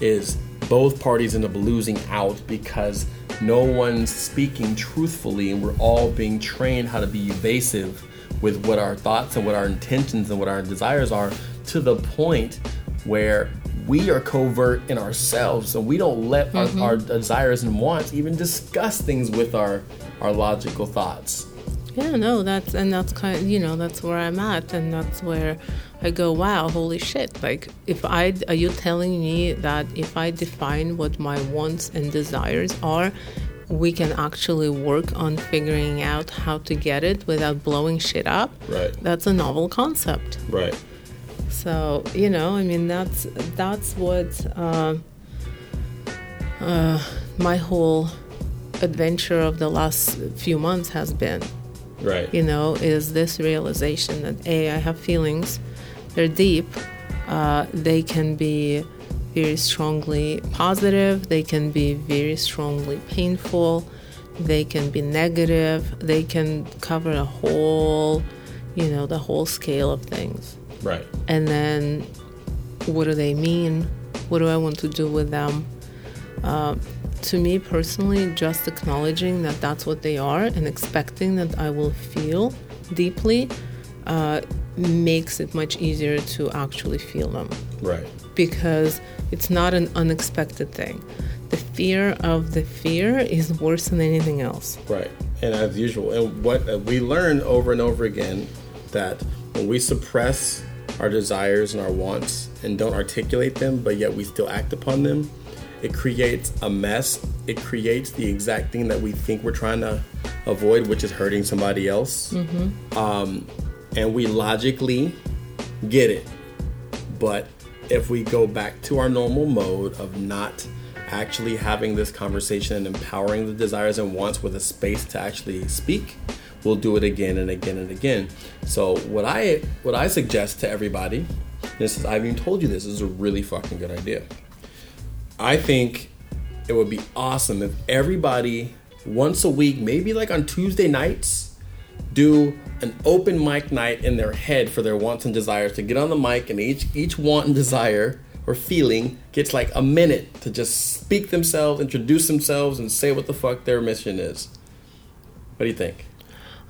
is both parties end up losing out because no one's speaking truthfully, and we're all being trained how to be evasive with what our thoughts and what our intentions and what our desires are to the point where we are covert in ourselves and we don't let our, mm-hmm. our desires and wants even discuss things with our our logical thoughts. Yeah, no, that's and that's kind of you know that's where I'm at, and that's where I go, wow, holy shit! Like, if I are you telling me that if I define what my wants and desires are, we can actually work on figuring out how to get it without blowing shit up? Right. That's a novel concept. right So you know, I mean, that's that's what uh, uh, my whole adventure of the last few months has been. right You know, is this realization that a I have feelings, they're deep, uh, they can be very strongly positive, they can be very strongly painful, they can be negative, they can cover a whole, you know, the whole scale of things. Right. And then what do they mean? What do i want to do with them? Uh, to me personally just acknowledging that that's what they are and expecting that i will feel deeply uh, makes it much easier to actually feel them right because it's not an unexpected thing the fear of the fear is worse than anything else Right. And as usual, and what uh, we learn over and over again that when we suppress our desires and our wants and don't articulate them, but yet we still act upon them, it creates a mess. It creates the exact thing that we think we're trying to avoid, which is hurting somebody else. Um, and we logically get it. But if we go back to our normal mode of not actually having this conversation and empowering the desires and wants with a space to actually speak, we'll do it again and again and again. So what I what I suggest to everybody, this is I've even told you this, this is a really fucking good idea. I think it would be awesome if everybody once a week, maybe like on Tuesday nights, do an open mic night in their head for their wants and desires to get on the mic and each each want and desire or feeling gets like a minute to just speak themselves, introduce themselves, and say what the fuck their mission is. What do you think?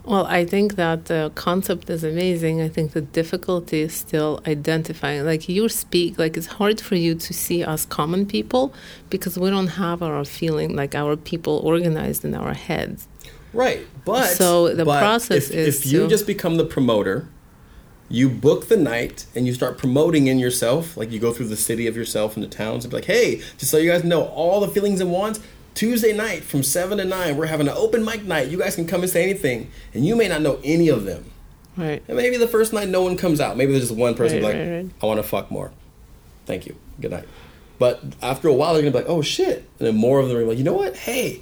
Well, I think that the concept is amazing. I think the difficulty is still identifying. Like you speak, like it's hard for you to see us common people because we don't have our feeling, like our people organized in our heads. Right, but So the but process if, is if you to- just become the promoter, you book the night and you start promoting in yourself. Like you go through the city of yourself and the towns and be like, "Hey, just so you guys know, all the feelings and wants." Tuesday night from seven to nine, we're having an open mic night. You guys can come and say anything, and you may not know any of them. Right. And maybe the first night no one comes out. Maybe there's just one person Right, like, right, right. I want to fuck more. Thank you. Good night. But after a while, they're gonna be like, oh shit, and then more of them are like, you know what? Hey,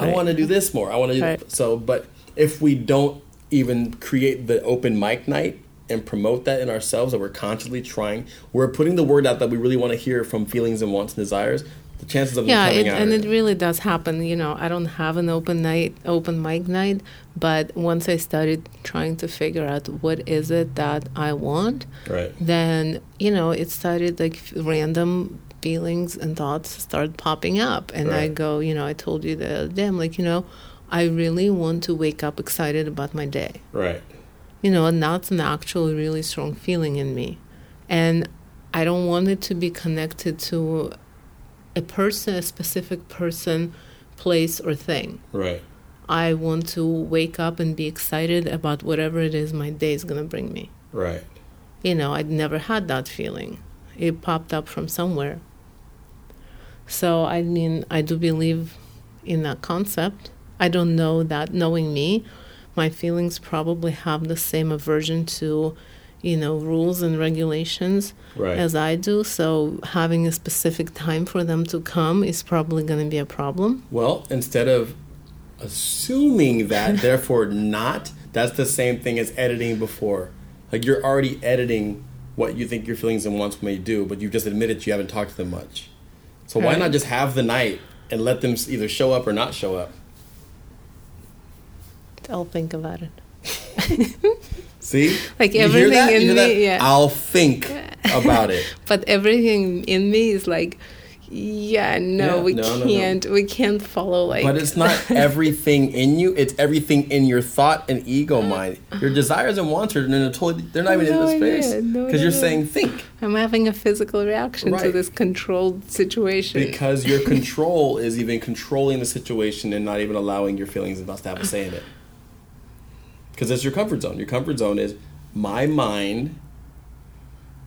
I Right. want to do this more. I want to Right. so. But if we don't even create the open mic night and promote that in ourselves, that we're constantly trying, we're putting the word out that we really want to hear from feelings and wants and desires. The chances of Yeah, coming it, and it really does happen. You know, I don't have an open night, open mic night, but once I started trying to figure out what is it that I want, right, then you know it started like random feelings and thoughts start popping up. And i go you know i told you the other day i'm like you know i really want to wake up excited about my day. Right, you know and that's an actual really strong feeling in me. And i don't want it to be connected to a person a specific person place or thing. Right, i want to wake up and be excited about whatever it is my day is going to bring me. Right, you know, I'd never had that feeling. It popped up from somewhere. So, I mean, I do believe in that concept. I don't know that knowing me, my feelings probably have the same aversion to, you know, rules and regulations right. as I do. So, having a specific time for them to come is probably going to be a problem. Well, instead of assuming that, therefore not, that's the same thing as editing before Like you're already editing what you think your feelings and wants may do, but you've just admitted you haven't talked to them much. So why Right. not just have the night and let them either show up or not show up? I'll think about it. See, Like You hear everything that? You in hear me, that? yeah. I'll think about it. But everything in me is like, yeah, no, Yeah, we no, no, no. can't. We can't follow like. But it's not everything in you; it's everything in your thought and ego uh, mind. Uh-huh. Your desires and wants are in a totally, they're not even No in the space because no, you're saying think. I'm having a physical reaction to this controlled situation. Because your control is even controlling the situation and not even allowing your feelings and thoughts to have a say in it. Because it's your comfort zone. Your comfort zone is my mind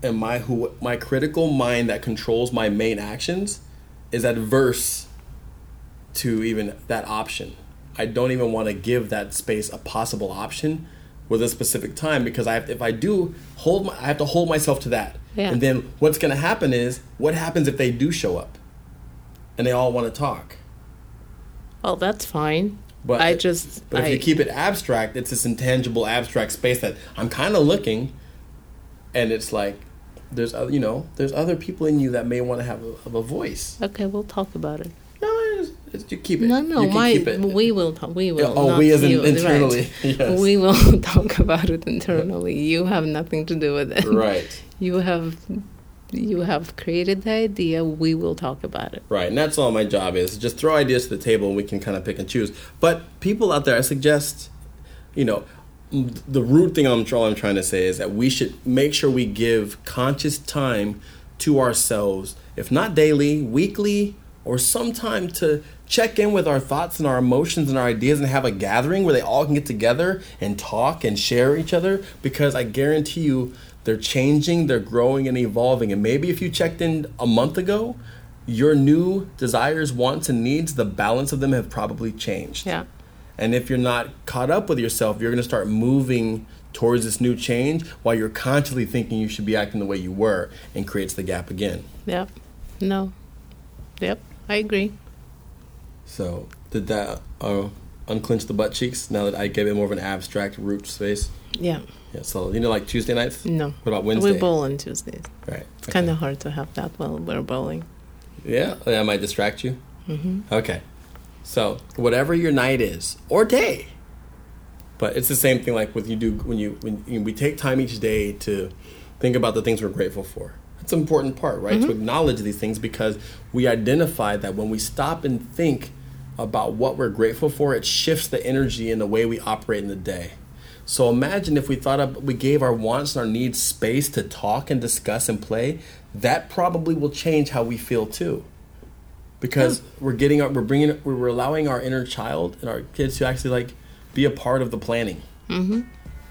and my who my critical mind that controls my main actions is adverse to even that option. I don't even want to give that space a possible option with a specific time because I have, if I do hold my, I have to hold myself to that. Yeah. And then what's going to happen is what happens if they do show up and they all want to talk. well, that's fine. But I just. but if I, you keep it abstract, it's this intangible abstract space that I'm kind of looking and it's like there's other, you know, there's other people in you that may want to have a, have a voice. Okay, we'll talk about it. No, it's, it's, you keep it. No, no, you can my keep it. we will talk. We will. oh, we as in you, right. internally, yes. We will talk about it internally. You have nothing to do with it. right. You have, you have created the idea. We will talk about it. Right, and that's all my job is. Just throw ideas to the table and we can kind of pick and choose. But people out there, I suggest, you know, the root thing I'm, I'm trying to say is that we should make sure we give conscious time to ourselves, if not daily, weekly, or sometime to check in with our thoughts and our emotions and our ideas and have a gathering where they all can get together and talk and share each other because I guarantee you they're changing, they're growing and evolving. And maybe if you checked in a month ago, your new desires, wants, and needs, the balance of them have probably changed. Yeah. And if you're not caught up with yourself, you're going to start moving towards this new change while you're consciously thinking you should be acting the way you were and creates the gap again. Yep. No. Yep. I agree. So, did that uh, unclench the butt cheeks now that I gave it more of an abstract root space? Yeah. Yeah, so you know, like Tuesday nights? No. What about Wednesday? We bowl on Tuesdays. Right. It's kind of hard to have that while we're bowling. Yeah, that might distract you. Mm-hmm. Okay. So, whatever your night is or day, but it's the same thing like with you do when you when you, we take time each day to think about the things we're grateful for. That's an important part, right? To mm-hmm. acknowledge these things because we identify that when we stop and think about what we're grateful for, it shifts the energy and the way we operate in the day. So imagine if we thought of, we gave our wants and our needs space to talk and discuss and play, that probably will change how we feel too. Because we're getting our, we're bringing, we're allowing our inner child and our kids to actually like be a part of the planning. Mm-hmm.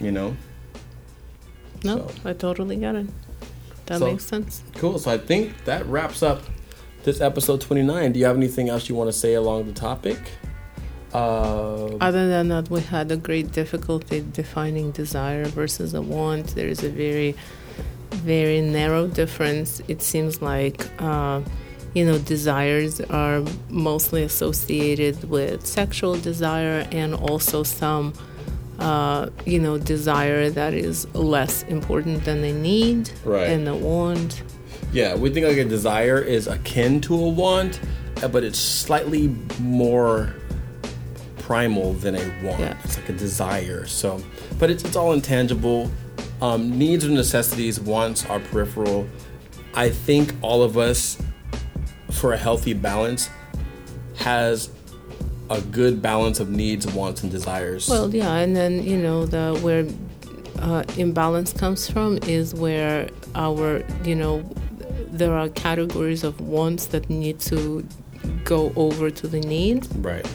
You know. No, So- I totally get it. That So- makes sense. Cool. So I think that wraps up this episode 29. Do you have anything else you want to say along the topic? Uh, Other than that, we had a great difficulty defining desire versus a want. There is a very, very narrow difference. It seems like, uh, you know, desires are mostly associated with sexual desire and also some, uh, you know, desire that is less important than a need Right. and a want. yeah, we think like a desire is akin to a want, uh, but it's slightly more primal than a want. Yeah. It's like a desire. So, but it's, it's all intangible. Um, needs are necessities, wants are peripheral. I think all of us, for a healthy balance, has a good balance of needs, wants, and desires. Well, yeah, and then you know the where uh, imbalance comes from is where our you know there are categories of wants that need to go over to the needs right.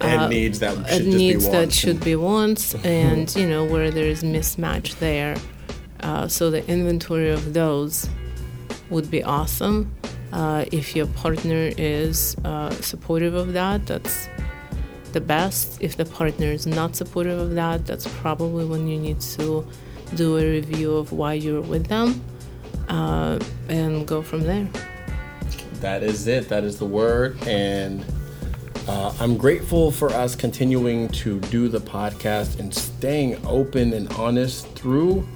And uh, needs that should just needs be that should be wants and you know where there is mismatch there uh, so the inventory of those would be awesome uh, if your partner is uh, supportive of that that's the best if the partner is not supportive of that that's probably when you need to do a review of why you're with them uh, and go from there That is it. That is the word. And uh, I'm grateful for us continuing to do the podcast and staying open and honest through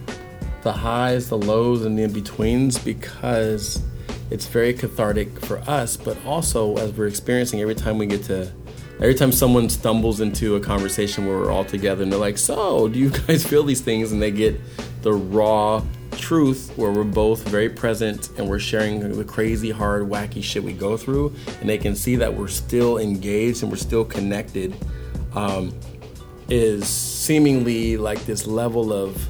the highs, the lows, and the in betweens because it's very cathartic for us, but also as we're experiencing every time we get to, every time someone stumbles into a conversation where we're all together and they're like, So, do you guys feel these things? And they get the raw truth where we're both very present and we're sharing the crazy, hard, wacky shit we go through, and they can see that we're still engaged and we're still connected. Um, is seemingly like this level of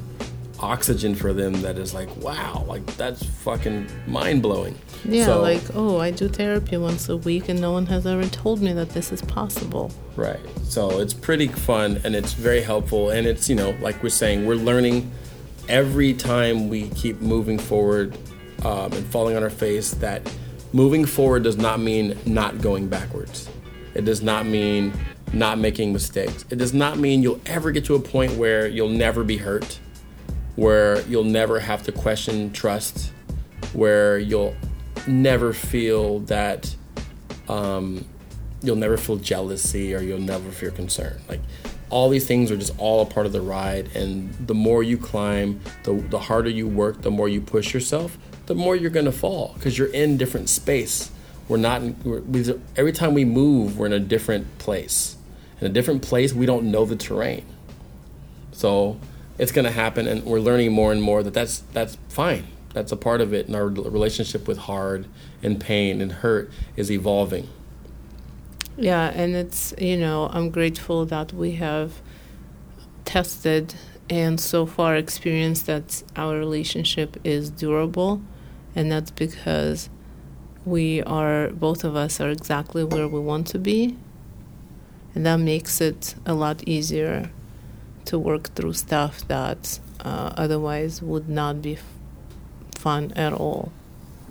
oxygen for them that is like wow like that's fucking mind-blowing Yeah, So- like, oh, I do therapy once a week and no one has ever told me that this is possible. Right. So it's pretty fun and it's very helpful. And it's, you know, like we're saying, we're learning every time we keep moving forward um, and falling on our face that moving forward does not mean not going backwards. It does not mean not making mistakes. It does not mean you'll ever get to a point where you'll never be hurt, where you'll never have to question trust, where you'll never feel that um, you'll never feel jealousy or you'll never feel concern. Like all these things are just all a part of the ride, and the more you climb, the the harder you work, the more you push yourself, the more you're gonna fall because you're in different space. We're not. We're, we, every time we move, we're in a different place. In a different place, we don't know the terrain. So it's going to happen, and we're learning more and more that that's that's fine. That's a part of it, and our relationship with hard and pain and hurt is evolving. Yeah, and it's, you know, I'm grateful that we have tested and so far experienced that our relationship is durable. And that's because we are, both of us are exactly where we want to be. And that makes it a lot easier to work through stuff that uh, otherwise would not be f- fun at all.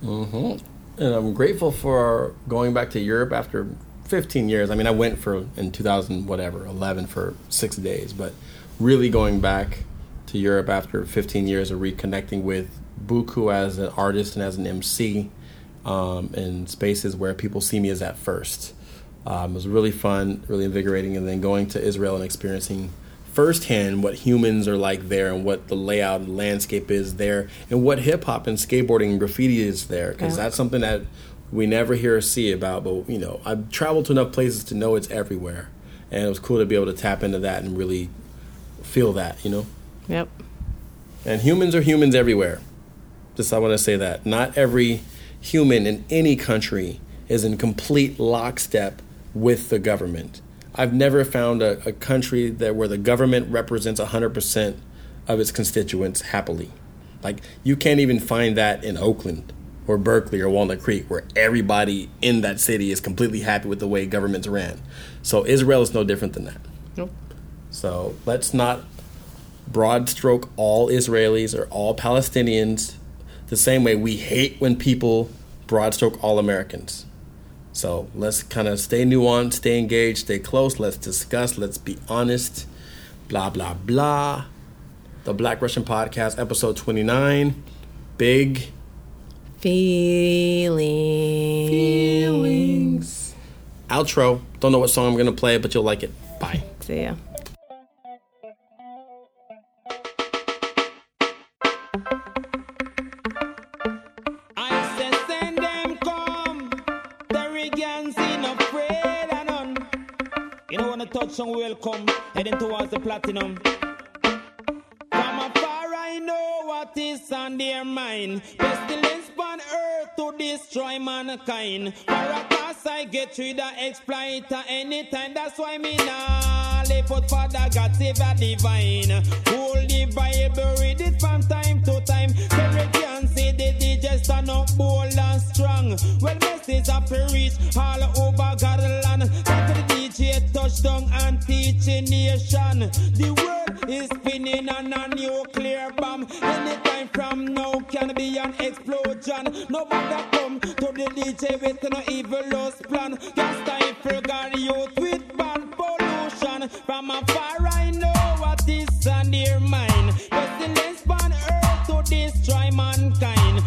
hmm And I'm grateful for going back to Europe after 15 years. I mean, I went for in 2000 whatever 11 for six days, but really going back to Europe after 15 years of reconnecting with Buku as an artist and as an MC um, in spaces where people see me as at first. Um, it was really fun, really invigorating, and then going to Israel and experiencing firsthand what humans are like there and what the layout and landscape is there and what hip hop and skateboarding and graffiti is there because Yeah. that's something that we never hear or see about but you know I've traveled to enough places to know it's everywhere and it was cool to be able to tap into that and really feel that you know Yep. and humans are humans everywhere. Just I want to say that not every human in any country is in complete lockstep with the government. I've never found a, a country that where the government represents 100% of its constituents happily. Like you can't even find that in Oakland or Berkeley or Walnut Creek where everybody in that city is completely happy with the way governments ran. So Israel is no different than that. Nope. So let's not broad stroke all Israelis or all Palestinians the same way we hate when people broad stroke all Americans. So let's kind of stay nuanced, stay engaged, stay close. Let's discuss, let's be honest. Blah, blah, blah. The Black Russian Podcast, episode 29. Big Feelings. outro. Don't know what song I'm going to play, but you'll like it. Bye. See ya. Know when the song will come, heading towards the platinum. From afar I know what is on their mind. Pestilence on earth to destroy mankind. For a cause I get rid of exploiter anytime. That's why me nah live out Father God save a divine. Hold the Bible, read it from time to time. Can say the DJ up bold and strong. Well, message up to reach all over God's land. That the DJ touch down and teach a nation. The world is spinning on a nuclear bomb. Anytime from now can be an explosion. Nobody come to the DJ with no evil lost plan. Just time for God youth with bad pollution. From afar I know what is on their mind. Pestilence on earth to destroy mankind.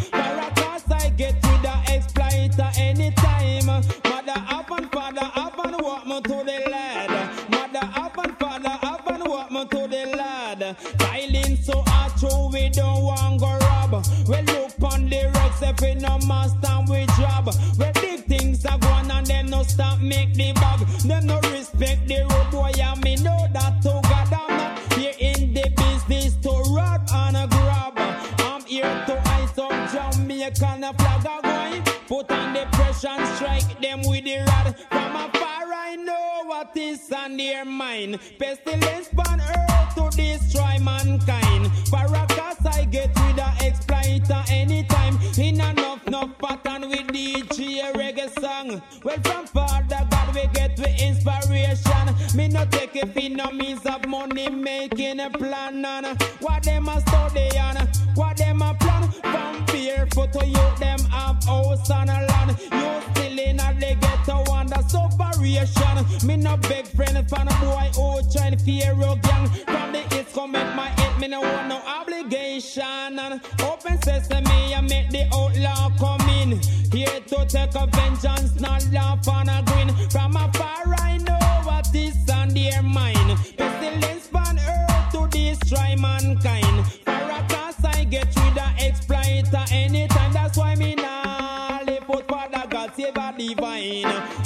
With me don't want go rob. We look on the rocks if we no master we job. We big things are going and them no stop make the bag. Them no respect the road boy and me know that to God I'm not here in the business to rob and a grab. I'm here to ice up Jamaican flag a going. Put on the pressure and strike them with on their mind. Pestilence on earth to destroy mankind. Paracas I get with a exploiter anytime. In enough, enough pattern with DJ reggae song. Well, from Father God we get the inspiration. Me no take it for no means of money making a plan on what them a study on, what them a plan. From barefoot to you them have house and a land. You still in a the ghetto under separation. Me no beg friend for no boy who try to fear your gang. From the east come make my hit, me no want no obligation. And open sesame, I make the outlaw come in. Here to take a vengeance, not laugh on a grin. From afar I know what is on their mind. Pestilence on earth to destroy mankind. Paracas I get rid of exploiter anytime. That's why me nah live put Father God save a divine.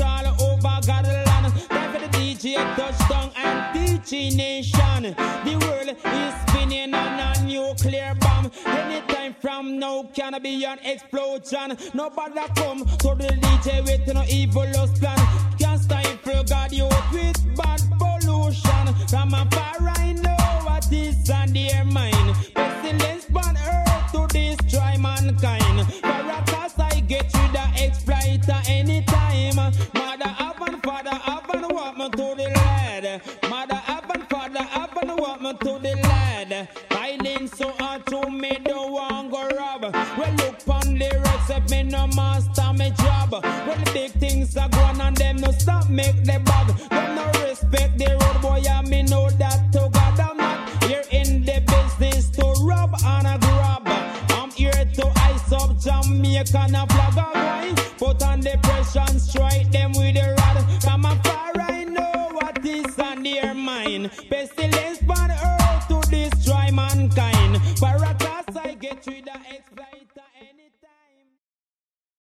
A all over God land. Time for the DJ touchdown and teaching nation. The world is spinning on a nuclear bomb. Anytime from now can be an explosion. Nobody come to the DJ with no evil plan. Can't stifle God youth with bad pollution. From afar I know what is on their mind. Pestilence on earth to destroy mankind. I get you the exploiter anytime. Mother up and father up and walk me to the lad. Mother up and father up and walk me to the lad. Hiding so hard to me don't want go rob. Well look on the recipe me no master me job. Well the big things are going on them no stop make the bag. Them no respect the road boy and me know that to God I'm not here in the business to rob and a grab. Jamaican a flag of wine. Put on the pressure strike them with the rod. From afar I know what is on their mind. Pestilence, but